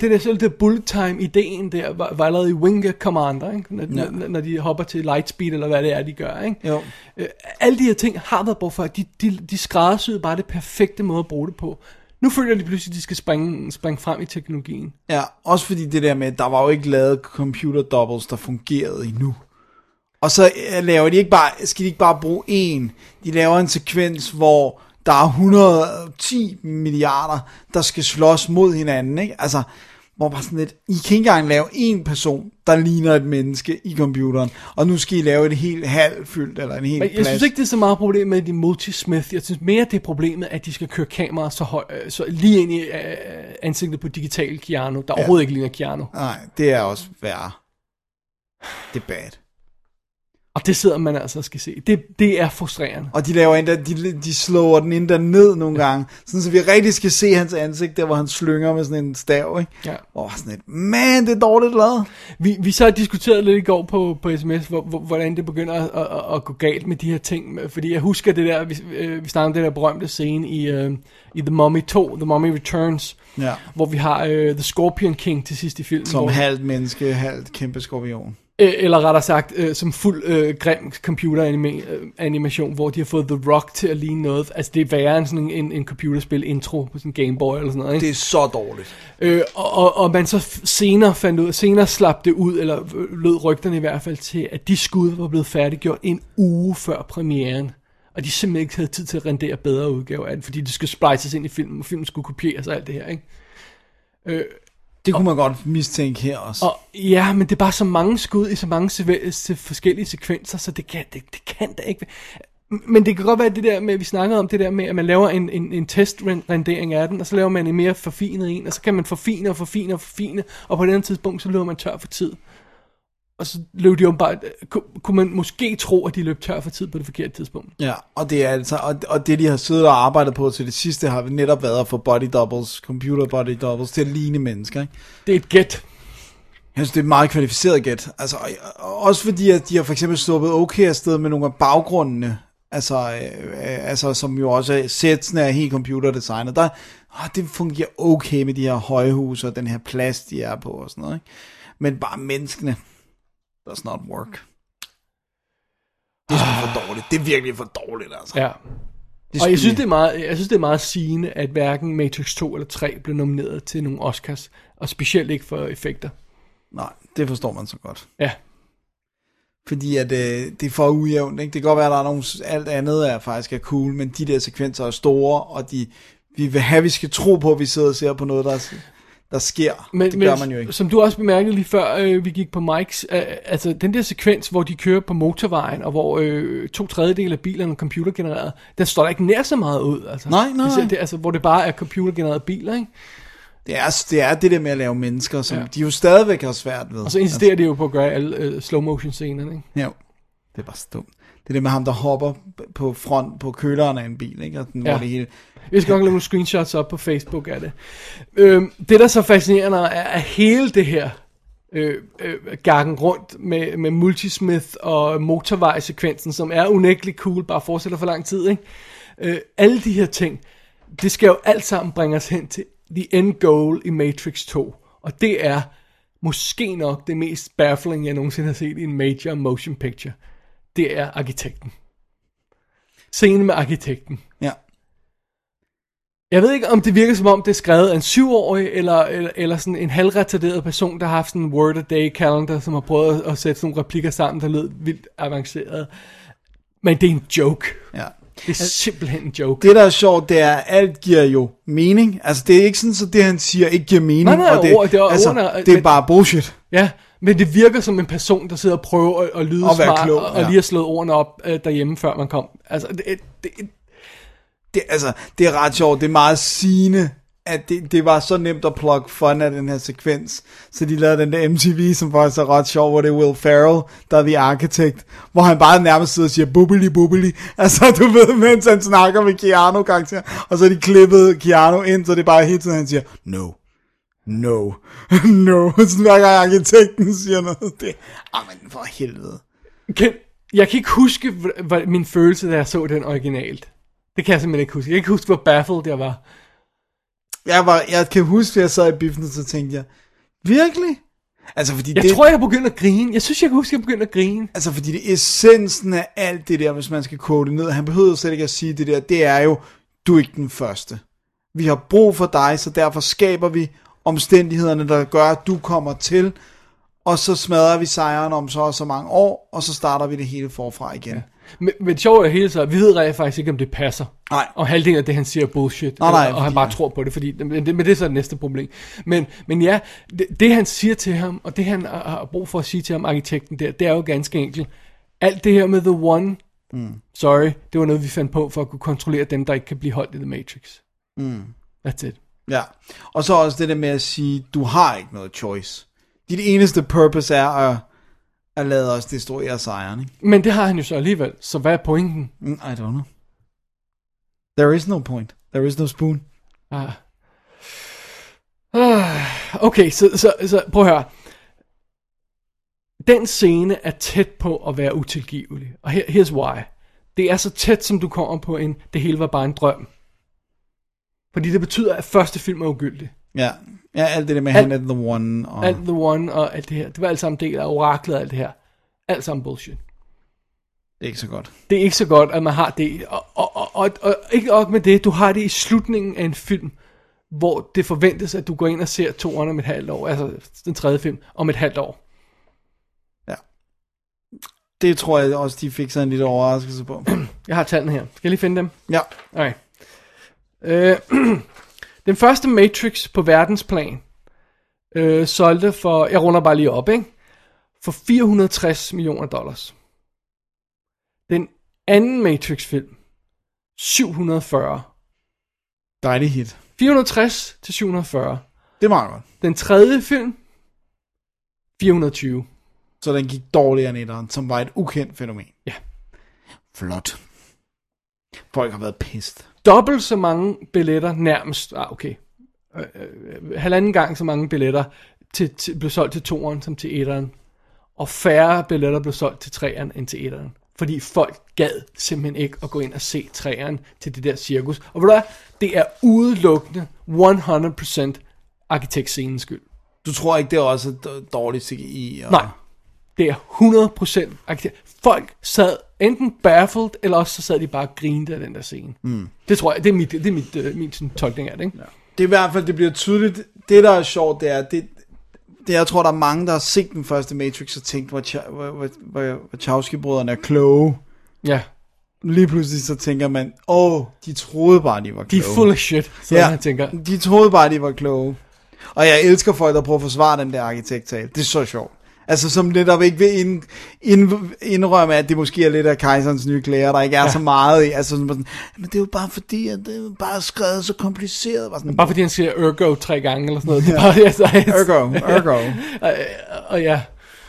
Det der selv det bullet time ideen der, var, var allerede i Wing Commander, ikke? Når, Ja. når, når de hopper til lightspeed, eller hvad det er, de gør, ikke? Jo. Øh, alle de her ting har været brugt før. De, de, de skræddersyede bare det perfekte måde at bruge det på. Nu føler de pludselig, at de skal springe, springe frem i teknologien. ja, også fordi det der med, at der var jo ikke lavet computer doubles, der fungerede endnu. Og så øh, laver de ikke bare, skal de ikke bare bruge en, de laver en sekvens, hvor der er 110 milliarder, der skal slås mod hinanden, ikke? Altså, hvor bare sådan lidt, I kan ikke engang lave en person, der ligner et menneske i computeren, og nu skal I lave et helt halvfyldt, eller en helt Men jeg plads. synes ikke, det er så meget problem med de multismith. Jeg synes mere, det er problemet, at de skal køre kameraer så, høj, øh, så lige ind i øh, ansigtet på digital Keanu, der overhovedet ikke ligner Keanu. Nej, det er også værre. Det er bad. Og det sidder man altså og skal se. Det, det er frustrerende. Og de laver endda, de, de slår den endda ned nogle gange, sådan så vi rigtig skal se hans ansigt, der hvor han slynger med sådan en stav, ikke? Ja. Og sådan et, man, det er dårligt lavet. Vi, vi så diskuterede lidt i går på, på sms, hvor, hvor, hvordan det begynder at, at, at gå galt med de her ting. Fordi jeg husker det der, vi, øh, vi snakkede om det der berømte scene i, øh, i The Mummy 2, The Mummy Returns, Ja. hvor vi har øh, The Scorpion King til sidst i filmen. Som hvor, halvt menneske, halvt kæmpe skorpion. Øh, eller rettere sagt, øh, som fuld øh, grim computeranimation, hvor de har fået The Rock til at ligne noget. Altså det er værre end sådan en, en, en computerspil intro på sådan en Game Boy eller sådan noget. Ikke? Det er så dårligt. Øh, og, og, og man så senere fandt ud, senere slap det ud, eller øh, lød rygterne i hvert fald til, at de skud var blevet færdiggjort en uge før premieren. Og de simpelthen ikke havde tid til at rendere bedre udgaver af den, fordi det skulle splices ind i filmen, og filmen skulle kopieres og alt det her, ikke? Øh, det kunne man godt mistænke her også. og ja, men det er bare så mange skud i så mange se- se- forskellige sekvenser, så det kan, det, det kan da ikke. Men det kan godt være det der med, vi snakkede om det der med, at man laver en, en, en testrendering af den, og så laver man en mere forfinet en, og så kan man forfine og forfine og forfine, og på et andet tidspunkt, så løber man tør for tid. Og så løb de åbenbart, kunne, kunne man måske tro, at de løb tør for tid på det forkerte tidspunkt. Ja, og det er altså, og, og det de har siddet og arbejdet på til det sidste, har netop været at få body doubles, computer body doubles, til at ligne mennesker, ikke? Det er et gæt. Jeg synes, det er et meget kvalificeret gæt. Altså, og, og også fordi, at de har for eksempel sluppet okay afsted med nogle af baggrundene, altså, øh, øh, altså som jo også er sætsene er helt computerdesignet. Der, ah, det fungerer okay med de her højhuse og den her plads, de er på og sådan noget, ikke? Men bare menneskene, does not work. Det er for dårligt. Det er virkelig for dårligt, altså. Ja. Det Og jeg synes, de- det er meget, jeg synes, det er meget sigende, at hverken Matrix 2 eller 3 blev nomineret til nogle Oscars, og specielt ikke for effekter. Nej, det forstår man så godt. Ja, Fordi at øh, det er for ujævnt, ikke? Det kan godt være, at der er nogle, alt andet er faktisk er cool, men de der sekvenser er store, og de, vi vil have, at vi skal tro på, at vi sidder og ser på noget, der, der sker. Men, det men gør man jo ikke. som du også bemærkede lige før øh, vi gik på Mikes, øh, altså den der sekvens, hvor de kører på motorvejen, og hvor øh, to tredjedele af bilerne er computergenereret, den står der ikke nær så meget ud. Altså. Nej, nej, ser- nej. det, altså, hvor det bare er computergenererede biler, ikke? Det er, det er det der med at lave mennesker, som Ja. de jo stadigvæk har svært ved. Og så insisterer de jo på at gøre alle øh, slow motion scenerne, ikke? Ja, det er bare dumt. Det er det med ham, der hopper på front på køleren af en bil, ikke? Og den, Ja. hvor det hele... Vi skal nok lave nogle screenshots op på Facebook af det. Øhm, det, der er så fascinerende, er, at hele det her øh, øh, gakken rundt med, med multismith og motorvejsekvensen, som er unægteligt cool, bare fortsætter for lang tid, ikke? Øh, alle de her ting, det skal jo alt sammen bringe os hen til the end goal i Matrix 2. Og det er måske nok det mest baffling, jeg nogensinde har set i en major motion picture. Det er arkitekten. Scenen med arkitekten. Ja. Jeg ved ikke, om det virker som om, det er skrevet af en syvårig, eller, eller, eller sådan en halvretarderet person, der har haft sådan en word a day calendar, som har prøvet at sætte sådan nogle replikker sammen, der lød vildt avanceret. Men det er en joke. ja. Det er simpelthen en joke. Det, der er sjovt, det er, at alt giver jo mening. Altså, det er ikke sådan, så det, han siger, ikke giver mening. Nej, nej, og det, ord- det er altså, ordene- det er men- bare bullshit. Ja, men det virker som en person, der sidder og prøver at, at lyde Og smart, klog, og, og ja. lige har slået ordene op øh, derhjemme, før man kom. Altså, det, det, det, altså, det er ret sjovt, det er meget sigende, at det, det var så nemt at plukke fun af den her sekvens, så de lavede den der MTV, som faktisk er ret sjov, hvor det er Will Ferrell, der er The Architect, hvor han bare nærmest sidder og siger, bubbly, bubbly, altså du ved, mens han snakker med Keanu karakter, og så har de klippet Keanu ind, så det er bare hele tiden, han siger, no, no, no, sådan hver gang arkitekten siger noget, det, ah, men for helvede. kan, jeg kan ikke huske, hvad, min følelse, da jeg så den originalt. Det kan jeg simpelthen ikke huske. Jeg kan ikke huske, hvor baffled jeg var. Jeg, var, jeg kan huske, at jeg sad i biffen, og så tænkte jeg, virkelig? Altså, fordi Jeg det, tror, jeg begyndte at grine. Jeg synes, jeg kan huske, at jeg begyndte at grine. Altså, fordi det essensen af alt det der, hvis man skal kode det ned, han behøver slet ikke at sige det der, det er jo, du er ikke den første. Vi har brug for dig, så derfor skaber vi omstændighederne, der gør, at du kommer til, og så smadrer vi sejren om så og så mange år, og så starter vi det hele forfra igen. Ja. Men, men det sjove er hele så, vi ved rent faktisk ikke, om det passer. Nej. Og halvdelen af det, han siger, er bullshit. Nej, nej, og, og han bare tror på det, fordi, men det, men det er så det næste problem. Men, men ja, det, det han siger til ham, og det han har har brug for at sige til ham, arkitekten der, det er jo ganske enkelt. Alt det her med The One, mm. sorry, det var noget, vi fandt på for at kunne kontrollere dem, der ikke kan blive holdt i The Matrix. Mm. That's it. Ja. Og så også det der med at sige, du har ikke noget choice. Dit eneste purpose er at, at lade os destruere sejren. Ikke? Men det har han jo så alligevel, så hvad er pointen? Mm, I don't know. There is no point. There is no spoon. Ah. Ah, Okay, så, så, så prøv at høre. Den scene er tæt på at være utilgivelig. Og her, here's why. Det er så tæt, som du kommer på en, det hele var bare en drøm. Fordi det betyder, at første film er ugyldig. Ja. Ja, alt det der med, Alt- han er the one. Og... Alt The One og alt det her. Det var alt sammen del af oraklet og alt det her. Alt sammen bullshit. Det er ikke så godt. Det er ikke så godt, at man har det. Og, og, og, og, og ikke nok med det, du har det i slutningen af en film, hvor det forventes, at du går ind og ser toeren om et halvt år, altså den tredje film, om et halvt år. Det tror jeg også, de fik sig en lille overraskelse på. Jeg har tallene her. Skal jeg lige finde dem? ja. Okay. Øh, den første Matrix på verdensplan øh, solgte for, jeg runder bare lige op, ikke? For 460 millioner dollars. Den anden Matrix-film, 740. Dejlig hit. 460 til 740. Det er meget godt. Den tredje film, 420. Så den gik dårligere end etteren, som var et ukendt fænomen. Ja. Flot. Folk har været pissed. Dobbelt så mange billetter nærmest, ah okay, øh, øh, halvanden gang så mange billetter til, til, blev solgt til toeren som til etteren. Og færre billetter blev solgt til treeren end til etteren. Fordi folk gad simpelthen ikke at gå ind og se træeren til det der cirkus. Og ved du hvad? Det er udelukkende 100% arkitektscenens skyld. Du tror ikke, det er også dårligt CGI? Og... Nej. Det er 100% arkitekt. Folk sad enten baffled, eller også så sad de bare og grinede af den der scene. Mm. Det tror jeg, det er, mit, det er mit, uh, min sådan, tolkning af det, ikke? Ja. Det er i hvert fald, det bliver tydeligt. Det, der er sjovt, det er, det, det jeg tror, der er mange, der har set den første Matrix og tænkt, hvor, hvor, hvor, hvor Wachowski-brødrene er kloge. ja. Lige pludselig så tænker man, åh, oh, de troede bare, de var De kloge. er full of shit, så ja. jeg tænker. de troede bare, de var kloge. Og jeg elsker folk, der prøver at forsvare den der arkitekttale. Det er så sjovt. Altså som netop ikke vil ind, ind, indrømme, at det måske er lidt af kejserens nye klæder, der ikke er ja. så meget i. Altså sådan, sådan, men det er jo bare fordi, at det er bare skrevet så kompliceret. Var sådan, Bare fordi han siger ergo tre gange, eller sådan noget. Det er bare, altså, Ergo, ergo. og, og ja,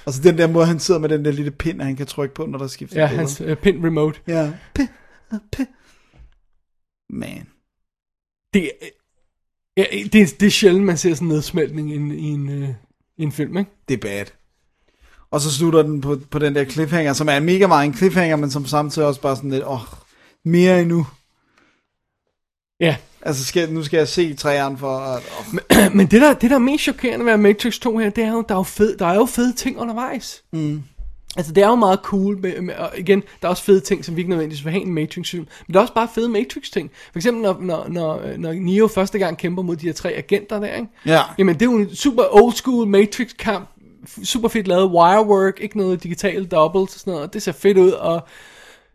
Altså den der måde, han sidder med den der lille pind, han kan trykke på, når der skifter ja billeder. hans uh, pin remote. Ja. P, p. Man. Det, er- ja, det, er- det er sjældent, man ser sådan en nedsmeltning i en, i en, uh, i en film, ikke? Det er bad. Og så slutter den på, på den der cliffhanger, som er en mega meget en cliffhanger, men som samtidig også bare sådan lidt, åh, mere endnu. Ja, Altså, skal, nu skal jeg se træerne for at... Oh. men det der, det der er mest chokerende ved Matrix 2 her, det er jo, der er jo fede, der er jo fede ting undervejs. Mm. Altså, det er jo meget cool, med, med, og igen, der er også fede ting, som vi ikke nødvendigvis vil have i en Matrix-film, men der er også bare fede Matrix-ting. For eksempel, når, når, når, når Neo første gang kæmper mod de her tre agenter der, ikke? Ja. Jamen, det er jo en super old school Matrix-kamp, super fedt lavet wirework, ikke noget digitale doubles og sådan noget, det ser fedt ud, og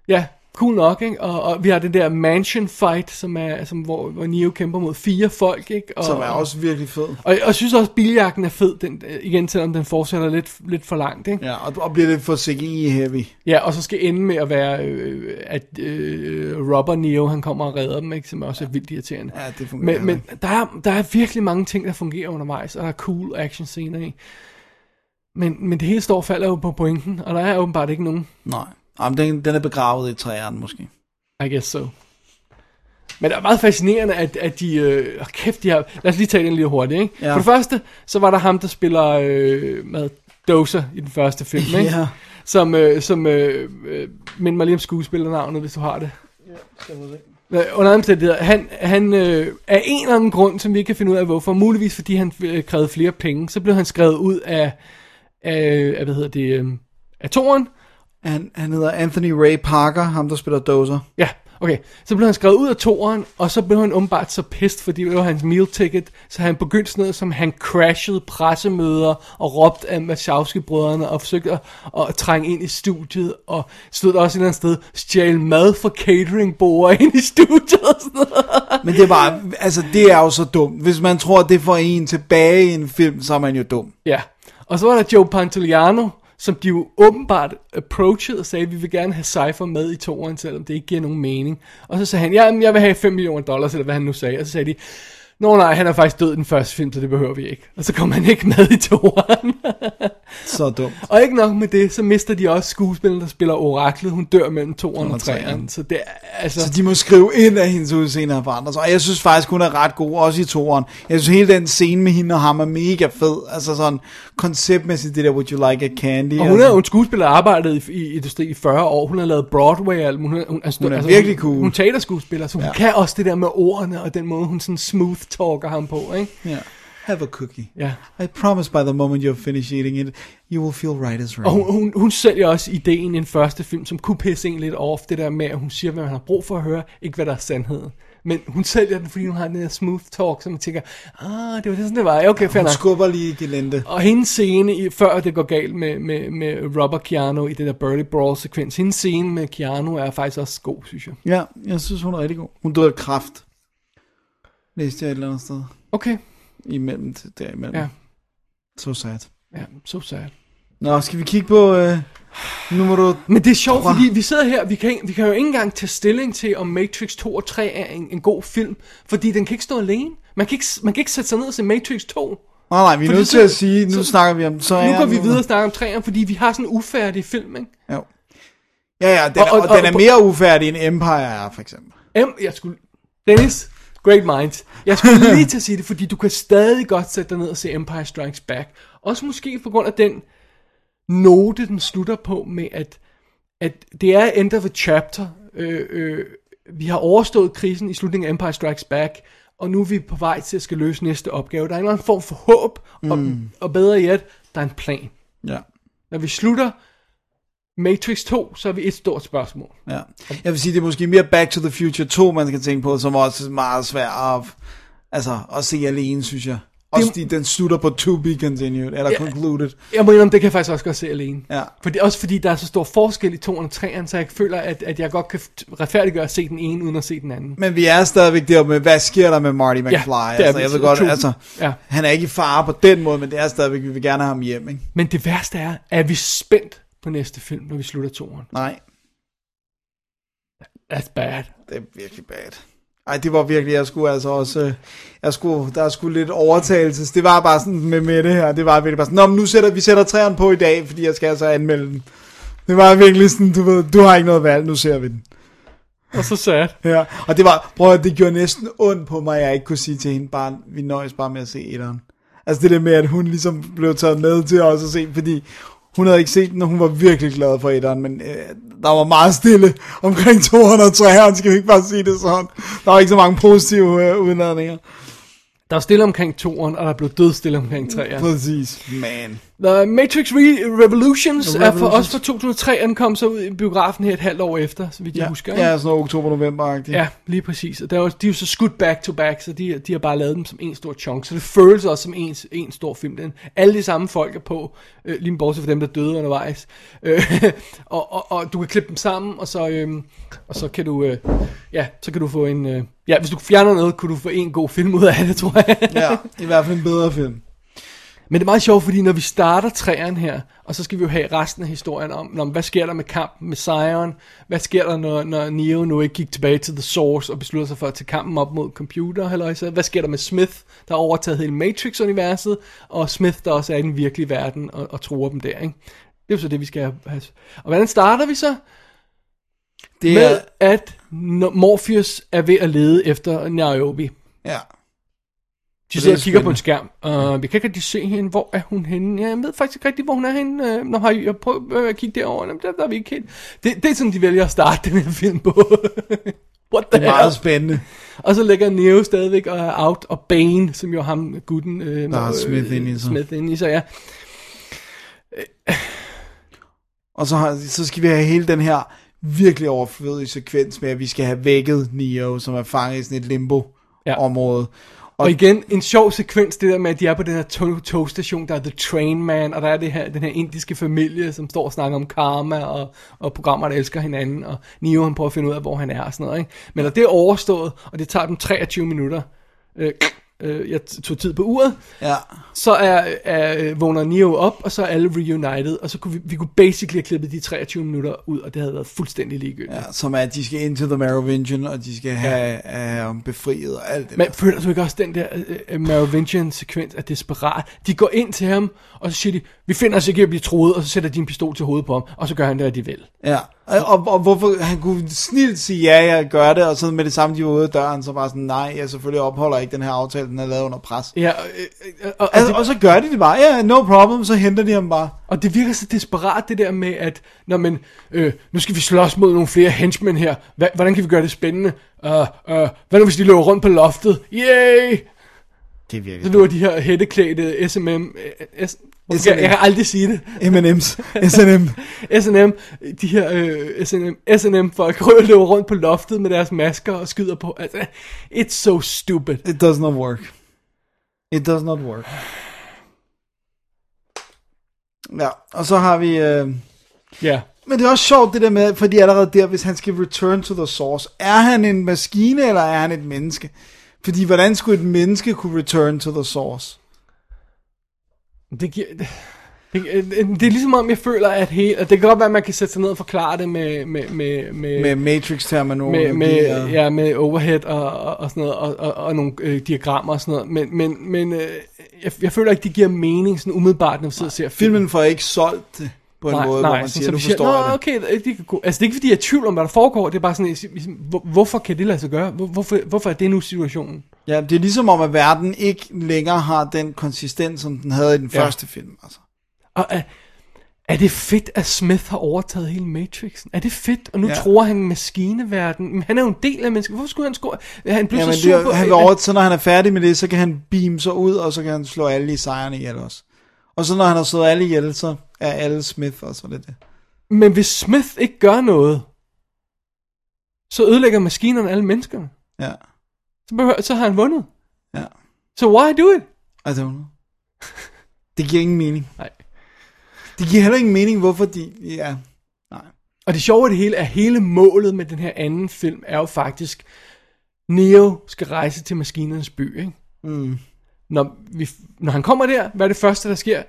ja, cool nok, ikke? Og, og vi har den der mansion fight, som er, som, hvor, hvor Neo kæmper mod fire folk, ikke? Og, Som er også virkelig fed. Og, og jeg synes også, at biljagten er fed, den, igen, selvom den fortsætter lidt, lidt for langt, ikke? Ja, og, og bliver lidt for CGI-heavy. Ja, og så skal ende med at være, øh, at øh, Robert Neo, han kommer og redder dem, ikke? Som også er vildt irriterende. Ja, det fungerer Men, men der, er, der er virkelig mange ting, der fungerer undervejs, og der er cool action scener i. Men, men det hele står og falder jo på pointen, og der er åbenbart ikke nogen. Nej. Jamen, den, den er begravet i træerne, måske. I guess so. Men det er meget fascinerende, at, at de... Øh, kæft, de har... Lad os lige tage den lige hurtigt, ikke? Ja. For det første, så var der ham, der spiller øh, med Dozer i den første film, ikke? Ja. Som, øh, som øh, øh, minder mig lige om skuespillernavnet, hvis du har det. Ja, under andre omstændigheder, han, han øh, af en eller anden grund, som vi ikke kan finde ud af hvorfor, muligvis fordi han øh, krævede flere penge, så blev han skrevet ud af, af, af hvad hedder det, øh, af toren, Han, han hedder Anthony Ray Parker, ham der spiller Dozer. Ja, Okay, så blev han skrevet ud af toeren, og så blev han åbenbart så pissed, fordi det var hans meal ticket, så han begyndte sådan noget, som han crashede pressemøder og råbte af Wachowski-brødrene og forsøgte at, at, trænge ind i studiet, og stod også et eller andet sted, stjæle mad fra cateringbord ind i studiet og sådan noget. Men det er bare, altså det er jo så dumt. Hvis man tror, det får en tilbage i en film, så er man jo dum. Ja, og så var der Joe Pantoliano, som de jo åbenbart approachede og sagde, vi vil gerne have Cypher med i toeren, selvom det ikke giver nogen mening. Og så sagde han, ja, jeg vil have 5 millioner dollars, eller hvad han nu sagde. Og så sagde de, Nå nej, han er faktisk død i den første film, så det behøver vi ikke. Og så kommer han ikke med i toeren. Så dumt. og ikke nok med det, så mister de også skuespilleren, der spiller Oraklet. Hun dør mellem toeren og treeren. Så det er, altså... Så de må skrive ind, at hendes udseende har forandret sig. Og jeg synes faktisk, hun er ret god, også i toeren. Jeg synes, hele den scene med hende og ham er mega fed. Altså sådan konceptmæssigt, det der Would You Like a Candy. Og hun er jo en skuespiller, der arbejdet i, i industri i 40 år. Hun har lavet Broadway. Hun, hun, hun, altså, Hun er virkelig hun, cool. Hun, hun teaterskuespiller, så hun Ja. kan også det der med ordene, og den måde, hun sådan smooth talker ham på, ikke? Ja. Have a cookie. Ja. I promise by the moment you're finished eating it, you will feel right as rain. Og hun, hun, hun sælger også ideen i en første film, som kunne pisse en lidt off, det der med, at hun siger, hvad man har brug for at høre, ikke hvad der er sandheden. Men hun sælger den, fordi hun har den der smooth talk, som man tænker, ah, det var det, sådan det var. Ja, Okay, fair Hun skubber lige gelente. Og hendes scene, i, før det går galt med, med, med Robert Keanu i det der Burly Brawl sekvens, hendes scene med Keanu er faktisk også god, synes jeg. Ja, jeg synes, hun er rigtig god. Hun døde af kraft. Læste jeg et eller andet sted. Okay, Imellem, derimellem. ja, So sad. ja, so sad. Nå, skal vi kigge på øh, nummer Men det er sjovt, Prøv. fordi vi sidder her, vi kan, vi kan jo ikke engang tage stilling til, om Matrix 2 og 3 er en, en god film, fordi den kan ikke stå alene. Man kan ikke, man kan ikke sætte sig ned og se Matrix 2. Nej, nej, vi er Fordi nødt så- til at sige, nu så- snakker vi om, så Nu går vi videre og snakker om 3'eren, fordi vi har sådan en ufærdig film, ikke? Jo. Ja, ja, den, Og- og, og- den er mere ufærdig end Empire er, for eksempel. M, jeg skulle... Dennis, great minds. Jeg skulle lige til at sige det, fordi du kan stadig godt sætte dig ned og se Empire Strikes Back. Også måske på grund af den note, den slutter på med, at, at det er end of a chapter. Øh, øh, vi har overstået krisen i slutningen af Empire Strikes Back, og nu er vi på vej til at skal løse næste opgave. Der er en eller anden form for håb, og, mm. og bedre yet, der er en plan. Ja. Når vi slutter Matrix 2, så er vi et stort spørgsmål. Ja. Jeg vil sige, det er måske mere Back to the Future 2, man skal tænke på, som også er meget svært at, altså, at se alene, synes jeg. Også fordi den slutter på to be continued, eller Ja. concluded. Jeg må indrømme, det kan jeg faktisk også godt se alene. Ja. Fordi, også fordi der er så stor forskel i 2'eren og 3'eren, så jeg føler, at, at jeg godt kan retfærdiggøre at se den ene, uden at se den anden. Men vi er stadigvæk der med, hvad sker der med Marty McFly? det er altså, jeg ved godt, True. altså, Ja. han er ikke i fare på den måde, men det er stadigvæk, vi vil gerne have ham hjem, ikke? Men det værste er, er vi spændt på næste film, når vi slutter 2'eren. Nej, That's bad. det er virkelig bad. Ej, det var virkelig, jeg skulle altså også, øh, jeg skulle, der skulle lidt overtagelses. Det var bare sådan med, med det her, det var virkelig bare sådan, Nå, men nu sætter vi sætter træerne på i dag, fordi jeg skal altså anmelde den. Det var virkelig sådan, du ved, du har ikke noget valg, nu ser vi den. Og så sad. Ja, og det var, prøv at det gjorde næsten ondt på mig, at jeg ikke kunne sige til hende, bare, vi nøjes bare med at se etteren. Altså det der med, at hun ligesom blev taget med til os at se, fordi hun havde ikke set den, og hun var virkelig glad for etteren, men øh, der var meget stille omkring 203, skal vi ikke bare sige det sådan. Der var ikke så mange positive øh, udladninger. Der var stille omkring 2'eren, og der blev dødstille omkring 3'eren. Præcis. Man. The Matrix Re- Revolutions er for Revolutions. os fra 2003, og den kom så ud i biografen her et halvt år efter, så vidt jeg Ja, husker. ikke? ja sådan noget oktober-november-agtigt. Ja, lige præcis. Og der var, de er jo så skudt back to back, så de, de har bare lavet dem som en stor chunk. Så det føles også som en, en stor film. Den, alle de samme folk er på, øh, lige bortset fra dem, der døde undervejs. Øh, og, og, og, du kan klippe dem sammen, og så, øh, og så kan du, øh, ja, så kan du få en, øh, ja, hvis du fjerner noget, kunne du få en god film ud af det, tror jeg. ja, i hvert fald en bedre film. Men det er meget sjovt, fordi når vi starter træerne her, og så skal vi jo have resten af historien om, om hvad sker der med kampen med Zion, hvad sker der, når, når Neo nu ikke gik tilbage til The Source og beslutter sig for at tage kampen op mod computer, halløjsa. hvad sker der med Smith, der har overtaget hele Matrix-universet, og Smith, der også er i den virkelige verden og, og tror dem der, ikke? Det er jo så det, vi skal have. Og hvordan starter vi så? Det Med er, at Morpheus er ved at lede efter Niobe. ja. De sidder og er kigger på en skærm. Uh, vi kan ikke rigtig se hende. Hvor er hun henne? Ja, jeg ved faktisk ikke rigtig, hvor hun er henne. Uh, når har jeg prøvet øh, at kigge derover. Jamen, der, der er vi ikke helt. Det, det er sådan, de vælger at starte den her film på. What the Det er meget hell? spændende. Og så lægger Neo stadigvæk og er out, og Bane, som jo ham, gutten, øh, Der har øh, Smith inde i sig. Smith inde i sig, ja. Og så, har, så skal vi have hele den her virkelig overflødig sekvens med, at vi skal have vækket Neo, som er fanget i sådan et limbo-område. Og igen, en sjov sekvens, det der med, at de er på den her tog- togstation, der er The Train Man, og der er det her, den her indiske familie, som står og snakker om karma, og, og programmer, der elsker hinanden, og Neo, han prøver at finde ud af, hvor han er, og sådan noget, ikke? Men når det er overstået, og det tager dem 23 minutter, øh, øh, jeg tog tid på uret, Ja. så er, er, vågner Neo op, og så er alle reunited, og så kunne vi, vi kunne basically have klippet de 23 minutter ud, og det havde været fuldstændig ligegyldigt. ja, som er, at de skal ind til The Merovingian, og de skal have, have ham befriet og alt det Men der. føler du ikke også den der uh, Merovingian sekvens af desperat? De går ind til ham, og så siger de, vi finder os ikke at blive troet, og så sætter de en pistol til hovedet på ham, og så gør han det, de vil. Ja, og, og, og hvorfor han kunne snilt sige, ja, jeg gør det, og så med det samme, de var ude af døren, så bare sådan, nej, jeg selvfølgelig opholder ikke den her aftale, den er lavet under pres. Ja, øh, øh, og, og, Altså, det, og så gør de det bare, ja, no problem, så henter de ham bare. og det virker så desperat, det der med, at når man, øh, nu skal vi slås mod nogle flere henchmen her, Hva, hvordan kan vi gøre det spændende? Uh, uh, hvad nu hvis de løber rundt på loftet? Yay! Det virker. Så løber de her hætteklædte SMM, S, jeg, S&M. jeg kan aldrig sige det. M&M's, S&M. S&M, de her øh, S&M, S&M folk løber rundt på loftet med deres masker og skyder på. Altså, it's so stupid. It does not work. It does not work. Ja, og så har vi... Øh... Ja. Men det er også sjovt det der med, fordi allerede der, hvis han skal return to the source, er han en maskine, eller er han et menneske? Fordi hvordan skulle et menneske kunne return to the source? Det giver... Det, det, det er ligesom om, jeg føler, at hele... At det kan godt være, at man kan sætte sig ned og forklare det med... Med, med, med, Med Matrix-terminologi. med, med, og- ja, med overhead og, og, og sådan noget, og, og, og nogle øh, diagrammer og sådan noget. Men, men, men øh, jeg, jeg føler ikke, det giver mening sådan umiddelbart, når vi sidder og ser filmen. Filmen får ikke solgt det på en nej, måde, nej, hvor man sådan, siger, så du siger, forstår det. okay, det kan gå. Altså, det er ikke, fordi jeg er i tvivl om, hvad der foregår. Det er bare sådan, hvor, hvorfor kan det lade sig gøre? Hvor, hvorfor, hvorfor er det nu situationen? Ja, det er ligesom om, at verden ikke længere har den konsistens, som den havde i den Ja. første film. Altså. Og er, er det fedt, at Smith har overtaget hele Matrixen? Er det fedt? Og nu Ja. tror han maskineverden. Men han er jo en del af mennesket. Hvorfor skulle han score? Han blev Ja, så sur det, han vil over, så når han er færdig med det, så kan han beam sig ud, og så kan han slå alle i sejrene ihjel også. Og så når han har slået alle ihjel, så er alle Smith, og så er det det. Men hvis Smith ikke gør noget, så ødelægger maskinerne alle menneskerne. Ja, Så, behøver, så har han vundet. ja. Så why do it? I don't know. Det giver ingen mening. Nej. Det giver heller ingen mening, hvorfor de... Ja, nej. Og det sjove af det hele er, hele målet med den her anden film er jo faktisk, Neo skal rejse til maskinernes by, ikke? Mm. Når, vi, når han kommer der, hvad er det første, der sker?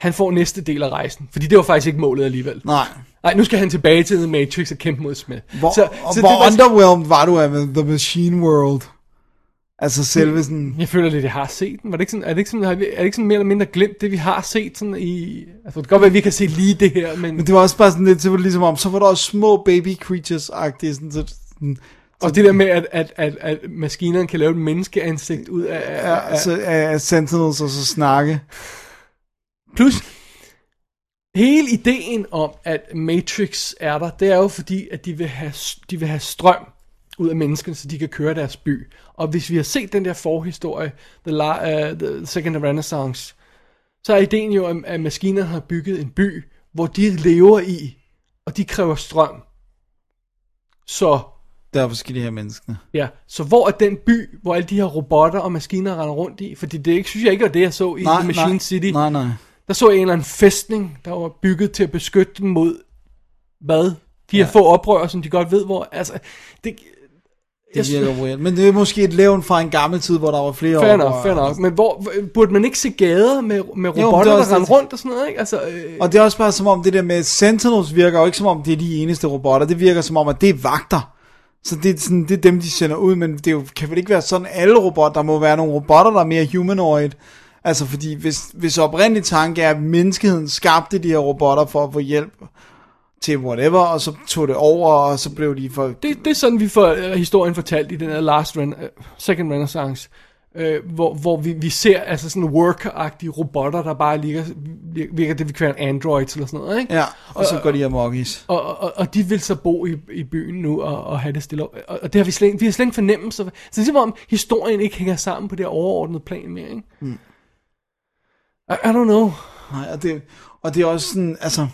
Han får næste del af rejsen. Fordi det var faktisk ikke målet alligevel. Nej. Nej, nu skal han tilbage til The Matrix og kæmpe mod Smith. Hvor, så, så hvor var- underwhelmed var du af The Machine World? Altså selve sådan... Jeg føler lidt, jeg har set den. Var det ikke sådan, er, det ikke sådan, er det ikke sådan mere eller mindre glemt, det vi har set sådan i... Altså, det kan godt være, at vi kan se lige det her, men... Men det var også bare sådan lidt, så var det ligesom om, så var der også små baby creatures-agtige, sådan, så, sådan, Og det der med, at, at, at, at maskinerne kan lave et menneskeansigt ud af... af, ja, af altså, af Sentinels og så snakke. Plus, hele ideen om, at Matrix er der, det er jo fordi, at de vil have, de vil have strøm ud af menneskene, så de kan køre deres by. Og hvis vi har set den der forhistorie, The, La, uh, the Second Renaissance, så er ideen jo, at, at maskinerne har bygget en by, hvor de lever i, og de kræver strøm. Så Derfor skal de have menneskene. Ja, så hvor er den by, hvor alle de her robotter og maskiner render rundt i? Fordi det ikke, synes jeg ikke var det, jeg så i Nej, The Machine nej, City. nej, nej. Der så jeg en eller anden fæstning, der var bygget til at beskytte dem mod, hvad? De her Ja. få oprør, som de godt ved, hvor... Altså, det, Det virker weird. Men det er måske et levn fra en gammel tid, hvor der var flere Fair nok, fair nok. Men hvor, burde man ikke se gader med, med Jo, robotter, er der det. rundt og sådan noget, ikke? Altså, øh, Og det er også bare som om, det der med Sentinels virker jo ikke som om, det er de eneste robotter. Det virker som om, at det er vagter. Så det er, sådan, det er dem, de sender ud, men det jo, kan vel ikke være sådan alle robotter. Der må være nogle robotter, der er mere humanoid. Altså fordi, hvis, hvis oprindelig tanke er, at menneskeheden skabte de her robotter for at få hjælp til whatever, og så tog det over, og så blev de for... det, det er sådan, vi får øh, historien fortalt i den her Last Ren, øh, Second Renaissance, øh, hvor, hvor vi, vi ser altså sådan worker-agtige robotter, der bare ligger, virker det, vi kalder androids eller sådan noget, ikke? Ja, og så går de amokis. Og, og, og de vil så bo i, i byen nu og, og have det stille. Og, og det har vi slet, vi har slet ikke fornemmelse. Så det er som om historien ikke hænger sammen på det overordnede plan mere, ikke? Mm. I, I don't know. Nej, og det, og det er også sådan, altså,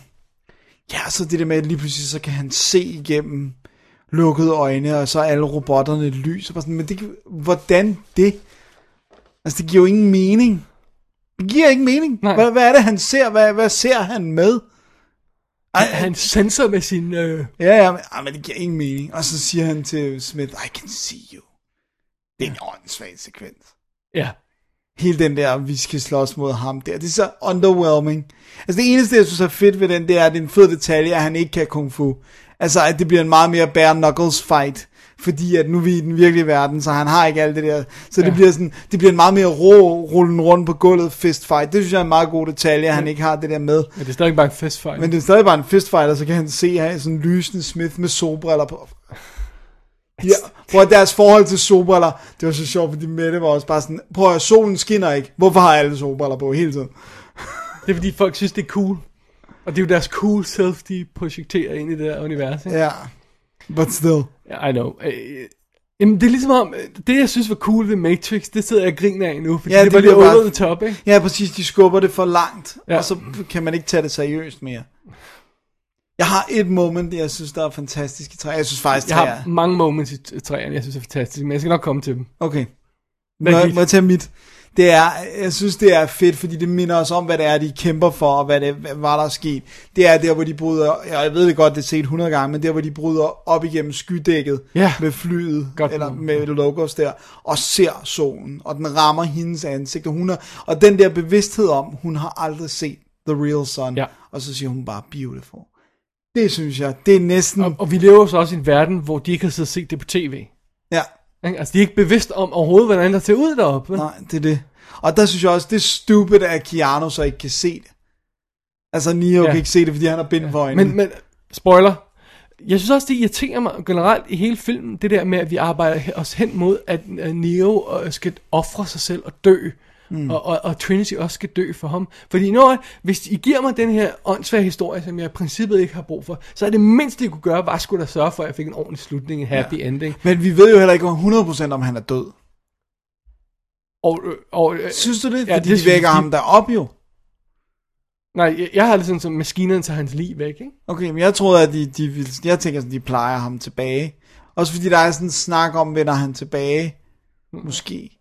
Ja, så det der med, at lige pludselig så kan han se igennem lukkede øjne, og så er alle robotterne lys. Og sådan, men det, hvordan det? Altså, det giver jo ingen mening. Det giver ikke mening. Nej. Hvad, hvad er det, han ser? Hvad, hvad ser han med? Ej, Han sensor med sin... Øh, Ja, ja, men, ej, men det giver ingen mening. Og så siger han til Smith, I can see you. Det er en åndssvag sekvens. ja. Hele den der, vi skal slås mod ham der, det er så underwhelming. Altså det eneste, jeg synes er fedt ved den, det er, at det er en fed detalje, at han ikke kan kung fu. Altså, at det bliver en meget mere bare knuckles fight. Fordi at nu er vi i den virkelige verden, så han har ikke alt det der. Så det Ja. bliver sådan, det bliver en meget mere rå, rullen rundt på gulvet fist fight. Det synes jeg er en meget god detalje, at han ikke har det der med. Men det er stadig bare en festfight. Men det er stadig bare en fistfight, og så kan han se her sådan en lysende Smith med solbriller på. Ja, hvor deres forhold til solbriller, det var så sjovt, fordi Mette var også bare sådan, prøv at solen skinner ikke. Hvorfor har alle solbriller på hele tiden? Det er fordi folk synes, det er cool. Og det er jo deres cool self, de projekterer ind i det der univers. Ikke? Ja, but still. Ja, I know. Øh, jamen, det er ligesom om, det jeg synes var cool ved Matrix, det sidder jeg og griner af nu, fordi Ja, det det, var lidt over the top, ikke? Ja, præcis, de skubber det for langt. Ja. og så kan man ikke tage det seriøst mere. Jeg har et moment, jeg synes, der er fantastisk i træ. Jeg synes faktisk, Jeg træer. har mange moments i træerne, jeg synes er fantastisk, men jeg skal nok komme til dem. Okay. Må, jeg- må jeg tage mit? Det er, jeg synes, det er fedt, fordi det minder os om, hvad det er, de kæmper for, og hvad det hvad var, der er sket. Det er der, hvor de bryder, ja, jeg ved det godt, det er set 100 gange, men der, hvor de bryder op igennem skydækket Ja. med flyet, Godt. eller med logos der, og ser solen, og den rammer hendes ansigt, og, hun er, og den der bevidsthed om, hun har aldrig set The Real Sun, Ja. og så siger hun bare, beautiful. Det synes jeg, det er næsten, Og, og vi lever så også i en verden, hvor de ikke har siddet og set det på tv. ja? Altså, de er ikke bevidst om overhovedet, hvordan der ser ud deroppe. Nej, det er det. Og der synes jeg også, det er stupid, at Keanu så ikke kan se det. Altså, Neo ja. Ja. kan ikke se det, fordi han har bind for øjnene. Men, men, spoiler. Jeg synes også, det irriterer mig generelt i hele filmen, det der med, at vi arbejder os hen mod, at Neo øh, skal ofre sig selv og dø. Mm. Og, og, og Trinity også skal dø for ham. Fordi når, hvis I giver mig den her åndssvage historie, som jeg i princippet ikke har brug for, så er det mindste, jeg kunne gøre, var skulle da sørge for, at jeg fik en ordentlig slutning, en happy ja. ending. men vi ved jo heller ikke 100% om han er død. Og, øh, og, øh, Synes du det? Ja, Fordi det de vækker de- ham derop jo. nej, jeg, jeg har det sådan, som maskinerne tager hans liv væk, ikke? Okay, men jeg troede, at de, de jeg tænker sådan, de plejer ham tilbage. Også fordi der er sådan en snak om, vender han tilbage. Måske.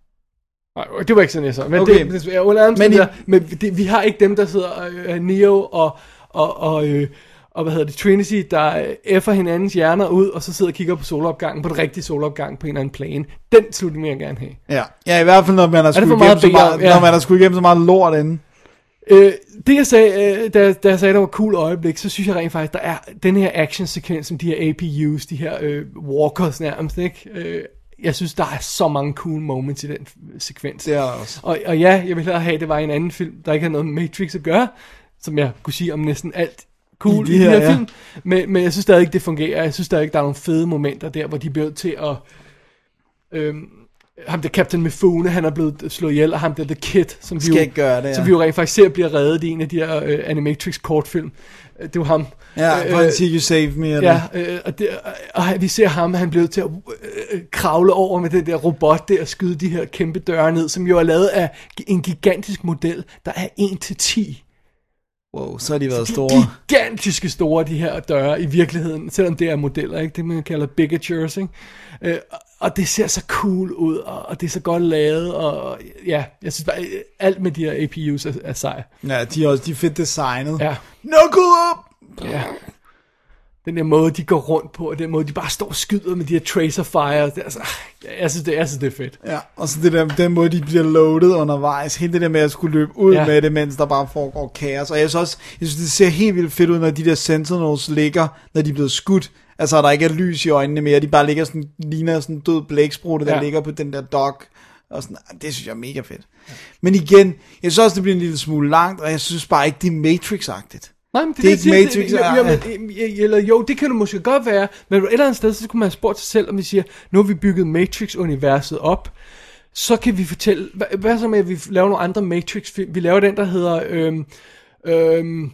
Nej, det var ikke sådan, jeg så. Men, Okay. det, det, er under andre Men i- men, det, vi har ikke dem, der sidder, øh, Neo og, og, og, øh, og hvad hedder det, Trinity, der øh, effer hinandens hjerner ud, og så sidder og kigger på solopgangen, på den rigtige solopgang på en eller anden plane. Den slutning vil jeg gerne have. Ja. ja, i hvert fald, når man har skulle igennem, så meget? Ja. når man har skulle igennem så meget lort inden. Øh, det jeg sagde, øh, da, da jeg sagde, der var cool øjeblik, så synes jeg rent faktisk, der er den her action-sekvens, som de her APUs, de her øh, walkers nærmest, ikke? Øh, jeg synes, der er så mange cool moments i den sekvens. Det er også. Og, og ja, jeg vil hellere have, at det var en anden film, der ikke har noget med Matrix at gøre, som jeg kunne sige om næsten alt cool I i de de, her, her, ja. film. Men, men jeg synes stadig ikke, det fungerer. Jeg synes stadig ikke, der er nogle fede momenter der, hvor de bliver til at... Øhm, ham der Captain Mifune, han er blevet slået ihjel, og ham der The Kid, som vi, jo, gøre det, ja. som vi jo rent faktisk ser bliver reddet i en af de her øh, Animatrix kortfilm. Øh, Det var ham. Ja, for Øh, Take You Save Me. Eller? Ja, øh, og, det, og vi ser ham, han blev til at øh, kravle over med den der robot der og skyde de her kæmpe døre ned, som jo er lavet af en gigantisk model, der er 1 til 10. Wow, så har de været store. gigantiske store, de her døre i virkeligheden, selvom det er modeller, ikke? det man kalder bigatures, ikke? Øh, og- det ser så cool ud, og, og det er så godt lavet, og ja, jeg synes bare, alt med de her APUs er, er sej. Ja, de er også de er fedt designet. Ja. Knuckle up! Ja. Den der måde, de går rundt på, og den måde, de bare står og skyder med de her tracer fires. Det altså, jeg, synes, det, jeg synes, det er fedt. Ja, og så det der, den måde, de bliver loaded undervejs. Hele det der med at skulle løbe ud ja. Med det, mens der bare foregår kaos. Og jeg synes også, jeg synes, det ser helt vildt fedt ud, når de der sentinels ligger, når de er blevet skudt. Altså, der ikke er lys i øjnene mere. De bare ligger sådan, ligner sådan en død blæksprutte, der ja. Ligger på den der dock. Og sådan, det synes jeg er mega fedt. Ja. Men igen, jeg synes også, det bliver en lille smule langt, og jeg synes bare ikke, det er Matrix-agtigt. Nej, men det, Det er det, ikke jeg Matrix, siger. er- jo, men, øh, eller jo, det kan det måske godt være, men et eller andet sted, så kunne man have spurgt sig selv, om vi siger, nu har vi bygget Matrix-universet op, så kan vi fortælle, hvad, hvad så med, at vi laver nogle andre Matrix-film? Vi laver den, der hedder øhm, øhm,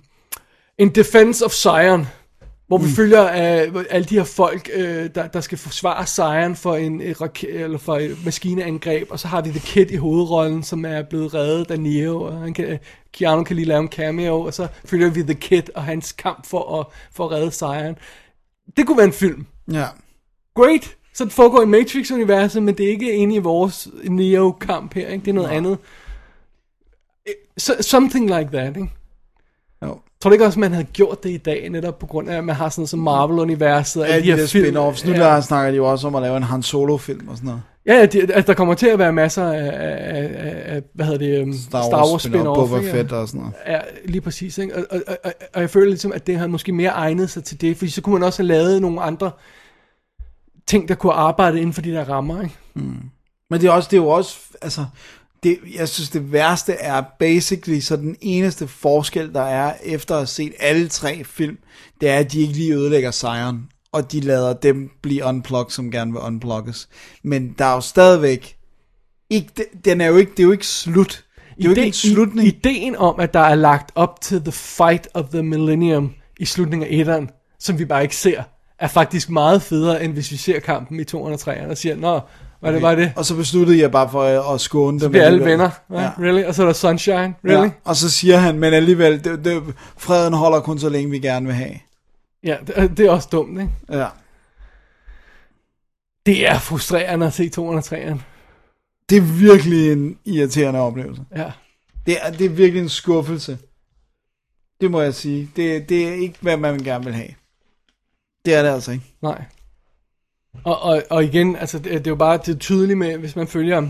In Defense of Zion, Hvor vi mm. følger uh, alle de her folk, uh, der, der skal forsvare sejren for en et rake- eller for et maskineangreb, og så har vi The Kid i hovedrollen, som er blevet reddet af Neo, og han kan, Keanu kan lige lave en cameo, og så følger vi The Kid og hans kamp for at, for at redde sejren. Det kunne være en film. Ja. Great! Så det foregår i Matrix-universet, men det er ikke inde i vores Neo-kamp her, ikke? Det er noget Nej. andet. So, something like that, ikke? Tror du ikke også, man havde gjort det i dag, netop på grund af, at man har sådan noget som Marvel-universet Alle de her der spin-offs. Nu ja. der snakker de jo også om at lave en Han Solo-film og sådan noget. Ja, ja, de, altså, der kommer til at være masser af, af, af, af hvad hedder det, um, Star Wars, Star Wars spin-off. Boba ikke? Fett og sådan noget. Ja, lige præcis. Ikke? Og, og, og, og, jeg føler ligesom, at det har måske mere egnet sig til det, fordi så kunne man også have lavet nogle andre ting, der kunne arbejde inden for de der rammer. Ikke? Men det er, også, det er jo også, altså, det, jeg synes det værste er basically, så den eneste forskel, der er efter at have set alle tre film, det er, at de ikke lige ødelægger sejren, og de lader dem blive unplugged, som gerne vil unplugges. Men der er jo stadigvæk, ikke, den er jo ikke, det er jo ikke slut. Det er jo ikke en slutning. Ideen om, at der er lagt op til The Fight of the Millennium i slutningen af etteren, som vi bare ikke ser, er faktisk meget federe, end hvis vi ser kampen i 203'eren og siger, nå, hvad det var det? Og så besluttede jeg bare for at, skåne dem. Så bliver alle venner. Ja. Really? Og så er der Sunshine. Really? Ja. Og så siger han, men alligevel, det, det, freden holder kun så længe, vi gerne vil have. Ja, det, er- det er også dumt, ikke? Ja. Det er frustrerende at se 203'eren. Det er virkelig en irriterende oplevelse. Ja. Det er, det er virkelig en skuffelse. Det må jeg sige. Det, det er ikke, hvad man gerne vil have. Det er det altså ikke. Nej. Og, og, og igen, altså det, det er jo bare det tydeligt med, hvis man følger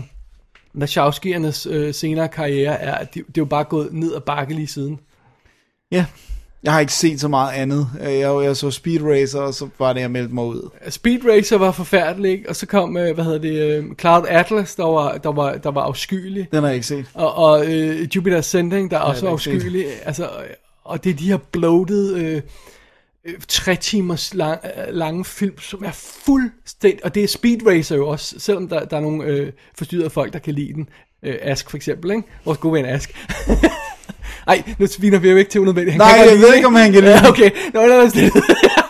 Wachowski'ernes øh, senere karriere, er, at de, det er jo bare gået ned ad bakke lige siden. Ja. Jeg har ikke set så meget andet. Jeg, jeg så Speed Racer, og så var det, jeg meldte mig ud. Speed Racer var forfærdelig, ikke? og så kom, øh, hvad hedder det, øh, Cloud Atlas, der var, der var, der var afskyelig, Den har jeg ikke set. og, og øh, Jupiter Ascending, der er også er ikke afskyelig, altså, øh, og det er de her bloated, øh, øh, tre timers lang, lange film, som er fuldstændig, og det er Speed Racer jo også, selvom der, der er nogle øh, forstyrrede folk, der kan lide den. Øh, Ask for eksempel, ikke? Vores gode ven Ask. Ej, nu sviner vi jo ikke til unødvendigt. Nej, jeg ved det, ikke, om han kan lide den. okay. Nå, under omstændigheder.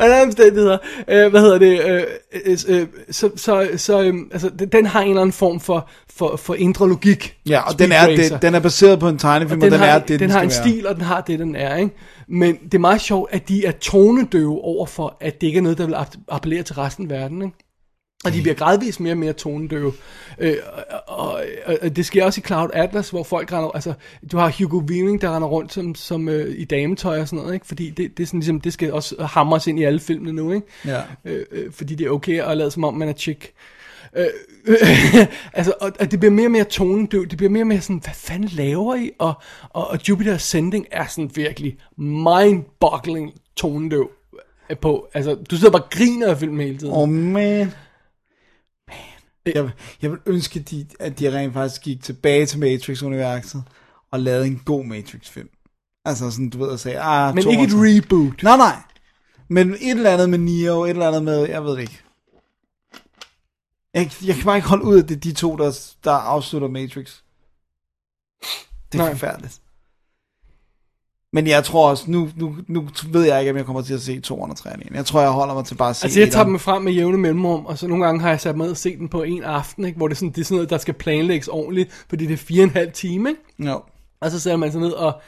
Under omstændigheder. Øh, hvad hedder det? Øh, øh, øh, så, så, så øh, altså, den- den har en eller anden form for, for, for indre logik. Ja, og den er, Racer. den, den er baseret på en tegnefilm, og den, den, har, er det, den, skal har en være. stil, og den har det, den er, ikke? Men det er meget sjovt, at de er tonedøve over for, at det ikke er noget, der vil app- appellere til resten af verden, ikke? Og de bliver gradvist mere og mere tonedøve. Øh, og, og, og, det sker også i Cloud Atlas, hvor folk render, altså, du har Hugo Weaving, der render rundt som, som øh, i dametøj og sådan noget, ikke? Fordi det, det, er sådan, ligesom, det skal også hamres ind i alle filmene nu, ikke? Ja. øh, øh, fordi det er okay at lade som om, man er chick. Øh, øh, altså, og, og det bliver mere og mere tonedøv, det bliver mere og mere sådan, hvad fanden laver I? Og, og, og Jupiter Ascending er sådan virkelig mind-boggling tonedøv øh, på. Altså, du sidder bare og griner af filmen hele tiden. Åh, oh, man. Jeg, jeg vil ønske, de, at de rent faktisk gik tilbage til Matrix-universet og lavede en god Matrix-film. Altså sådan, du ved, at sige, ah, Men ikke et 22. reboot. Nej, nej. Men et eller andet med Neo, et eller andet med, jeg ved det ikke. Jeg, jeg kan bare ikke holde ud af det, de to, der, der afslutter Matrix. Det er Nej. forfærdeligt. Men jeg tror også, nu, nu, nu ved jeg ikke, om jeg kommer til at se 203 igen. Jeg tror, jeg holder mig til bare at se Altså, jeg tager dem frem med jævne mellemrum, og så nogle gange har jeg sat ned og set den på en aften, ikke? hvor det er, sådan, det er sådan noget, der skal planlægges ordentligt, fordi det er fire og en halv time, ikke? Jo. Og så sætter man sig ned og,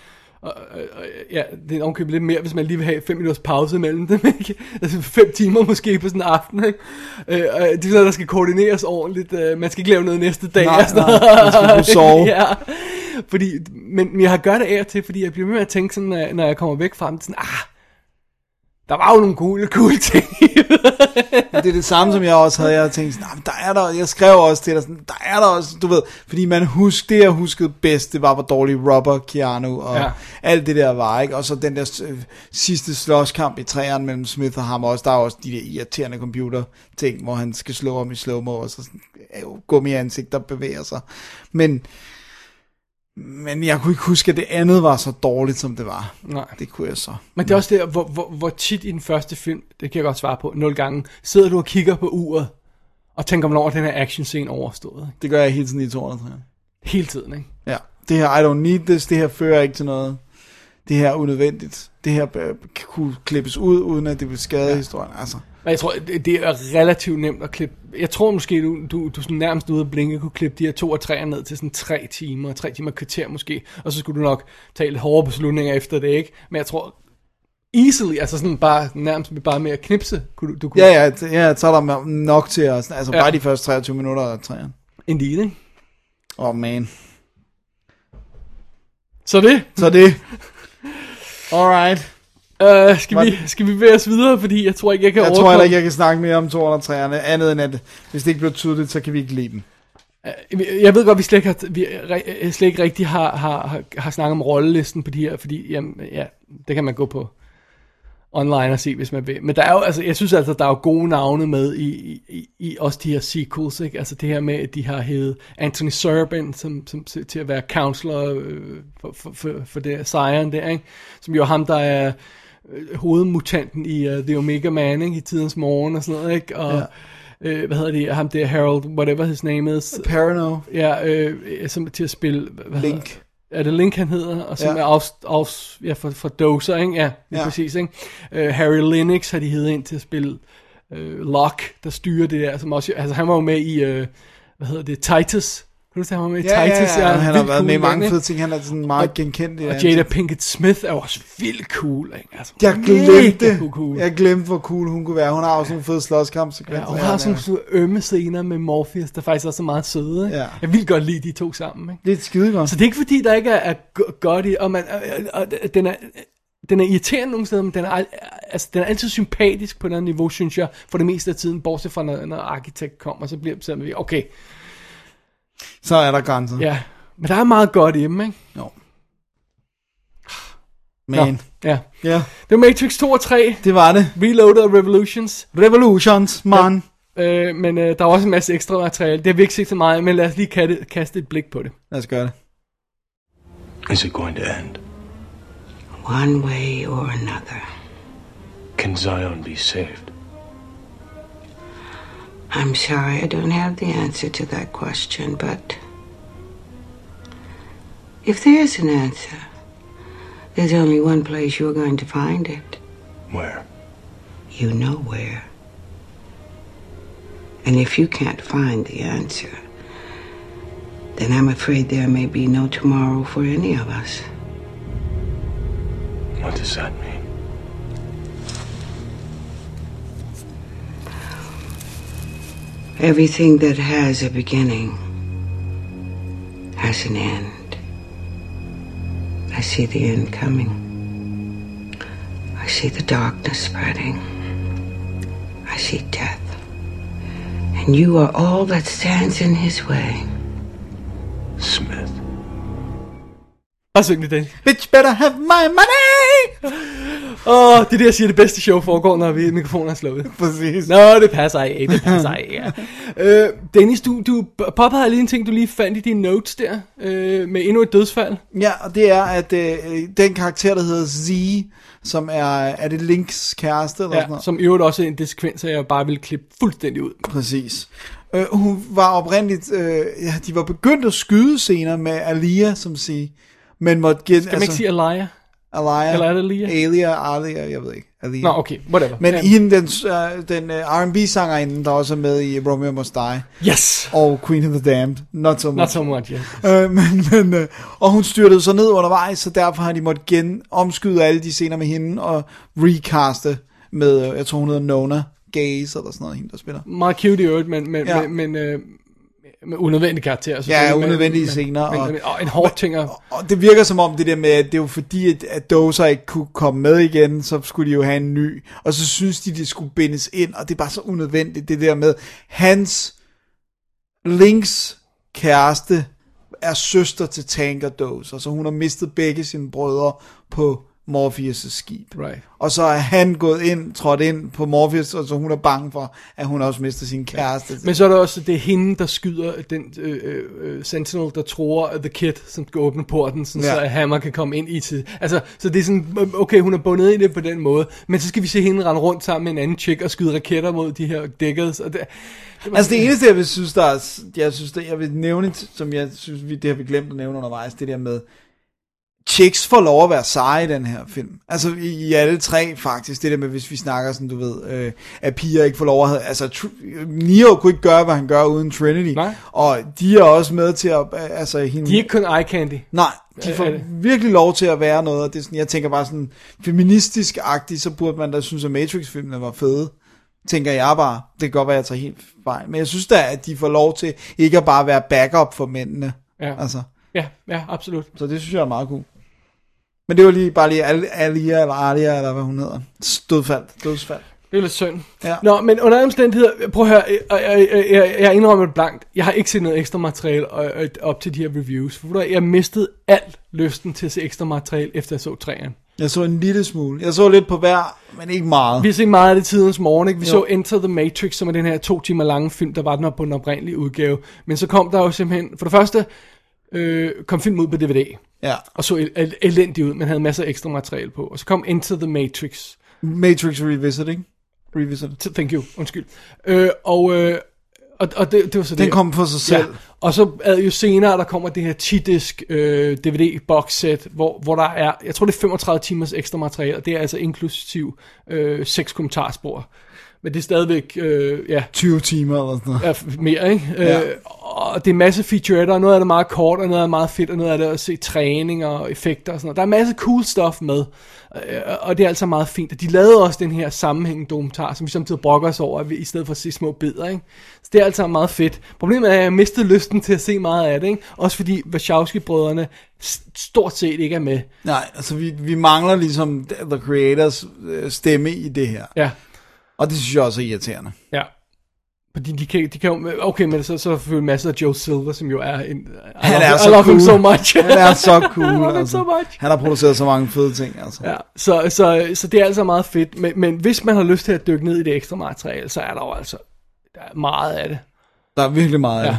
og, og, og ja, det er omkøbet lidt mere, hvis man lige vil have fem minutters pause mellem dem, ikke? Altså fem timer måske på sådan en aften, ikke? Øh, og det er sådan noget, der skal koordineres ordentligt. Øh, man skal ikke lave noget næste dag. Nej, og sådan nej, man skal kunne sove. ja. Fordi, men, men jeg har gjort det af til, fordi jeg bliver ved med at tænke sådan, når, når jeg kommer væk fra dem, sådan, ah, der var jo nogle cool, cool ting. Det er det samme, som jeg også havde. Jeg havde tænkt sådan, "Nå, men der er der, jeg skrev også til dig sådan, der er der også, du ved, fordi man husk, det jeg huskede bedst, det var, hvor dårlig Robber, Keanu og Ja. alt det der var, ikke? Og så den der øh, sidste slåskamp i træerne mellem Smith og ham også, der er også de der irriterende computer ting, hvor han skal slå om i slow-mo, og så sådan, øh, gummi ansigt, der bevæger sig. Men, men jeg kunne ikke huske, at det andet var så dårligt, som det var. Nej. Det kunne jeg så. Men det er også der, hvor, hvor, hvor tit i den første film, det kan jeg godt svare på, nul gange, sidder du og kigger på uret, og tænker, hvornår den her action scene overstået. Det gør jeg hele tiden i 203. Hele tiden, ikke? Ja, det her I don't need this, det her fører ikke til noget. Det her er unødvendigt. det her kunne klippes ud, uden at det ville skade ja. historien. Altså, Men jeg tror, det, det er relativt nemt at klippe. Jeg tror måske, du, du, du sådan nærmest ude af blinke kunne klippe de her to og tre ned til sådan tre timer, tre timer kvarter måske, og så skulle du nok tage lidt hårde beslutninger efter det, ikke? Men jeg tror, easily, altså sådan bare nærmest bare med at knipse, kunne du, du kunne... ja, ja, ja, så er der nok til at, altså Ja. bare de første 23 minutter af træerne. Indeed, ikke? Åh, oh, man. Så det, Så det... Alright. Uh, skal, Var vi, skal vi bevæge os videre, fordi jeg tror ikke, jeg kan Jeg tror heller ikke, jeg kan snakke mere om 203'erne, andet end at, hvis det ikke bliver tydeligt, så kan vi ikke lide dem. Jeg ved godt, vi slet ikke, har, vi re- slet ikke rigtig har, har, har, snakket om rollelisten på de her, fordi jamen, ja, det kan man gå på online og se, hvis man vil. Men der er jo, altså, jeg synes altså, der er jo gode navne med i, i, i også de her sequels, ikke? Altså det her med, at de har hævet Anthony Serban som, som, til til at være counselor øh, for, for, for, for det sejren der, ikke? Som jo er ham, der er øh, hovedmutanten i uh, The Omega Man, ikke? I tidens morgen og sådan noget, ikke? Og, ja. øh, hvad hedder det, ham der Harold, whatever his name is. Parano. Ja, øh, som er til at spille... Hvad Link. Hedder, er det Link, han hedder? Og som Ja. er af, af, ja, fra, fra Dozer, ikke? Ja, lige ja. præcis, ikke? Øh, Harry Lennox har de heddet ind til at spille øh, Locke, der styrer det der, som også... Altså, han var jo med i... Øh, hvad hedder det? Titus. Kan du huske, han var med i Ja, ja, Titus? ja, han har vildt været med i cool, mange fede ting. Han er sådan meget genkendt. i Og. Jada Pinkett Smith er også vildt cool, ikke? Altså, Jeg glemte, Cool. jeg glemte, hvor cool hun kunne være. Hun har også nogle fede slåskampsekvenser. Ja, og hun har sådan nogle ømme scener med Morpheus, der faktisk også er meget søde. Ikke? Ja. Jeg vil godt lide de to sammen. Ikke? Det er skide godt. Så det er ikke fordi, der ikke er, er go- godt i, og, man, og, og, og den er, den er irriterende nogle steder, men den er, al- altså, den er altid sympatisk på et eller andet niveau, synes jeg, for det meste af tiden, bortset fra når, når arkitekt kommer, så bliver det sådan, okay, Så er der grænser. ja, men der er meget godt i dem, ikke? Jo. Man. Nå, ja. Ja, Det var Matrix 2 og 3, det var det. Reloaded og Revolutions, Revolutions, man. øh, men øh, der er også en masse ekstra materiale, det har vi ikke set så meget, men lad os lige kaste, kaste et blik på det. Lad os gøre det. Is it going to end? One way or another. Can Zion be saved? I'm sorry I don't have the answer to that question, but if there is an answer, there's only one place you're going to find it. Where? You know where. And if you can't find the answer, then I'm afraid there may be no tomorrow for any of us. What does that mean? Everything that has a beginning has an end. I see the end coming. I see the darkness spreading. I see death. And you are all that stands in his way. Smith. Og syng det, Danny. Bitch better have my money! Åh, det er det, jeg siger, det bedste show foregår, når vi mikrofonen er slukket. Præcis. Nå, det passer ikke, det passer ikke, ja. øh, Dennis, du, du påpegede lige en ting, du lige fandt i dine notes der, øh, med endnu et dødsfald. Ja, og det er, at øh, den karakter, der hedder Z, som er, er det Links kæreste, eller sådan Ja, noget? som i øvrigt også er en sekvens, jeg bare ville klippe fuldstændig ud. Præcis. Øh, hun var oprindeligt, øh, ja, de var begyndt at skyde scener med Alia, som siger, men måtte gen, Kan man ikke sige Alia? Alia, eller er det Alia? Alia, Alia, jeg ved ikke. Alia. Nå, okay, whatever. Men ja. hende, den, øh, den uh, R&B-sangerinde, der også er med i Romeo Must Die, Yes! og Queen of the Damned, not so much. Not so much, yes. Øh, men, men, øh, og hun styrtede så ned undervejs, så derfor har de måttet gen omskyde alle de scener med hende og recaste med, øh, jeg tror hun hedder Nona Gaze eller sådan noget, hende der spiller. Meget cute i øvrigt, men, men, Ja. men, men øh, med unødvendig karakter. Ja, unødvendige men- scener. Men, og, men, og en hård ting at... og det virker som om det der med, at det er jo fordi, at, at Dozer ikke kunne komme med igen, så skulle de jo have en ny. Og så synes de, det skulle bindes ind, og det er bare så unødvendigt, det der med, hans Links kæreste er søster til Tanker Dozer, så hun har mistet begge sine brødre på Morpheus' skib. Right. Og så er han gået ind, trådt ind på Morpheus, og så hun er bange for, at hun også mister sin kæreste. Men så er der også, det er hende, der skyder den øh, øh, øh, Sentinel, der tror The Kid, som skal åbne porten, sådan, Ja. ja. så at Hammer kan komme ind i tid. Altså, så det er sådan, okay, hun er bundet i det på den måde, men så skal vi se hende rende rundt sammen med en anden chick og skyde raketter mod de her diggers. Og det, det Altså det eneste, jeg vil synes, der er, jeg synes, det, jeg vil nævne, som jeg synes, vi, det har vi glemt at nævne undervejs, det der med, chicks får lov at være seje i den her film. Altså i, i alle tre faktisk, det der med, hvis vi snakker sådan, du ved, øh, at piger ikke får lov at have, altså tr- Neo kunne ikke gøre, hvad han gør uden Trinity. Nej. Og de er også med til at, altså hende... De er ikke kun eye candy. Nej, de får virkelig lov til at være noget, og det er sådan, jeg tænker bare sådan, feministisk-agtigt, så burde man da synes, at Matrix-filmene var fede. Tænker jeg bare. Det kan godt være, at jeg tager helt fejl. Men jeg synes da, at de får lov til ikke at bare være backup for mændene. Ja. Altså, Ja, ja, absolut. så det synes jeg er meget cool. Men det var lige bare lige Al- Alia, eller Alia, eller hvad hun hedder. Dødfald, dødsfald. Det er lidt synd. Ja. Nå, men under alle omstændigheder, prøv at høre, jeg, jeg, jeg, jeg, indrømmer det blankt. Jeg har ikke set noget ekstra materiale op til de her reviews. For jeg mistede alt lysten til at se ekstra materiale, efter jeg så træerne. Jeg så en lille smule. Jeg så lidt på hver, men ikke meget. Vi har set meget af det tidens morgen, ikke? Vi Jo. så Enter the Matrix, som er den her to timer lange film, der var den op på den oprindelige udgave. Men så kom der jo simpelthen, for det første, øh, kom film ud på DVD, Ja. og så el- el- elendig ud, men havde masser af ekstra materiale på. Og så kom Enter the Matrix, Matrix Revisiting. Revisited. Thank you, undskyld. Øh, og, øh, og, og det, det var så Den det. kom for sig selv. Ja. Og så er jo senere, der kommer det her 10-disk øh, DVD-box set, hvor, hvor der er, jeg tror det er 35 timers ekstra materiale, og det er altså inklusiv øh, seks kommentarspor. Men det er stadigvæk, øh, ja, 20 timer eller sådan noget. ja, mere, ikke? Ja. Øh, og det er masse featuretter, og noget af det er meget kort, og noget af det er meget fedt, og noget af det er at se træning og effekter og sådan noget. Der er masse cool stuff med, øh, og det er altså meget fint. Og de lavede også den her sammenhængende dokumentar, som vi samtidig brokker os over, at vi, i stedet for at se små bidder, ikke? Så det er altså meget fedt. Problemet er, at jeg mistede lysten til at se meget af det, ikke? Også fordi Wachowski-brødrene stort set ikke er med. Nej, altså vi, vi mangler ligesom The Creators øh, stemme i det her. Ja, Og det synes jeg også er irriterende. ja. Fordi de kan, de kan jo, okay, men så, så selvfølgelig masser af Joe Silver, som jo er en, I Han love, er I så love him cool. so much. Han er så cool. I love him altså. so much. Han har produceret så mange fede ting, altså. Ja, så, så, så det er altså meget fedt. Men, men hvis man har lyst til at dykke ned i det ekstra materiale, så er der jo altså der er meget af det. Der er virkelig meget af Ja. det.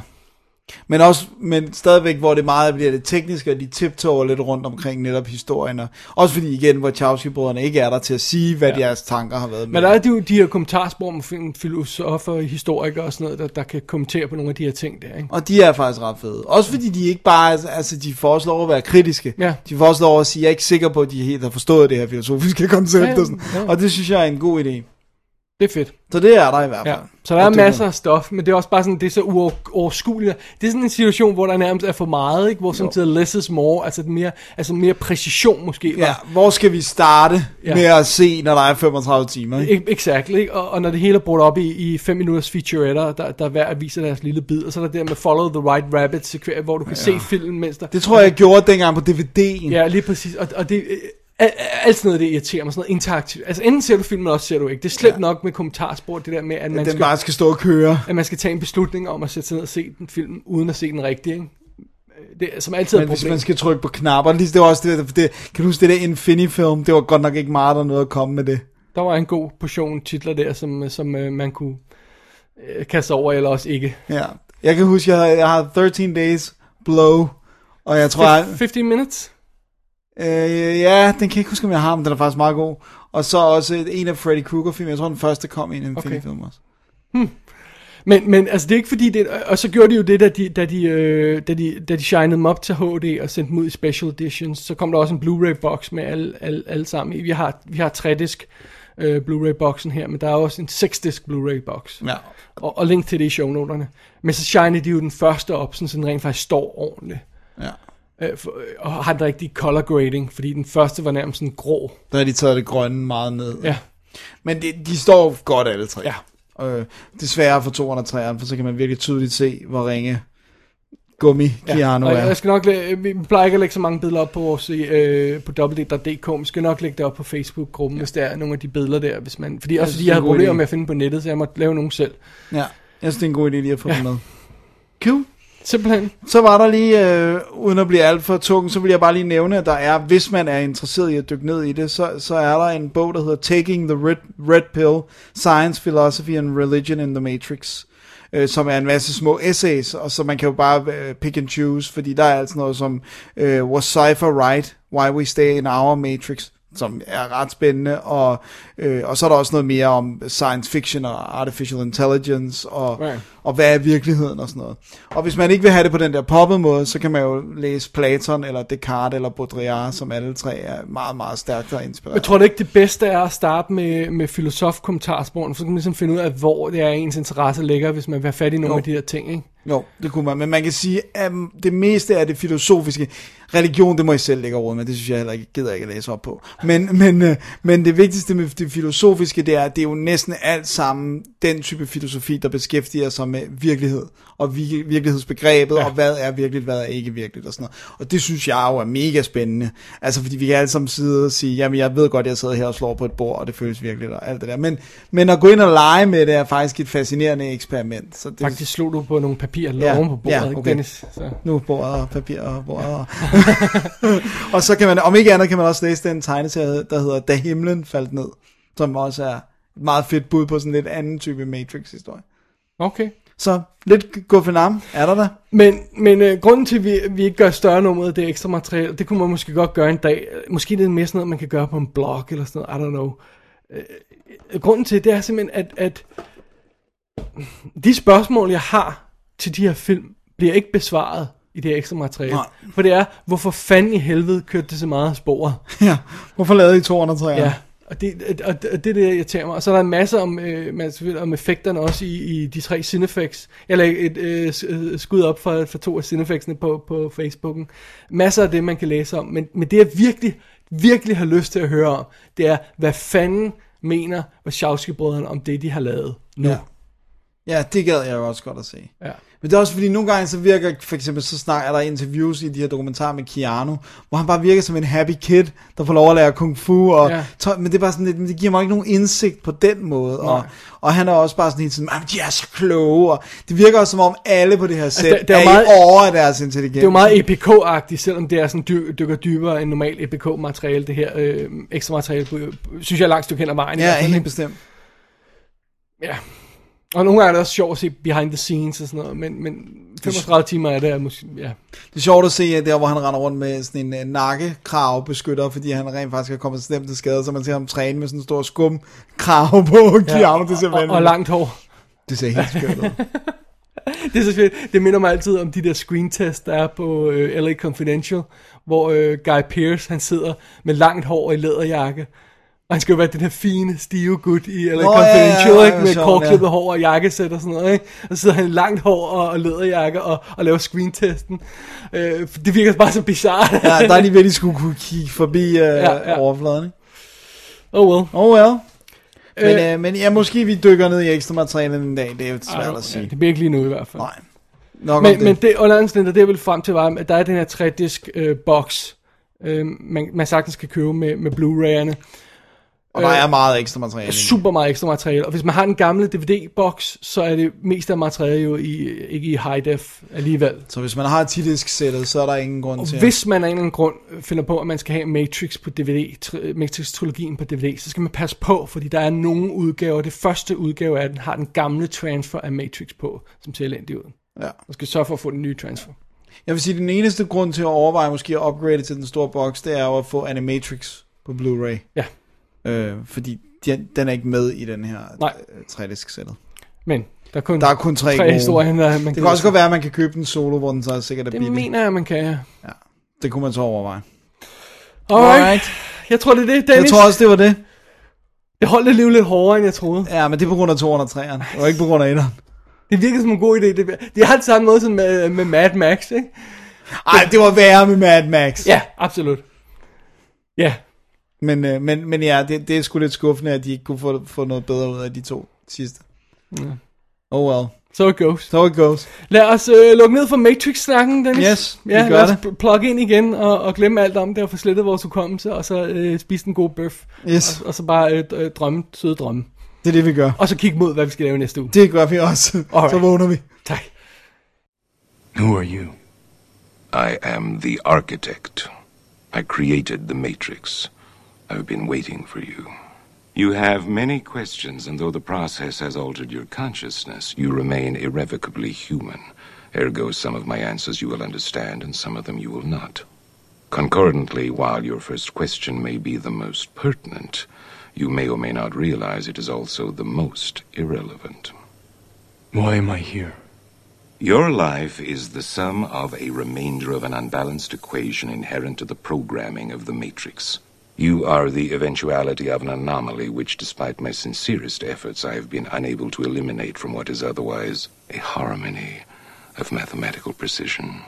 Men også, men stadigvæk, hvor det meget bliver det tekniske, og de tiptoger lidt rundt omkring netop historien. Og også fordi igen, hvor Chowski-brødrene ikke er der til at sige, hvad ja. deres tanker har været med. Men der er de, jo de her kommentarspor med filosofer, historikere og sådan noget, der, der kan kommentere på nogle af de her ting der, ikke? Og de er faktisk ret fede. Også fordi de ikke bare, altså, de får også lov at være kritiske. Ja. De får også lov at sige, jeg er ikke sikker på, at de helt har forstået det her filosofiske koncept. Ja, Ja, og, sådan. ja. og det synes jeg er en god idé. Det er fedt. Så det er der i hvert fald. Ja. Så der er masser af stof, men det er også bare sådan, det er så uoverskueligt. Det er sådan en situation, hvor der nærmest er for meget, ikke? Hvor samtidig less is more, altså mere, altså mere præcision måske. Ja, var- hvor skal vi starte Ja. med at se, når der er 35 timer? Ikke? Exactly, ikke? Og, og når det hele er brugt op i, i fem minutters featuretter, der, der hver viser deres lille bid, og så er der det med Follow the Right Rabbit, hvor du kan ja. se filmen, mens der... Det tror jeg, jeg gjorde dengang på DVD'en. Ja, lige præcis. Og, og det, al- alt sådan noget, det irriterer mig, sådan noget interaktivt. Altså enten ser du filmen, eller også ser du ikke. Det er slemt ja. nok med kommentarspor, det der med, at man, Den skal, bare skal stå og køre. at man skal tage en beslutning om at sætte sig ned og se den film, uden at se den rigtige, ikke? Det er som altid er Men et hvis man skal trykke på knapper, det var også det, det, kan du huske det der Infinity-film, det var godt nok ikke meget, der noget at komme med det. Der var en god portion titler der, som, som øh, man kunne øh, kaste over, eller også ikke. Ja. Jeg kan huske, jeg har, jeg har 13 Days Blow, og jeg tror, jeg, 15 minutes? Øh, ja, den kan jeg ikke huske, om jeg har, men den er faktisk meget god. Og så også en af Freddy Krueger-film, jeg tror, den første kom i en Infinity-film også. Men, men altså det er ikke fordi det, og så gjorde de jo det, da de, da de, øh, da de, da de shinede dem op til HD og sendte dem ud i special editions, så kom der også en Blu-ray box med alle, alle, alle sammen. i. Vi har, vi har 3-disk øh, Blu-ray boxen her, men der er også en 6-disk Blu-ray box. Ja. Og, og link til det i shownoterne. Men så shinede de jo den første op, sådan, så den rent faktisk står ordentligt. Ja. Øh, for, øh, og har den rigtige color grading, fordi den første var nærmest sådan grå. Der har de taget det grønne meget ned. Ja, Men de, de står godt alle tre. ja. Øh, desværre for 203'eren, for så kan man virkelig tydeligt se, hvor ringe gummi Keanu og er. jeg skal nok læ- vi plejer ikke at lægge så mange billeder op på vores øh, på www.dk, men skal nok lægge det op på Facebook-gruppen, ja. hvis der er nogle af de billeder der, hvis man, fordi også synes, fordi jeg god problemer med at finde på nettet, så jeg må lave nogle selv. Ja, jeg synes, det er en god idé lige at få ja. med. Cool. Simpelthen. Så var der lige, øh, uden at blive alt for tung, så vil jeg bare lige nævne, at der er, hvis man er interesseret i at dykke ned i det, så, så er der en bog, der hedder Taking the Red, Red Pill, Science, Philosophy and Religion in the Matrix, øh, som er en masse små essays, og så man kan jo bare øh, pick and choose, fordi der er altså noget som, øh, was Cypher right? Why we stay in our Matrix? som er ret spændende, og, øh, og så er der også noget mere om science fiction og artificial intelligence, og, Right. Og hvad er virkeligheden og sådan noget. Og hvis man ikke vil have det på den der poppet måde, så kan man jo læse Platon, eller Descartes, eller Baudrillard, som alle tre er meget, meget stærkt og inspireret. Jeg tror det ikke det bedste er at starte med, med filosofkommentarsporen, for så kan man ligesom finde ud af, hvor det er ens interesse ligger, hvis man vil have fat i nogle Jo. af de her ting, ikke? Jo, det kunne man. Men man kan sige, at det meste af det filosofiske, religion, det må I selv lægge over med, det synes jeg heller ikke, gider ikke at læse op på. Men, men, øh, men det vigtigste med det filosofiske, det er, at det er jo næsten alt sammen den type filosofi, der beskæftiger sig med virkelighed, og vir- virkelighedsbegrebet, ja. og hvad er virkeligt, hvad er ikke virkeligt, og sådan noget. Og det synes jeg jo er mega spændende. Altså, fordi vi kan alle sammen sidde og sige, jamen jeg ved godt, jeg sidder her og slår på et bord, og det føles virkeligt, og alt det der. Men, men at gå ind og lege med det, er faktisk et fascinerende eksperiment. Så det, Faktisk slog du på nogle papirer Ja, ja, oven på bordet, ja, ikke okay. Dennis? Så. Nu bordet og papir og bordet. Og, og så kan man, om ikke andet, kan man også læse den tegneserie, der hedder Da himlen faldt ned, som også er et meget fedt bud på sådan lidt anden type Matrix-historie. Okay. Så lidt Guffinam er der der. Men, men øh, grunden til, at vi, vi ikke gør større nummer af det ekstra materiale, det kunne man måske godt gøre en dag. Måske det er mere sådan noget, man kan gøre på en blog eller sådan noget, I don't know. Øh, grunden til det er simpelthen, at, at de spørgsmål, jeg har til de her film, bliver ikke besvaret i det ekstra materiale. Nej. For det er, hvorfor fanden i helvede kørte det så meget af sporet? Ja, hvorfor lavede I 203? Ja, og det, og, og det er det, der irriterer mig. Og så er der en masse om, øh, man, selvfølgelig om effekterne også i, i de tre Cinefex. Eller et øh, øh, skud op for, for to af Cinefexene på, på Facebooken. Masser af det, man kan læse om. Men, men det, jeg virkelig, virkelig har lyst til at høre om, det er, hvad fanden mener Wachowski-brødrene om det, de har lavet nu. Ja. Ja, det gad jeg jo også godt at se. Ja. Men det er også fordi, nogle gange så virker, for eksempel så snak, er der interviews i de her dokumentarer med Keanu, hvor han bare virker som en happy kid, der får lov at lære kung fu, og, Ja. ja. men det er bare sådan lidt, det giver mig ikke nogen indsigt på den måde, og, Nej. og han er også bare sådan helt sådan, "Jamen, de er så kloge, og det virker også som om alle på det her sæt der- der er er, meget- i over af deres intelligens. Det er jo meget EPK-agtigt, selvom det er sådan dy- dykker dybere end normalt EPK-materiale, det her øh, ekstra materiale, synes jeg er langt stykke hen ad vejen. Ja, helt bestemt. Ja. Og nogle gange er det også sjovt at se behind the scenes og sådan noget, men, men 35 timer er det, måske, ja. Det er sjovt at se der, hvor han render rundt med sådan en uh, nakkekrav beskytter, fordi han rent faktisk er kommet slemt til skade, så man ser ham træne med sådan en stor skum krav på Keanu, det ser og, og langt hår. Det ser helt skørt ud. Det er så fedt. Det minder mig altid om de der screen tests, der er på øh, LA Confidential, hvor øh, Guy Pearce, han sidder med langt hår i læderjakke. Og han skal jo være den her fine, stive gut i LA Nå, Confidential, ja, ja, ja? Med kortklippet ja. hår og jakkesæt og sådan noget, ikke? Og så sidder han i langt hår og, og læderjakke og, og laver screen-testen. Øh, det virker bare så bizarrt. Ja, der er de ved, de skulle kunne kigge forbi uh, ja, Ja, overfladen, ikke? oh well. Oh well. Men, Øh. øh, men ja, måske vi dykker ned i ekstra materiale en dag, det er jo svært at sige. Ja, det bliver ikke lige nu i hvert fald. Nej. Nok Men, det. men det, under andet det jeg vil frem til, var, at der er den her 3-disk øh, box, øh, man, man sagtens kan købe med, med Blu-ray'erne. Og der er meget ekstra materiale. Super meget ekstra materiale. Og hvis man har en gamle DVD-box, så er det mest af materialet jo i, ikke i high def alligevel. Så hvis man har 10-disk sættet, så er der ingen grund Og til hvis man af en eller anden grund finder på, at man skal have Matrix på DVD, tri- Matrix-trilogien på DVD, så skal man passe på, fordi der er nogle udgaver. Det første udgave af den har den gamle transfer af Matrix på, som ser elendig ud. Ja. Man skal sørge for at få den nye transfer. Jeg vil sige, den eneste grund til at overveje måske at upgrade til den store box, det er jo at få Animatrix på Blu-ray. Ja. Øh, fordi den, den er ikke med i den her Nej. øh, 3-disk sættet. Men der er kun, Der er kun tre, tre gode. historier, der man Det kan også godt være, at man kan købe den solo, hvor den så er sikkert er Det billig. mener jeg, man kan. ja. Det kunne man så overveje. Alright. Jeg tror, det er det, Dennis. Jeg tror også, det var det. Det holdt alligevel lidt hårdere, end jeg troede. Ja, men det er på grund af 203'eren. Det var ikke på grund af 1'eren. Det virker som en god idé. Det, det har det samme måde som med, med Mad Max, ikke? Ej, det var værre med Mad Max. Ja, absolut. Ja, Men, øh, men, men ja, det, det er sgu lidt skuffende, at de ikke kunne få, få noget bedre ud af de to sidste. Oh well. so it goes. So it goes. Lad os øh, lukke ned for Matrix-snakken, Dennis. Yes, vi ja, gør lad os det. pl- plugge ind igen og, og glemme alt om det og få slettet vores hukommelse, og så øh, spise en god bøf. Yes, Og, og så bare øh, øh, drømme, søde drømme. det er det, vi gør. Og så kigge mod, hvad vi skal lave næste uge. Det gør vi også. Alright. Så vågner vi. Tak. Who are you? I am the architect. I created the Matrix. I've been waiting for you. You have many questions, and though the process has altered your consciousness, you remain irrevocably human. Ergo, some of my answers you will understand, and some of them you will not. Concurrently, while your first question may be the most pertinent, you may or may not realize it is also the most irrelevant. Why am I here? Your life is the sum of a remainder of an unbalanced equation inherent to the programming of the Matrix. You are the eventuality of an anomaly which, despite my sincerest efforts, I have been unable to eliminate from what is otherwise a harmony of mathematical precision.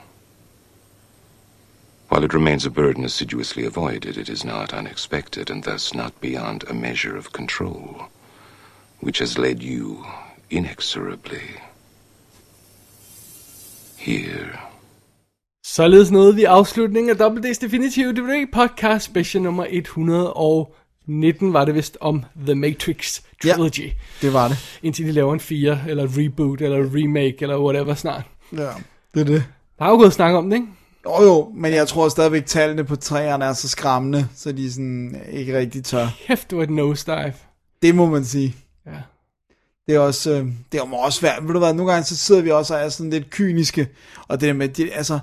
While it remains a burden assiduously avoided, it is not unexpected and thus not beyond a measure of control, which has led you inexorably here. Således nåede vi afslutningen af WD's Definitive DVD podcast special nummer 119 var det vist om The Matrix Trilogy. Ja, Det var det. Indtil de laver en 4, eller reboot, eller remake, eller whatever snart. Ja, det er det. Der er jo gået snak om det, ikke? Jo jo, men jeg tror stadigvæk, tallene på træerne er så skræmmende, så de sådan ikke rigtig tør. Kæft, det var et nosedive. Det må man sige. Ja. Det er også, øh, det må også være, ved du hvad, nogle gange så sidder vi også og er sådan lidt kyniske, og det der med, det, altså,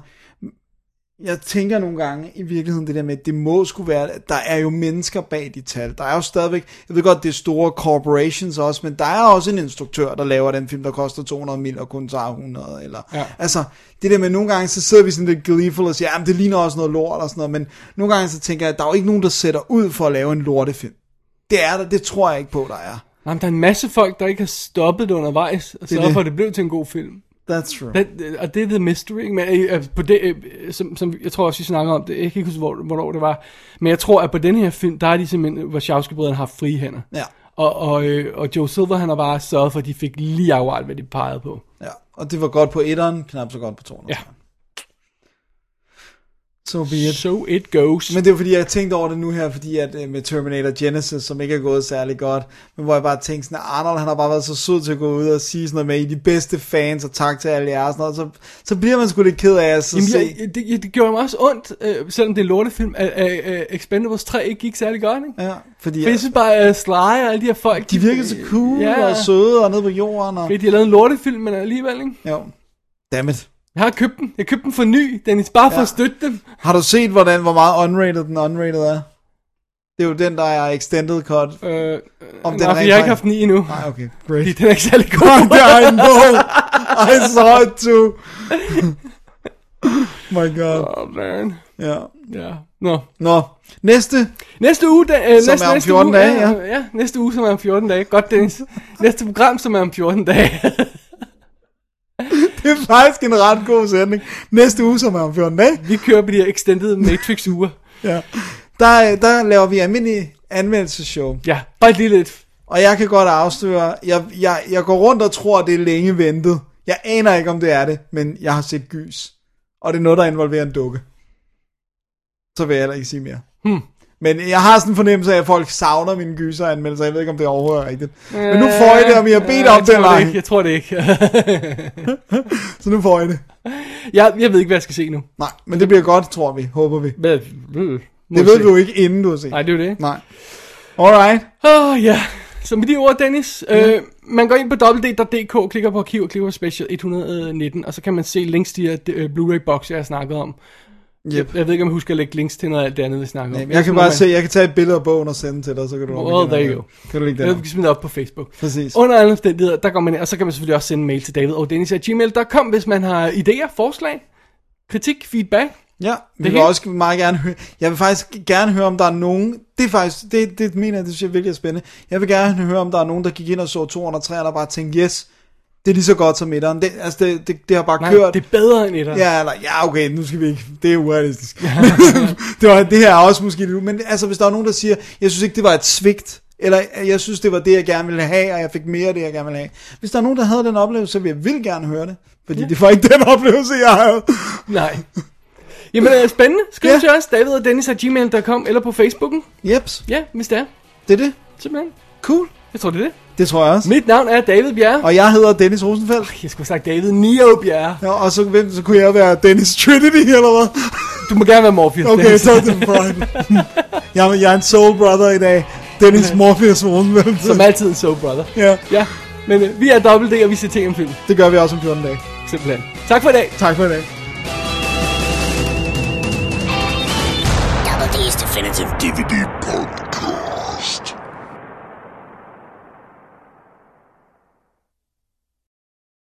jeg tænker nogle gange i virkeligheden det der med, at det må skulle være, der er jo mennesker bag de tal. Der er jo stadigvæk, jeg ved godt, det er store corporations også, men der er også en instruktør, der laver den film, der koster 200 mil og kun tager 100. Eller, Ja. Altså, det der med, nogle gange så sidder vi sådan lidt gleeful og siger, jamen det ligner også noget lort og sådan noget, men nogle gange så tænker jeg, at der er jo ikke nogen, der sætter ud for at lave en lortefilm. Det er der, det tror jeg ikke på, der er. Nej, men der er en masse folk, der ikke har stoppet det undervejs, og sørget det. for, at det blev til en god film. That's true. Det, og det er the mystery, ikke? men øh, øh, på det, øh, som, som, jeg tror også, vi snakker om det, jeg kan ikke huske, hvor, hvornår det var, men jeg tror, at på den her film, der er de simpelthen, Wachowski-brødrene har frie hænder. Ja. Og, og, øh, og Joe Silver, han har bare sørget for, at de fik lige akkurat, hvad de pegede på. Ja, og det var godt på etteren, knap så godt på toeren. Ja. So be it. So it goes. Men det er fordi, jeg tænkte over det nu her, fordi at øh, med Terminator Genesis, som ikke er gået særlig godt, men hvor jeg bare tænkte sådan, at Arnold han har bare været så sød til at gå ud og sige sådan noget med, I de bedste fans, og tak til alle jer, og sådan noget, så, så bliver man sgu lidt ked af at Jamen, se. jeg, det, det gjorde mig også ondt, øh, selvom det er lortefilm, at, at, at Expendables 3 ikke gik særlig godt, ikke? Ja, fordi For jeg synes bare, at Sly og alle de her folk... de virker så cool Ja. og søde og nede på jorden. Og, Fordi de har lavet en lortefilm, men alligevel, ikke? jo. Dammit. Jeg har købt den. Jeg købte den for ny, Dennis, bare for Ja. at støtte dem. Har du set, hvordan, hvor meget unrated den unrated er? Det er jo den, der er extended cut. Øh, Om Om den nej, fordi jeg har ikke haft den i endnu. Nej, okay, Fordi great. den er ikke særlig I god. know. I saw it too. My god. oh, man. Ja. Ja. Nå. Nå, næste. Næste uge, da, øh, Som næste, er om næste 14 uge, dage, ja. ja. næste uge, som er om 14 dage. Godt, Dennis. næste program, som er om 14 dage. Det er faktisk en ret god sætning. Næste uge, som er om 14 dage. Vi kører på de her extended Matrix uger. Ja. Der, der laver vi almindelig anmeldelseshow. Ja, bare lige lidt. Og jeg kan godt afsløre, jeg, jeg, jeg går rundt og tror, det er længe ventet. Jeg aner ikke, om det er det, men jeg har set gys. Og det er noget, der involverer en dukke. Så vil jeg heller ikke sige mere. Hmm. Men jeg har sådan en fornemmelse af, at folk savner mine gyseranmeldelser. Jeg ved ikke, om det overhovedet er rigtigt. Men nu får I det, om I har bedt om det eller ej. Jeg tror det ikke. Så nu får I det. jeg, jeg ved ikke, hvad jeg skal se nu. Nej, men det bliver godt, tror vi. Håber vi. Hvad, må Det ved se. du jo ikke, inden du har set. Nej, det er jo det. Nej. Alright. Åh, oh, ja. Så med de ord, Dennis, mm. øh, man går ind på www.dk, klikker på arkiv og klikker på special 119, og så kan man se links til de her øh, Blu-ray box, jeg har snakket om. Yep. Jeg, jeg ved ikke, om jeg husker at lægge links til noget af alt det andet, vi snakker om. Nej, jeg kan bare se, jeg kan tage et billede af bogen og sende til dig, så kan du... Well, there you go. Kan du lægge Jeg det kan smide det op på Facebook. Præcis. Under alle omstændigheder, der går man ind, og så kan man selvfølgelig også sende en mail til David og Dennis at gmail.com, hvis man har idéer, forslag, kritik, feedback. Ja, vi vil hele? også meget gerne høre, jeg vil faktisk gerne høre, om der er nogen, det er faktisk, det, det mener jeg, det synes jeg virkelig er spændende. Jeg vil gerne høre, om der er nogen, der gik ind og så 203, og der bare tænkte, yes, det er lige så godt som etteren. Det, altså, det, det, det har bare Nej, kørt. det er bedre end etter. Ja, eller, ja, okay, nu skal vi ikke, det er urealistisk. det, var, det her er også måske lidt, men altså, hvis der er nogen, der siger, jeg synes ikke, det var et svigt, eller jeg synes, det var det, jeg gerne ville have, og jeg fik mere af det, jeg gerne ville have. Hvis der er nogen, der havde den oplevelse, så vil jeg vildt gerne høre det, fordi ja. det var ikke den oplevelse, jeg havde. Nej. Jamen, øh, spændende. Skriv Ja. til os, David og Dennis at gmail.com, eller på Facebooken. Jeps, Ja, hvis det er. det er det. Simpelthen. Cool. Jeg tror, det er det. Det tror jeg også. Mit navn er David Bjerre. Og jeg hedder Dennis Rosenfeldt. Jeg skulle have sagt David Nio Bjerre. Ja, og så, hvem, så kunne jeg være Dennis Trinity, eller hvad? Du må gerne være Morpheus. Okay, så er det fine. jeg, er- jeg er en soul brother i dag. Dennis Morpheus Rosenfeldt. Som altid en so brother. Ja, Ja, men øh, vi er Double D, og vi ser ting om film. det gør vi også om 14 dage. Simpelthen. Tak for i dag. Tak for i dag. DVD's Definitive DVD.